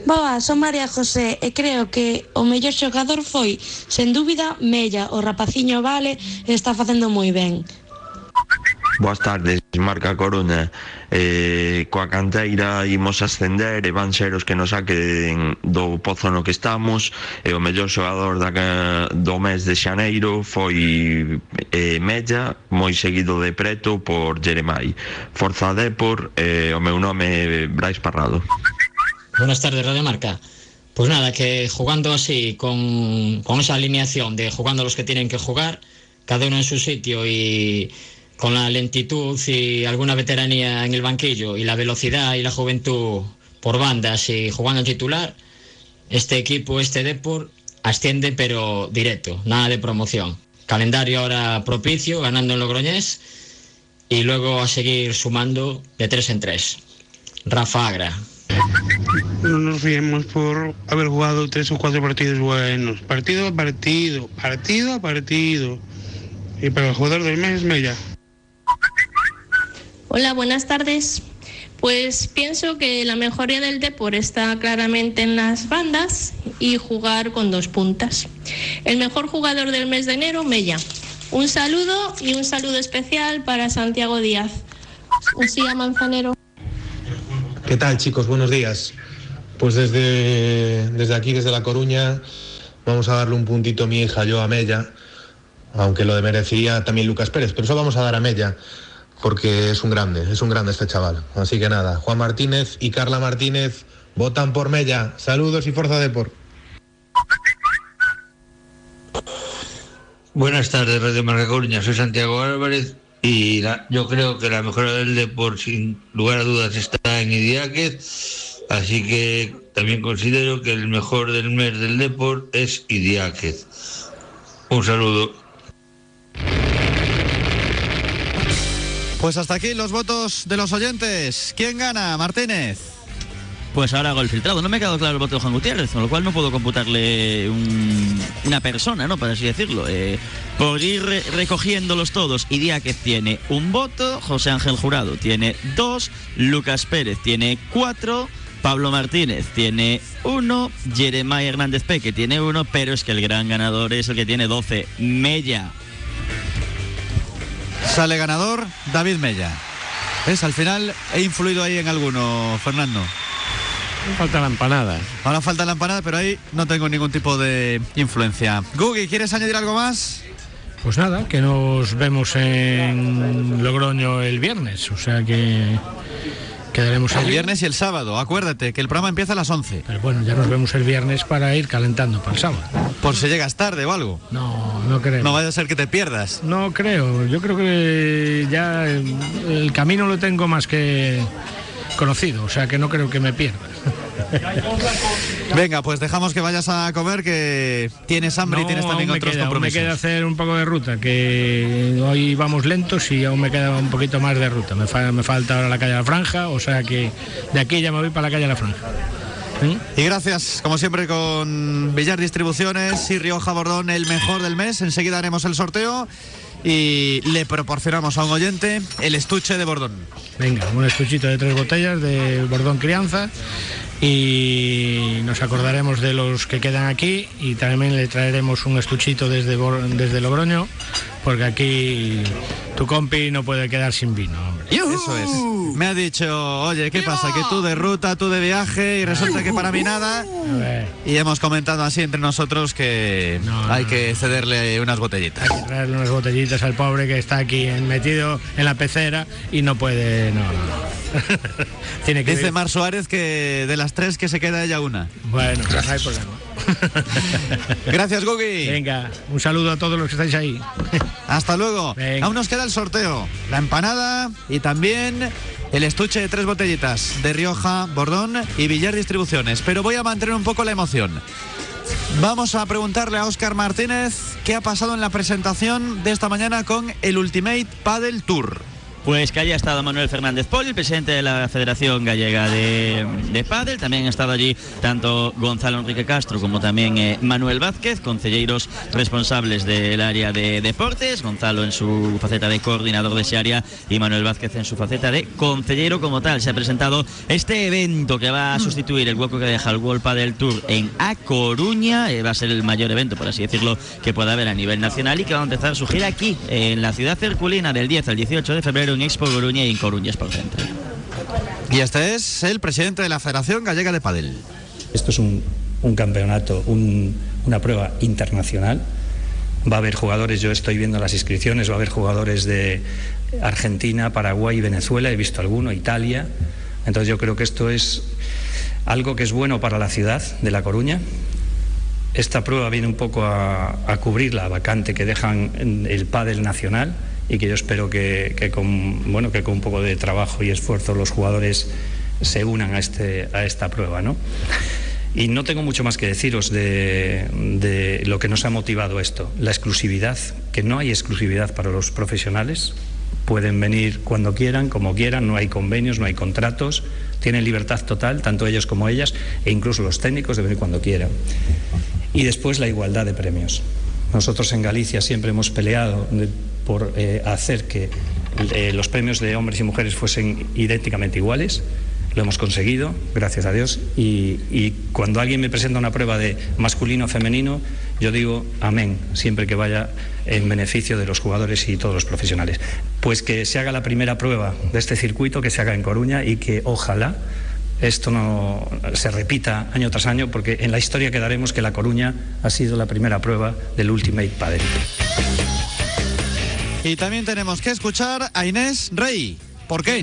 Boa, son María José e creo que o mellor xogador foi, sen dúbida, Mella. O rapaciño vale e está facendo moi ben. Boas tardes, marca Coruña. Eh, coa canteira imos ascender e van ser os que nos saquen do pozo no que estamos. E o mellor xogador da, do mes de xaneiro foi eh, Mella, moi seguido de preto por Jeremai. Forza Depor, eh, o meu nome é Brais Parrado. Buenas tardes, Radio Marca. Pues nada, que jugando así, con, con esa alineación de jugando los que tienen que jugar, cada uno en su sitio y con la lentitud y alguna veteranía en el banquillo y la velocidad y la juventud por bandas y jugando titular, este equipo, este Depor, asciende pero directo, nada de promoción. Calendario ahora propicio, ganando en Logroñés y luego a seguir sumando de tres en tres. Rafa Agra. No nos fiemos por haber jugado tres o cuatro partidos buenos. Partido a partido, partido a partido. Y para el jugador del mes, Mella. Hola, buenas tardes. Pues pienso que la mejoría del Depor está claramente en las bandas y jugar con dos puntas. El mejor jugador del mes de enero, Mella. Un saludo y un saludo especial para Santiago Díaz. Usía Manzanero. ¿Qué tal chicos? Buenos días. Pues desde, desde aquí, desde La Coruña, vamos a darle un puntito a mi hija, yo a Mella, aunque lo merecería también Lucas Pérez, pero eso vamos a dar a Mella, porque es un grande, es un grande este chaval. Así que nada, Juan Martínez y Carla Martínez votan por Mella. Saludos y fuerza de por. Buenas tardes, Radio Marca Coruña. Soy Santiago Álvarez y la- yo creo que la mejora del Depor, sin lugar a dudas, está en Idiáquez. Así que también considero que el mejor del mes del Depor es Idiáquez. Un saludo. Pues hasta aquí los votos de los oyentes. ¿Quién gana? Martínez. Pues ahora hago el filtrado. No me ha quedado claro el voto de Juan Gutiérrez, con lo cual no puedo computarle un- una persona, ¿no? Para así decirlo. Eh, por ir re- recogiéndolos todos, Idiáquez tiene un voto, José Ángel Jurado tiene dos, Lucas Pérez tiene cuatro, Pablo Martínez tiene uno, Jeremiah Hernández Peque tiene uno, pero es que el gran ganador es el que tiene 12, Mella. Sale ganador David Mella. ¿Ves? Al final he influido ahí en alguno, Fernando. Falta la empanada. Ahora falta la empanada, pero ahí no tengo ningún tipo de influencia. Gugi, ¿quieres añadir algo más? Pues nada, que nos vemos en Logroño el viernes, o sea que quedaremos El viernes y el sábado. Acuérdate que el programa empieza a las 11. Pero bueno, ya nos vemos el viernes para ir calentando para el sábado. Por si llegas tarde o algo. No, no creo. No vaya a ser que te pierdas. No creo, yo creo que ya el, el camino lo tengo más que conocido, o sea que no creo que me pierda. Venga, pues dejamos que vayas a comer, que tienes hambre y tienes también otros queda, aún me compromisos. queda hacer un poco de ruta, que hoy vamos lentos y aún me queda un poquito más de ruta. Me, fa- me falta ahora la calle de la Franja, o sea que de aquí ya me voy para la calle de la Franja. Y gracias, como siempre, con Villar Distribuciones y Rioja Bordón, el mejor del mes. Enseguida haremos el sorteo y le proporcionamos a un oyente el estuche de Bordón. Venga, un estuchito de tres botellas de Bordón Crianza y nos acordaremos de los que quedan aquí y también le traeremos un estuchito desde, desde Logroño porque aquí tu compi no puede quedar sin vino, hombre. Eso es. Me ha dicho, oye, ¿qué pasa? Que tú de ruta, tú de viaje y resulta que para mí nada. Y hemos comentado así entre nosotros que hay que cederle unas botellitas. Traerle unas botellitas al pobre que está aquí metido en la pecera y no puede, no. Tiene que Dice Mar Suárez que de las tres que se queda ella una. Bueno, pues no hay problema. Gracias, Gugi. Venga, un saludo a todos los que estáis ahí. Hasta luego. Aún nos queda el sorteo, la empanada y también el estuche de tres botellitas de Rioja, Bordón y Villar Distribuciones. Pero voy a mantener un poco la emoción. Vamos a preguntarle a Óscar Martínez qué ha pasado en la presentación de esta mañana con el Ultimate Paddle Tour. Pues que haya estado Manuel Fernández Pol, el presidente de la Federación Gallega de, de Pádel. También han estado allí tanto Gonzalo Enrique Castro como también eh, Manuel Vázquez, concelleiros responsables del área de deportes. Gonzalo en su faceta de coordinador de ese área y Manuel Vázquez en su faceta de concellero como tal. Se ha presentado este evento que va a sustituir el hueco que deja el World Padel Tour en A Coruña. Eh, va a ser el mayor evento, por así decirlo, que pueda haber a nivel nacional y que va a empezar su gira aquí, en la ciudad circulina, del 10 al 18 de febrero en Expo Coruña y en Coruña Sport Center. Y este es el presidente de la Federación Gallega de Padel. Esto es un, un campeonato, un- una prueba internacional. Va a haber jugadores, yo estoy viendo las inscripciones, va a haber jugadores de Argentina, Paraguay y Venezuela, he visto alguno, Italia. Entonces yo creo que esto es algo que es bueno para la ciudad de La Coruña. Esta prueba viene un poco a, a cubrir la vacante que dejan el pádel nacional y que yo espero que, que con, bueno, que con un poco de trabajo y esfuerzo los jugadores se unan a, este, a esta prueba. ¿no? Y no tengo mucho más que deciros de, de lo que nos ha motivado esto. La exclusividad, que no hay exclusividad para los profesionales. Pueden venir cuando quieran, como quieran, no hay convenios, no hay contratos, tienen libertad total, tanto ellos como ellas, e incluso los técnicos de venir cuando quieran. Y después la igualdad de premios. Nosotros en Galicia siempre hemos peleado por eh, hacer que eh, los premios de hombres y mujeres fuesen idénticamente iguales. Lo hemos conseguido, gracias a Dios. Y, y cuando alguien me presenta una prueba de masculino o femenino, yo digo amén, siempre que vaya en beneficio de los jugadores y todos los profesionales. Pues que se haga la primera prueba de este circuito, que se haga en Coruña y que ojalá esto no se repita año tras año, porque en la historia quedaremos que La Coruña ha sido la primera prueba del Ultimate Padel. Y también tenemos que escuchar a Inés Rey. ¿Por qué?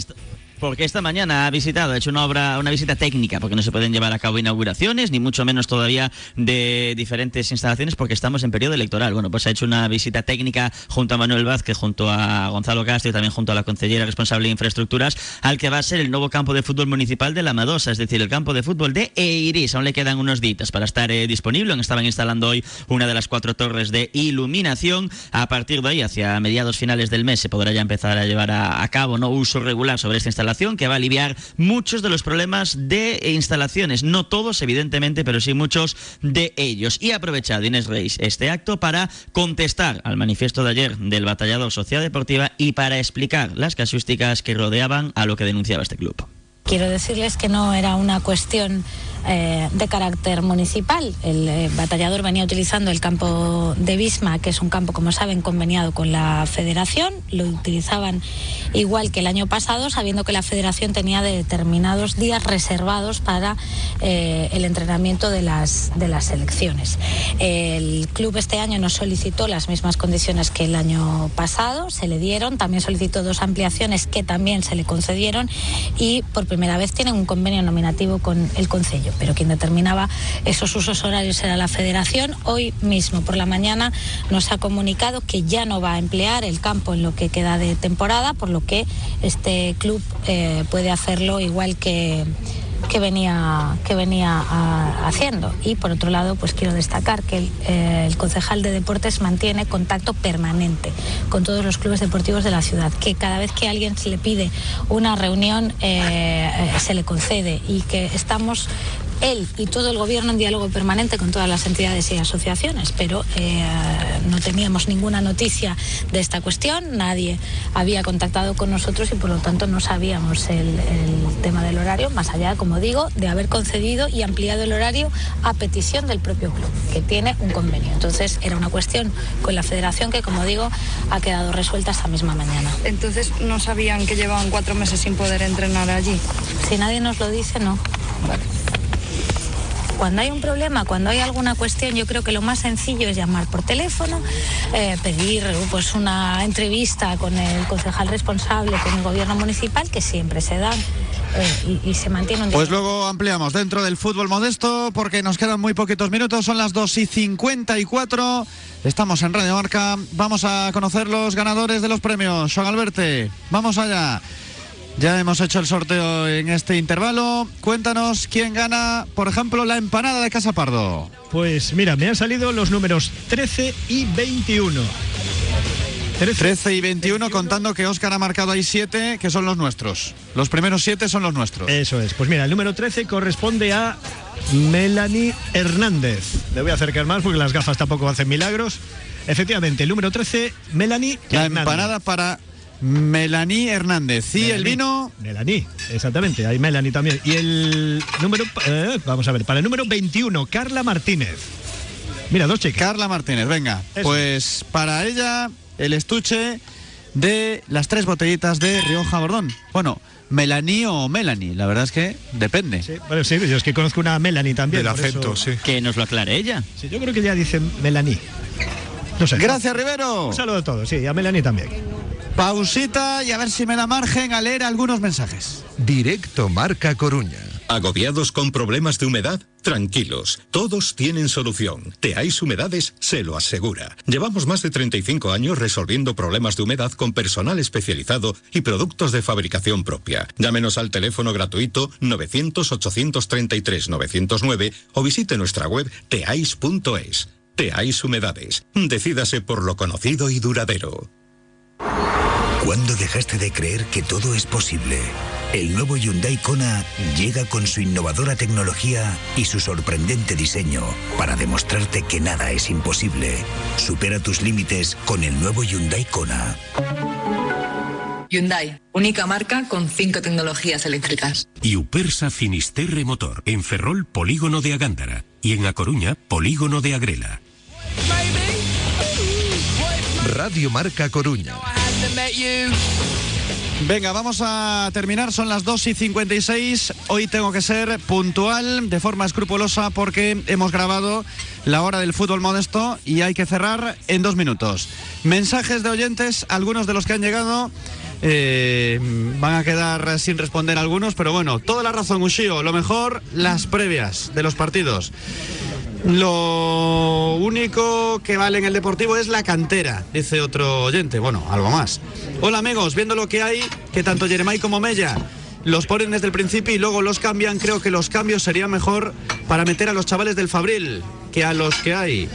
Porque esta mañana ha visitado, ha hecho una obra, una visita técnica, porque no se pueden llevar a cabo inauguraciones, ni mucho menos todavía de diferentes instalaciones, porque estamos en periodo electoral. Bueno, pues ha hecho una visita técnica junto a Manuel Vázquez, junto a Gonzalo Castro y también junto a la concellera responsable de infraestructuras, al que va a ser el nuevo campo de fútbol municipal de La Madosa, es decir, el campo de fútbol de Eiris. Aún le quedan unos días para estar eh, disponible. Estaban instalando hoy una de las cuatro torres de iluminación. A partir de ahí, hacia mediados finales del mes, se podrá ya empezar a llevar a, a cabo no uso regular sobre esta instalación que va a aliviar muchos de los problemas de instalaciones. No todos, evidentemente, pero sí muchos de ellos. Y ha aprovechado Inés Reis este acto para contestar al manifiesto de ayer del batallador Sociedad Deportiva y para explicar las casuísticas que rodeaban a lo que denunciaba este club. Quiero decirles que no era una cuestión eh, de carácter municipal. El eh, batallador venía utilizando el campo de Bisma, que es un campo, como saben, conveniado con la federación. Lo utilizaban igual que el año pasado, sabiendo que la federación tenía determinados días reservados para eh, el entrenamiento de las, de las selecciones. El club este año nos solicitó las mismas condiciones que el año pasado, se le dieron, también solicitó dos ampliaciones que también se le concedieron y por primera vez tienen un convenio nominativo con el Concello, pero quien determinaba esos usos horarios era la Federación. Hoy mismo por la mañana nos ha comunicado que ya no va a emplear el campo en lo que queda de temporada, por lo que este club eh, puede hacerlo igual que que venía, que venía a- haciendo. Y por otro lado, pues quiero destacar que el, eh, el concejal de deportes mantiene contacto permanente con todos los clubes deportivos de la ciudad, que cada vez que alguien se le pide una reunión eh, eh, se le concede y que estamos él y todo el gobierno en diálogo permanente con todas las entidades y asociaciones, pero eh, no teníamos ninguna noticia de esta cuestión, nadie había contactado con nosotros y por lo tanto no sabíamos el, el tema del horario, más allá, como digo, de haber concedido y ampliado el horario a petición del propio club, que tiene un convenio. Entonces era una cuestión con la federación que, como digo, ha quedado resuelta esta misma mañana. Entonces no sabían que llevaban cuatro meses sin poder entrenar allí. Si nadie nos lo dice, no. Cuando hay un problema, cuando hay alguna cuestión, yo creo que lo más sencillo es llamar por teléfono, eh, pedir pues una entrevista con el concejal responsable, con el gobierno municipal, que siempre se dan. eh, y, y se mantiene un Pues luego ampliamos dentro del fútbol modesto porque nos quedan muy poquitos minutos, son las 2 y 54. Estamos en Radio Marca, vamos a conocer los ganadores de los premios. Juan Alberte, vamos allá. Ya hemos hecho el sorteo en este intervalo. Cuéntanos quién gana, por ejemplo, la empanada de Casa Pardo. Pues mira, me han salido los números 13 y 21. 13 y 21, contando que Óscar ha marcado ahí 7, que son los nuestros. Los primeros 7 son los nuestros. Eso es. Pues mira, el número 13 corresponde a Melanie Hernández. Le voy a acercar más porque las gafas tampoco hacen milagros. Efectivamente, el número 13, Melanie La Hernández. empanada para Melanie Hernández. Y el vino. Melanie, exactamente, hay Melanie también. Y el número, eh, vamos a ver, para el número 21, Carla Martínez. Mira, dos. Carla Martínez, venga. Pues para ella, el estuche de las tres botellitas de Rioja Bordón. Bueno, Melanie o Melanie, la verdad es que depende. Bueno, sí, yo es que conozco una Melanie también. Del por acento, eso- sí. Que nos lo aclare ella. Sí, yo creo que ya dice Melanie. No sé. Gracias, Rivero. Un saludo a todos, sí, y a Melanie también. Pausita y a ver si me da margen a leer algunos mensajes. Directo Marca Coruña. ¿Agobiados con problemas de humedad? Tranquilos, todos tienen solución. Teais Humedades se lo asegura. Llevamos más de 35 años resolviendo problemas de humedad con personal especializado y productos de fabricación propia. Llámenos al teléfono gratuito 900-833-909 o visite nuestra web teais.es. Teais Humedades. Decídase por lo conocido y duradero. ¿Cuándo dejaste de creer que todo es posible? El nuevo Hyundai Kona llega con su innovadora tecnología y su sorprendente diseño para demostrarte que nada es imposible. Supera tus límites con el nuevo Hyundai Kona. Hyundai, única marca con cinco tecnologías eléctricas. y Upersa Finisterre Motor, en Ferrol Polígono de Agándara y en A Coruña Polígono de Agrela. Radio Marca Coruña. Venga, vamos a terminar. Son las 2 y 56. Hoy tengo que ser puntual, de forma escrupulosa, porque hemos grabado la hora del fútbol modesto y hay que cerrar en dos minutos. Mensajes de oyentes, algunos de los que han llegado. Eh, van a quedar sin responder algunos, pero bueno, toda la razón, Ushio. Lo mejor, las previas de los partidos. Lo único que vale en el deportivo es la cantera, dice otro oyente. Bueno, algo más. Hola amigos, viendo lo que hay, que tanto Jeremai como Mella los ponen desde el principio y luego los cambian, creo que los cambios serían mejor para meter a los chavales del Fabril que a los que hay.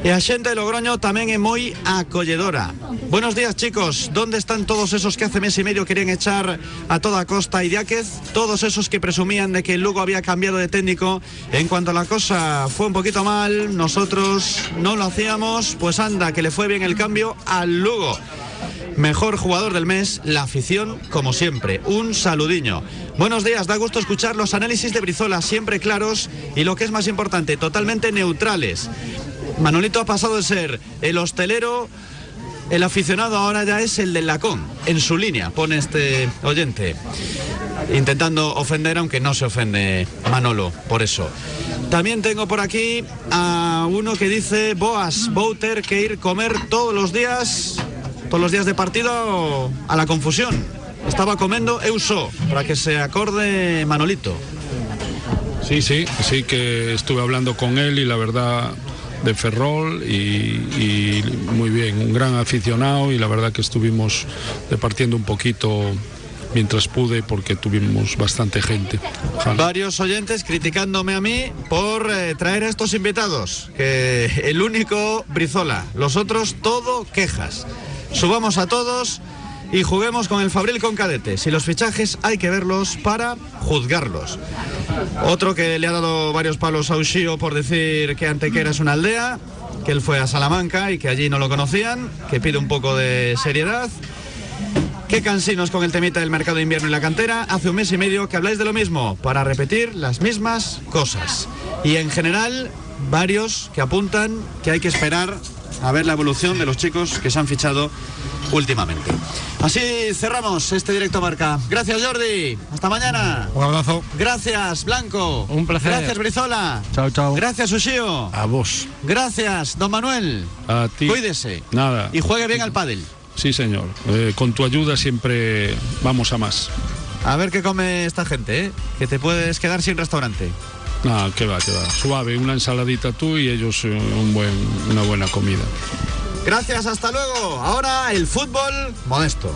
E a xente de Logroño tamén é moi acolledora. Buenos días, chicos. ¿Dónde están todos esos que hace mes y medio querían echar a toda costa a Idiáquez? Todos esos que presumían de que el Lugo había cambiado de técnico. En cuanto la cosa fue un poquito mal, nosotros no lo hacíamos. Pues anda, que le fue bien el cambio al Lugo. Mejor jugador del mes, la afición, como siempre. Un saludiño. Buenos días, da gusto escuchar los análisis de Brizola, siempre claros y lo que es más importante, totalmente neutrales. Manolito ha pasado de ser el hostelero, el aficionado ahora ya es el del lacón, en su línea, pone este oyente. Intentando ofender, aunque no se ofende Manolo, por eso. También tengo por aquí a uno que dice, Boas, Bouter, que ir comer todos los días, todos los días de partido a la confusión. Estaba comiendo Euso, para que se acorde Manolito. Sí, sí, sí que estuve hablando con él y la verdad de Ferrol y, muy bien, un gran aficionado y la verdad que estuvimos departiendo un poquito mientras pude porque tuvimos bastante gente. Varios oyentes criticándome a mí por eh, traer a estos invitados. Que el único Brizola, los otros todo quejas. Subamos a todos y juguemos con el Fabril con cadetes. Y los fichajes hay que verlos para juzgarlos. Otro que le ha dado varios palos a Ushio por decir que Antequera es una aldea, que él fue a Salamanca y que allí no lo conocían, que pide un poco de seriedad. Qué cansinos con el temita del mercado de invierno y la cantera. Hace un mes y medio que habláis de lo mismo, para repetir las mismas cosas. Y en general, varios que apuntan que hay que esperar a ver la evolución de los chicos que se han fichado últimamente. Así cerramos este directo marca. Gracias Jordi. Hasta mañana. Un abrazo. Gracias Blanco. Un placer. Gracias Brizola. Chao, chao. Gracias Ushio. A vos. Gracias Don Manuel. A ti. Cuídese. Nada. Y juegue bien al pádel. Sí, señor. Eh, con tu ayuda siempre vamos a más. A ver qué come esta gente, ¿eh? Que te puedes quedar sin restaurante. No, que va, que va. Suave, una ensaladita tú y ellos eh, un buen, una buena comida. Gracias, hasta luego. Ahora el fútbol modesto.